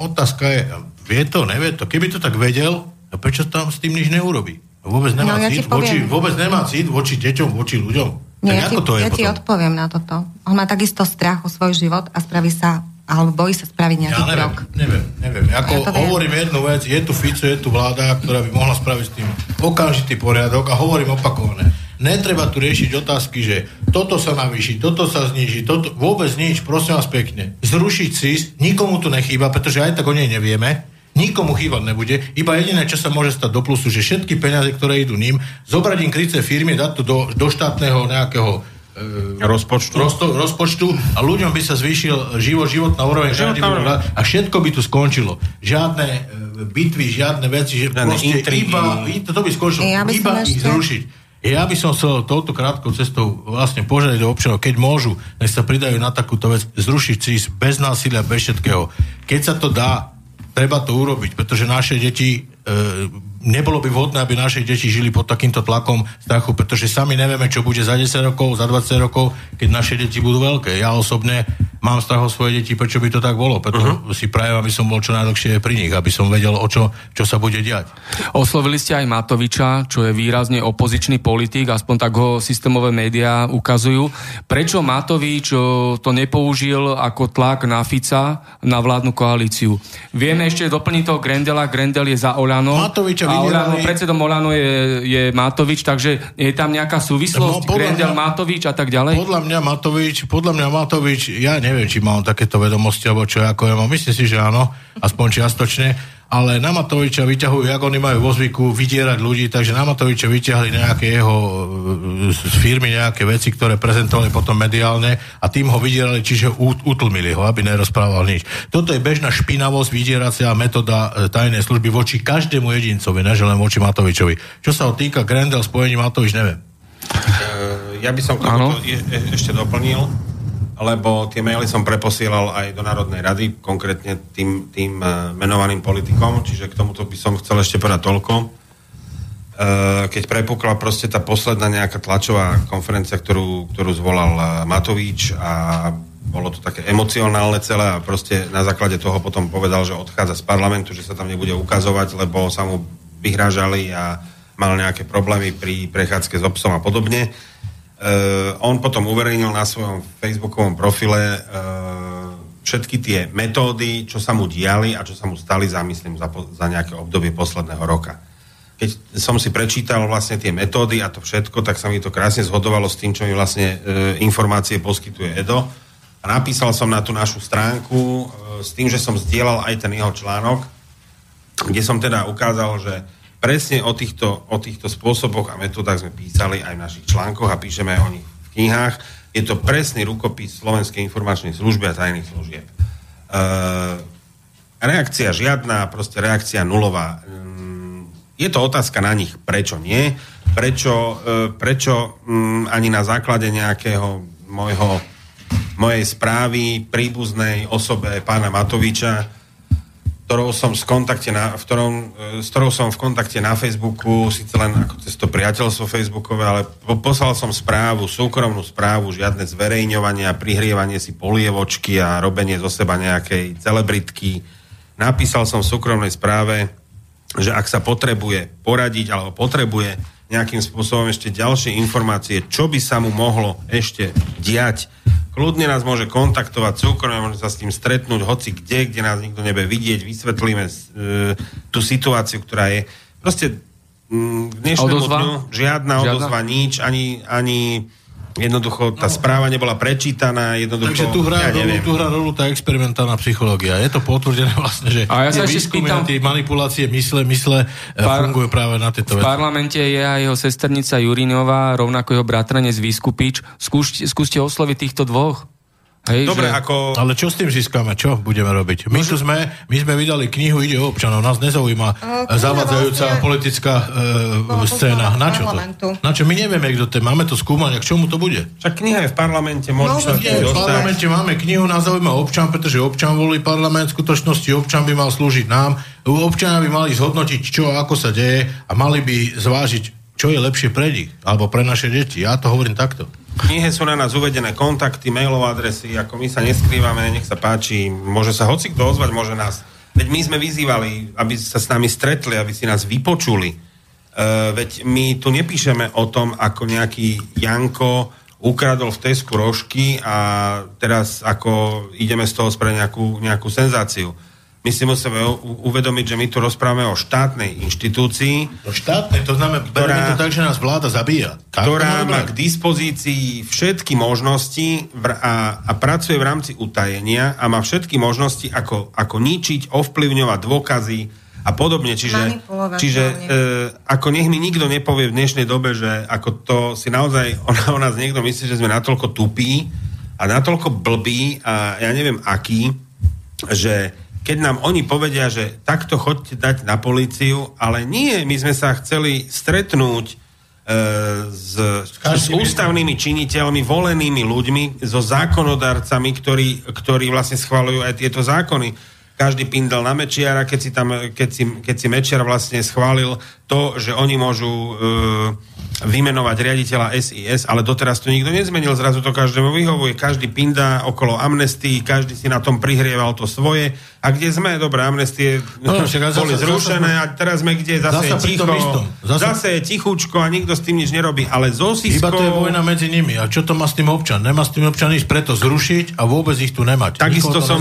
otázka je, vie to, nevie to. Keby to tak vedel, no prečo tam s tým nič neurobi? Vôbec nemá, no, ja cít, voči, vôbec nemá cít voči deťom, voči ľuďom. Nie, ja, ti, to je ja ti odpoviem na toto. On má takisto strach o svoj život a spraví sa alebo bojí sa spraviť nejaký ja neviem, krok? Neviem, neviem. Ako ja hovorím jednu vec, je tu Fico, je tu vláda, ktorá by mohla spraviť s tým okamžitý poriadok a hovorím opakované. Netreba tu riešiť otázky, že toto sa navýši, toto sa zniží, toto, vôbec nič, prosím vás pekne. Zrušiť SIS, nikomu tu nechýba, pretože aj tak o nej nevieme, nikomu chýbať nebude, iba jediné, čo sa môže stať do plusu, že všetky peniaze, ktoré idú ním, zobrať im kryce firmy, dať to do, do štátneho nejakého E, rozpočtu. Rosto, rozpočtu a ľuďom by sa zvýšil život, život na úroveň a všetko by tu skončilo. Žiadne e, bitvy, žiadne veci, že žiadne proste intrigy. iba, to by skončilo, ja by iba ich ešte... zrušiť. Ja by som chcel touto krátkou cestou vlastne požiadať do občanov, keď môžu, nech sa pridajú na takúto vec, zrušiť CIS bez násilia, bez všetkého. Keď sa to dá, treba to urobiť, pretože naše deti e, nebolo by vhodné, aby naše deti žili pod takýmto tlakom strachu, pretože sami nevieme, čo bude za 10 rokov, za 20 rokov, keď naše deti budú veľké. Ja osobne mám strach o svoje deti, prečo by to tak bolo. Preto uh-huh. si prajem, aby som bol čo najdlhšie pri nich, aby som vedel, o čo, čo sa bude diať. Oslovili ste aj Matoviča, čo je výrazne opozičný politik, aspoň tak ho systémové médiá ukazujú. Prečo Matovič to nepoužil ako tlak na Fica na vládnu koalíciu? Vieme ešte doplniť toho Grendela. Grendel je za Olano. Matoviča a Olano, predsedom Olano je, je Matovič, takže je tam nejaká súvislosť, no, Grendel, mňa, Matovič a tak ďalej? Podľa mňa Matovič, podľa mňa Matovič, ja neviem, či mám takéto vedomosti, alebo čo ako ja mám, myslím si, že áno, aspoň čiastočne, ale na Matoviča vyťahujú, ako oni majú vo zvyku vydierať ľudí, takže na Matoviča vyťahli nejaké jeho e, z firmy nejaké veci, ktoré prezentovali potom mediálne a tým ho vydierali, čiže utlmili ho, aby nerozprával nič. Toto je bežná špinavosť, vydieracia metóda e, tajnej služby voči každému jedincovi, než len voči Matovičovi. Čo sa ho týka Grendel spojení Matovič, neviem. E, ja by som to ešte doplnil lebo tie maily som preposielal aj do Národnej rady, konkrétne tým, tým uh, menovaným politikom, čiže k tomuto by som chcel ešte povedať toľko. Uh, keď prepukla proste tá posledná nejaká tlačová konferencia, ktorú, ktorú zvolal uh, Matovič a bolo to také emocionálne celé a proste na základe toho potom povedal, že odchádza z parlamentu, že sa tam nebude ukazovať, lebo sa mu vyhrážali a mal nejaké problémy pri prechádzke s obsom a podobne Uh, on potom uverejnil na svojom facebookovom profile uh, všetky tie metódy, čo sa mu diali a čo sa mu stali za, myslím, za, za nejaké obdobie posledného roka. Keď som si prečítal vlastne tie metódy a to všetko, tak sa mi to krásne zhodovalo s tým, čo mi vlastne uh, informácie poskytuje Edo. Napísal som na tú našu stránku uh, s tým, že som zdieľal aj ten jeho článok, kde som teda ukázal, že presne o týchto, o týchto spôsoboch a metodách sme písali aj v našich článkoch a píšeme o nich v knihách. Je to presný rukopis Slovenskej informačnej služby a tajných služieb. E, reakcia žiadna, proste reakcia nulová. Mm, je to otázka na nich, prečo nie, prečo, e, prečo mm, ani na základe nejakého môjho, mojej správy príbuznej osobe pána Matoviča ktorou som, v kontakte na, v ktorom, e, s ktorou som v kontakte na Facebooku, síce len ako cez to priateľstvo Facebookové, ale poslal som správu, súkromnú správu, žiadne zverejňovanie a prihrievanie si polievočky a robenie zo seba nejakej celebritky. Napísal som v súkromnej správe, že ak sa potrebuje poradiť alebo potrebuje nejakým spôsobom ešte ďalšie informácie, čo by sa mu mohlo ešte diať kľudne nás môže kontaktovať súkromne, môže sa s tým stretnúť hoci kde, kde nás nikto nebe vidieť, vysvetlíme e, tú situáciu, ktorá je. Proste m, k dnešnému Odozva? dňu žiadna, Žiadna? odozva, nič, ani, ani jednoducho tá správa nebola prečítaná, jednoducho, Takže tu hrá, ja rolu, tu hrá rolu tá experimentálna psychológia. Je to potvrdené vlastne, že A ja sa ešte spýtam- tie manipulácie mysle, mysle Par- Par... fungujú práve na tieto V veci. parlamente je aj jeho sesternica Jurinová, rovnako jeho bratranec Vyskupič. Skúšte, skúste osloviť týchto dvoch. Hej, Dobre, že... ako... Ale čo s tým získame? Čo budeme robiť? My tu sme, my sme vydali knihu Ide o občanov. Nás nezaujíma uh, zavádzajúca vlastne politická uh, scéna. Na čo parlamentu. to? Na čo? My nevieme, kto to je. Máme to skúmať, a k čomu to bude? Však kniha je v parlamente, môžu No, sa V parlamente máme knihu, nás zaujíma občan, pretože občan volí parlament, v skutočnosti občan by mal slúžiť nám. Občania by mali zhodnotiť, čo a ako sa deje a mali by zvážiť, čo je lepšie pre nich, alebo pre naše deti. Ja to hovorím takto. Knihe sú na nás uvedené kontakty, mailové adresy, ako my sa neskrývame, nech sa páči, môže sa hoci kto ozvať, môže nás. Veď my sme vyzývali, aby sa s nami stretli, aby si nás vypočuli. Uh, veď my tu nepíšeme o tom, ako nejaký Janko ukradol v Tesku rožky a teraz ako ideme z toho spraviť nejakú, nejakú senzáciu. My si musíme uvedomiť, že my tu rozprávame o štátnej inštitúcii, To štátne, to znamená, bereme to tak, že nás vláda zabíja. Tak to ktorá má k dispozícii všetky možnosti a, a pracuje v rámci utajenia a má všetky možnosti, ako, ako ničiť, ovplyvňovať dôkazy a podobne. Čiže, čiže e, ako nech mi nikto nepovie v dnešnej dobe, že ako to si naozaj o, o nás niekto myslí, že sme natoľko tupí a natoľko blbí a ja neviem aký, že keď nám oni povedia, že takto chodte dať na políciu, ale nie, my sme sa chceli stretnúť e, s, s ústavnými činiteľmi, volenými ľuďmi, so zákonodarcami, ktorí, ktorí vlastne schvalujú aj tieto zákony. Každý pindal na Mečiara, keď si, tam, keď si, keď si Mečiar vlastne schválil to, že oni môžu e, vymenovať riaditeľa SIS, ale doteraz to nikto nezmenil, zrazu to každému vyhovuje, každý pinda okolo amnestii, každý si na tom prihrieval to svoje. A kde sme? Dobre, amnestie No, však a zasa- boli zrušené sme- a teraz sme kde? Zase Zasa je ticho. Zasa- Zase je tichučko a nikto s tým nič nerobí. Ale s Iba to je vojna medzi nimi. A čo to má s tým občan? Nemá s tým občan ísť preto zrušiť a vôbec ich tu nemať. Takisto som,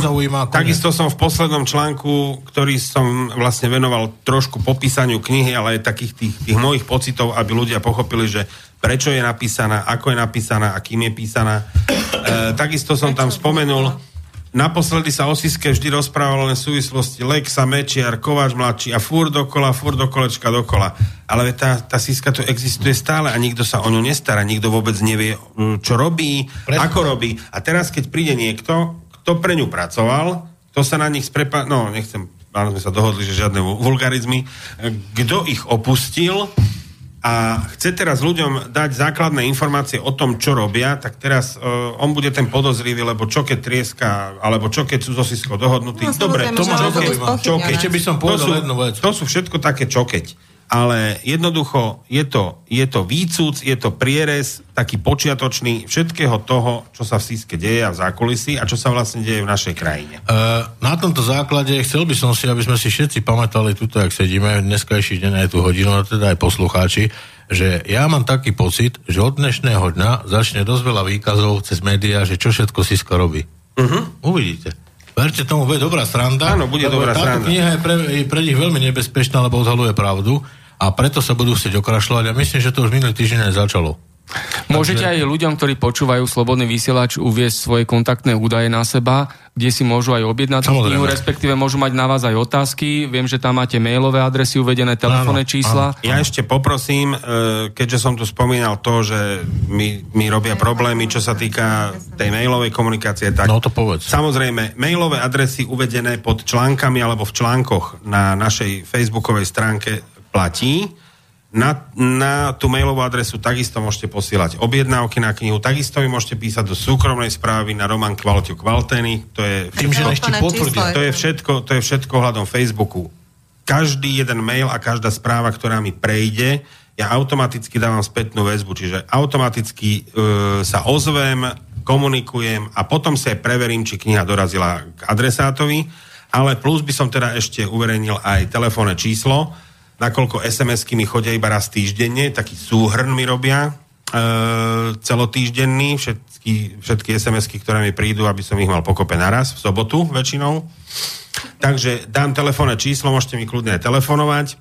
takisto som v poslednom článku, ktorý som vlastne venoval trošku popísaniu knihy, ale aj takých tých, tých mojich pocitov, aby ľudia pochopili, že prečo je napísaná, ako je napísaná a kým je písaná. E, takisto som tam spomenul, naposledy sa o Siske vždy rozprávalo len v súvislosti Lexa, Mečiar, Kováč mladší a fúr dokola, fúr do kolečka dokola. Ale tá, tá Siska tu existuje stále a nikto sa o ňu nestará, nikto vôbec nevie, mm, čo robí, Presne. ako robí. A teraz, keď príde niekto, kto pre ňu pracoval, kto sa na nich sprepa... No, nechcem, áno, sme sa dohodli, že žiadne vul- vulgarizmy. Kto ich opustil a chce teraz ľuďom dať základné informácie o tom, čo robia, tak teraz uh, on bude ten podozrivý, lebo čo keď trieska, alebo čo keď sú so Sisko dohodnutí. No, Dobre, to zaujíma. budú spochybnené. Čo keď? Ešte by som povedal jednu vec. To sú všetko také čokeť. Ale jednoducho je to, je to výcúc, je to prierez, taký počiatočný všetkého toho, čo sa v Siske deje a v zákulisí a čo sa vlastne deje v našej krajine. Uh, na tomto základe chcel by som si, aby sme si všetci pamätali tuto, jak sedíme, dneskajší deň aj tú hodinu, a teda aj poslucháči, že ja mám taký pocit, že od dnešného dňa začne dosť veľa výkazov cez médiá, že čo všetko Siska robí. Uh-huh. Uvidíte. Verte tomu, bude dobrá sranda. Áno, bude dobrá táto sranda. kniha je pre, je pre nich veľmi nebezpečná, lebo odhaluje pravdu a preto sa budú chcieť okrašľovať a myslím, že to už minulý týždeň aj začalo. Môžete aj ľuďom, ktorí počúvajú Slobodný vysielač, uviesť svoje kontaktné údaje na seba, kde si môžu aj objednať tú knihu, respektíve môžu mať na vás aj otázky. Viem, že tam máte mailové adresy uvedené, telefónne Áno, čísla. Ja ešte poprosím, e, keďže som tu spomínal to, že mi, mi robia problémy, čo sa týka tej mailovej komunikácie, tak No to povedz. Samozrejme, mailové adresy uvedené pod článkami alebo v článkoch na našej facebookovej stránke platí. Na, na tú mailovú adresu takisto môžete posielať objednávky na knihu, takisto mi môžete písať do súkromnej správy na Roman Kvalťo Kvalteny, to je Tým, že ešte potvrdia. to je všetko, to je všetko hľadom Facebooku. Každý jeden mail a každá správa, ktorá mi prejde, ja automaticky dávam spätnú väzbu, čiže automaticky e, sa ozvem, komunikujem a potom sa preverím, či kniha dorazila k adresátovi, ale plus by som teda ešte uverejnil aj telefónne číslo, nakoľko SMS-ky mi chodia iba raz týždenne, taký súhrn mi robia, celotýždenný, všetky, všetky SMS-ky, ktoré mi prídu, aby som ich mal pokope naraz, v sobotu väčšinou. Takže dám telefónne číslo, môžete mi kľudne telefonovať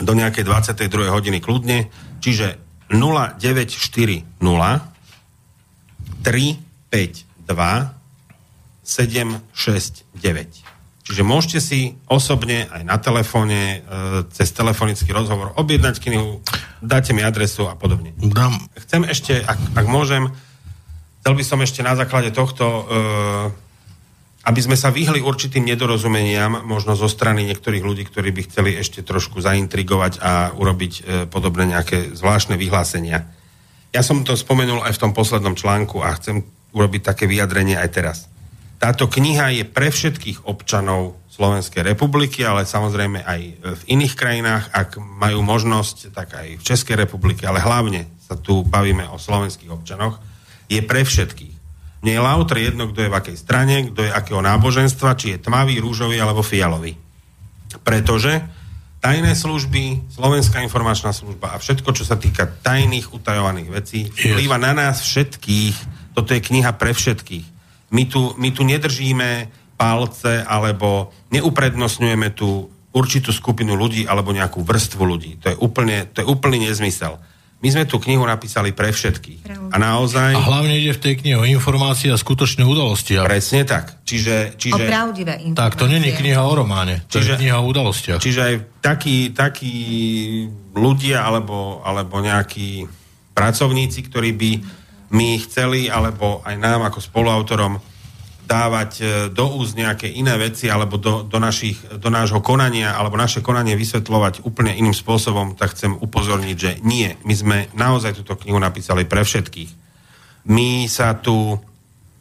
do nejakej 22. hodiny kľudne, čiže 0940 352 769. Čiže môžete si osobne aj na telefóne, e, cez telefonický rozhovor objednať knihu, dáte mi adresu a podobne. Dám. Chcem ešte, ak, ak môžem, chcel by som ešte na základe tohto, e, aby sme sa vyhli určitým nedorozumeniam, možno zo strany niektorých ľudí, ktorí by chceli ešte trošku zaintrigovať a urobiť e, podobné nejaké zvláštne vyhlásenia. Ja som to spomenul aj v tom poslednom článku a chcem urobiť také vyjadrenie aj teraz. Táto kniha je pre všetkých občanov Slovenskej republiky, ale samozrejme aj v iných krajinách, ak majú možnosť, tak aj v Českej republike, ale hlavne sa tu bavíme o slovenských občanoch, je pre všetkých. Mne je lauter jedno, kto je v akej strane, kto je akého náboženstva, či je tmavý, rúžový alebo fialový. Pretože tajné služby, Slovenská informačná služba a všetko, čo sa týka tajných, utajovaných vecí, vplýva na nás všetkých. Toto je kniha pre všetkých my tu, my tu nedržíme palce alebo neuprednostňujeme tu určitú skupinu ľudí alebo nejakú vrstvu ľudí. To je úplne, to je úplný nezmysel. My sme tú knihu napísali pre všetkých. A naozaj... A hlavne ide v tej knihe o informácie a skutočné udalosti. Presne tak. Čiže, čiže... O pravdivé informácie. Tak, to není kniha o románe. To čiže, je kniha o udalostiach. Čiže aj takí, takí ľudia alebo, alebo nejakí pracovníci, ktorí by my chceli, alebo aj nám ako spoluautorom dávať e, do úst nejaké iné veci alebo do, do, našich, do nášho konania alebo naše konanie vysvetľovať úplne iným spôsobom, tak chcem upozorniť, že nie. My sme naozaj túto knihu napísali pre všetkých. My sa tu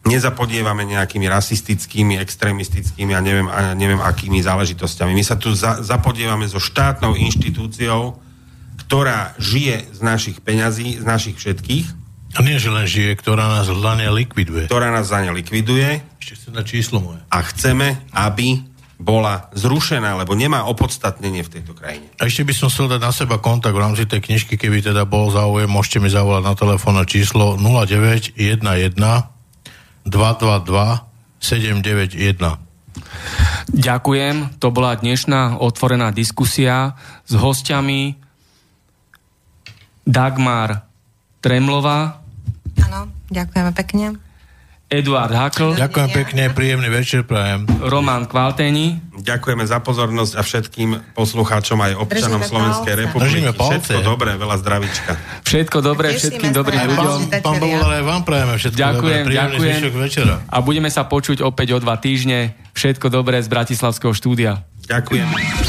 nezapodievame nejakými rasistickými, extrémistickými a neviem, a neviem akými záležitostiami. My sa tu za, zapodievame so štátnou inštitúciou, ktorá žije z našich peňazí, z našich všetkých a nie, že len žije, ktorá nás hlavne likviduje. Ktorá nás za ne likviduje. Ešte chcem dať číslo moje. A chceme, aby bola zrušená, lebo nemá opodstatnenie v tejto krajine. A ešte by som chcel dať na seba kontakt v rámci tej knižky, keby teda bol záujem, môžete mi zavolať na telefónne číslo 0911 222 791. Ďakujem, to bola dnešná otvorená diskusia s hostiami Dagmar Tremlová. Áno, ďakujeme pekne. Eduard Hakl. Ďakujem pekne, príjemný večer prajem. Roman Kvalteni. Ďakujeme za pozornosť a všetkým poslucháčom aj občanom Držíme Slovenskej palce. republiky. Držíme palce. Všetko dobré, veľa zdravička. Všetko dobré, všetkým dobrým ľuďom. Pán, pán Bovolár, aj vám prajeme všetko ďakujem, dobré. Ďakujem, večera. A budeme sa počuť opäť o dva týždne. Všetko dobré z Bratislavského štúdia. Ďakujem.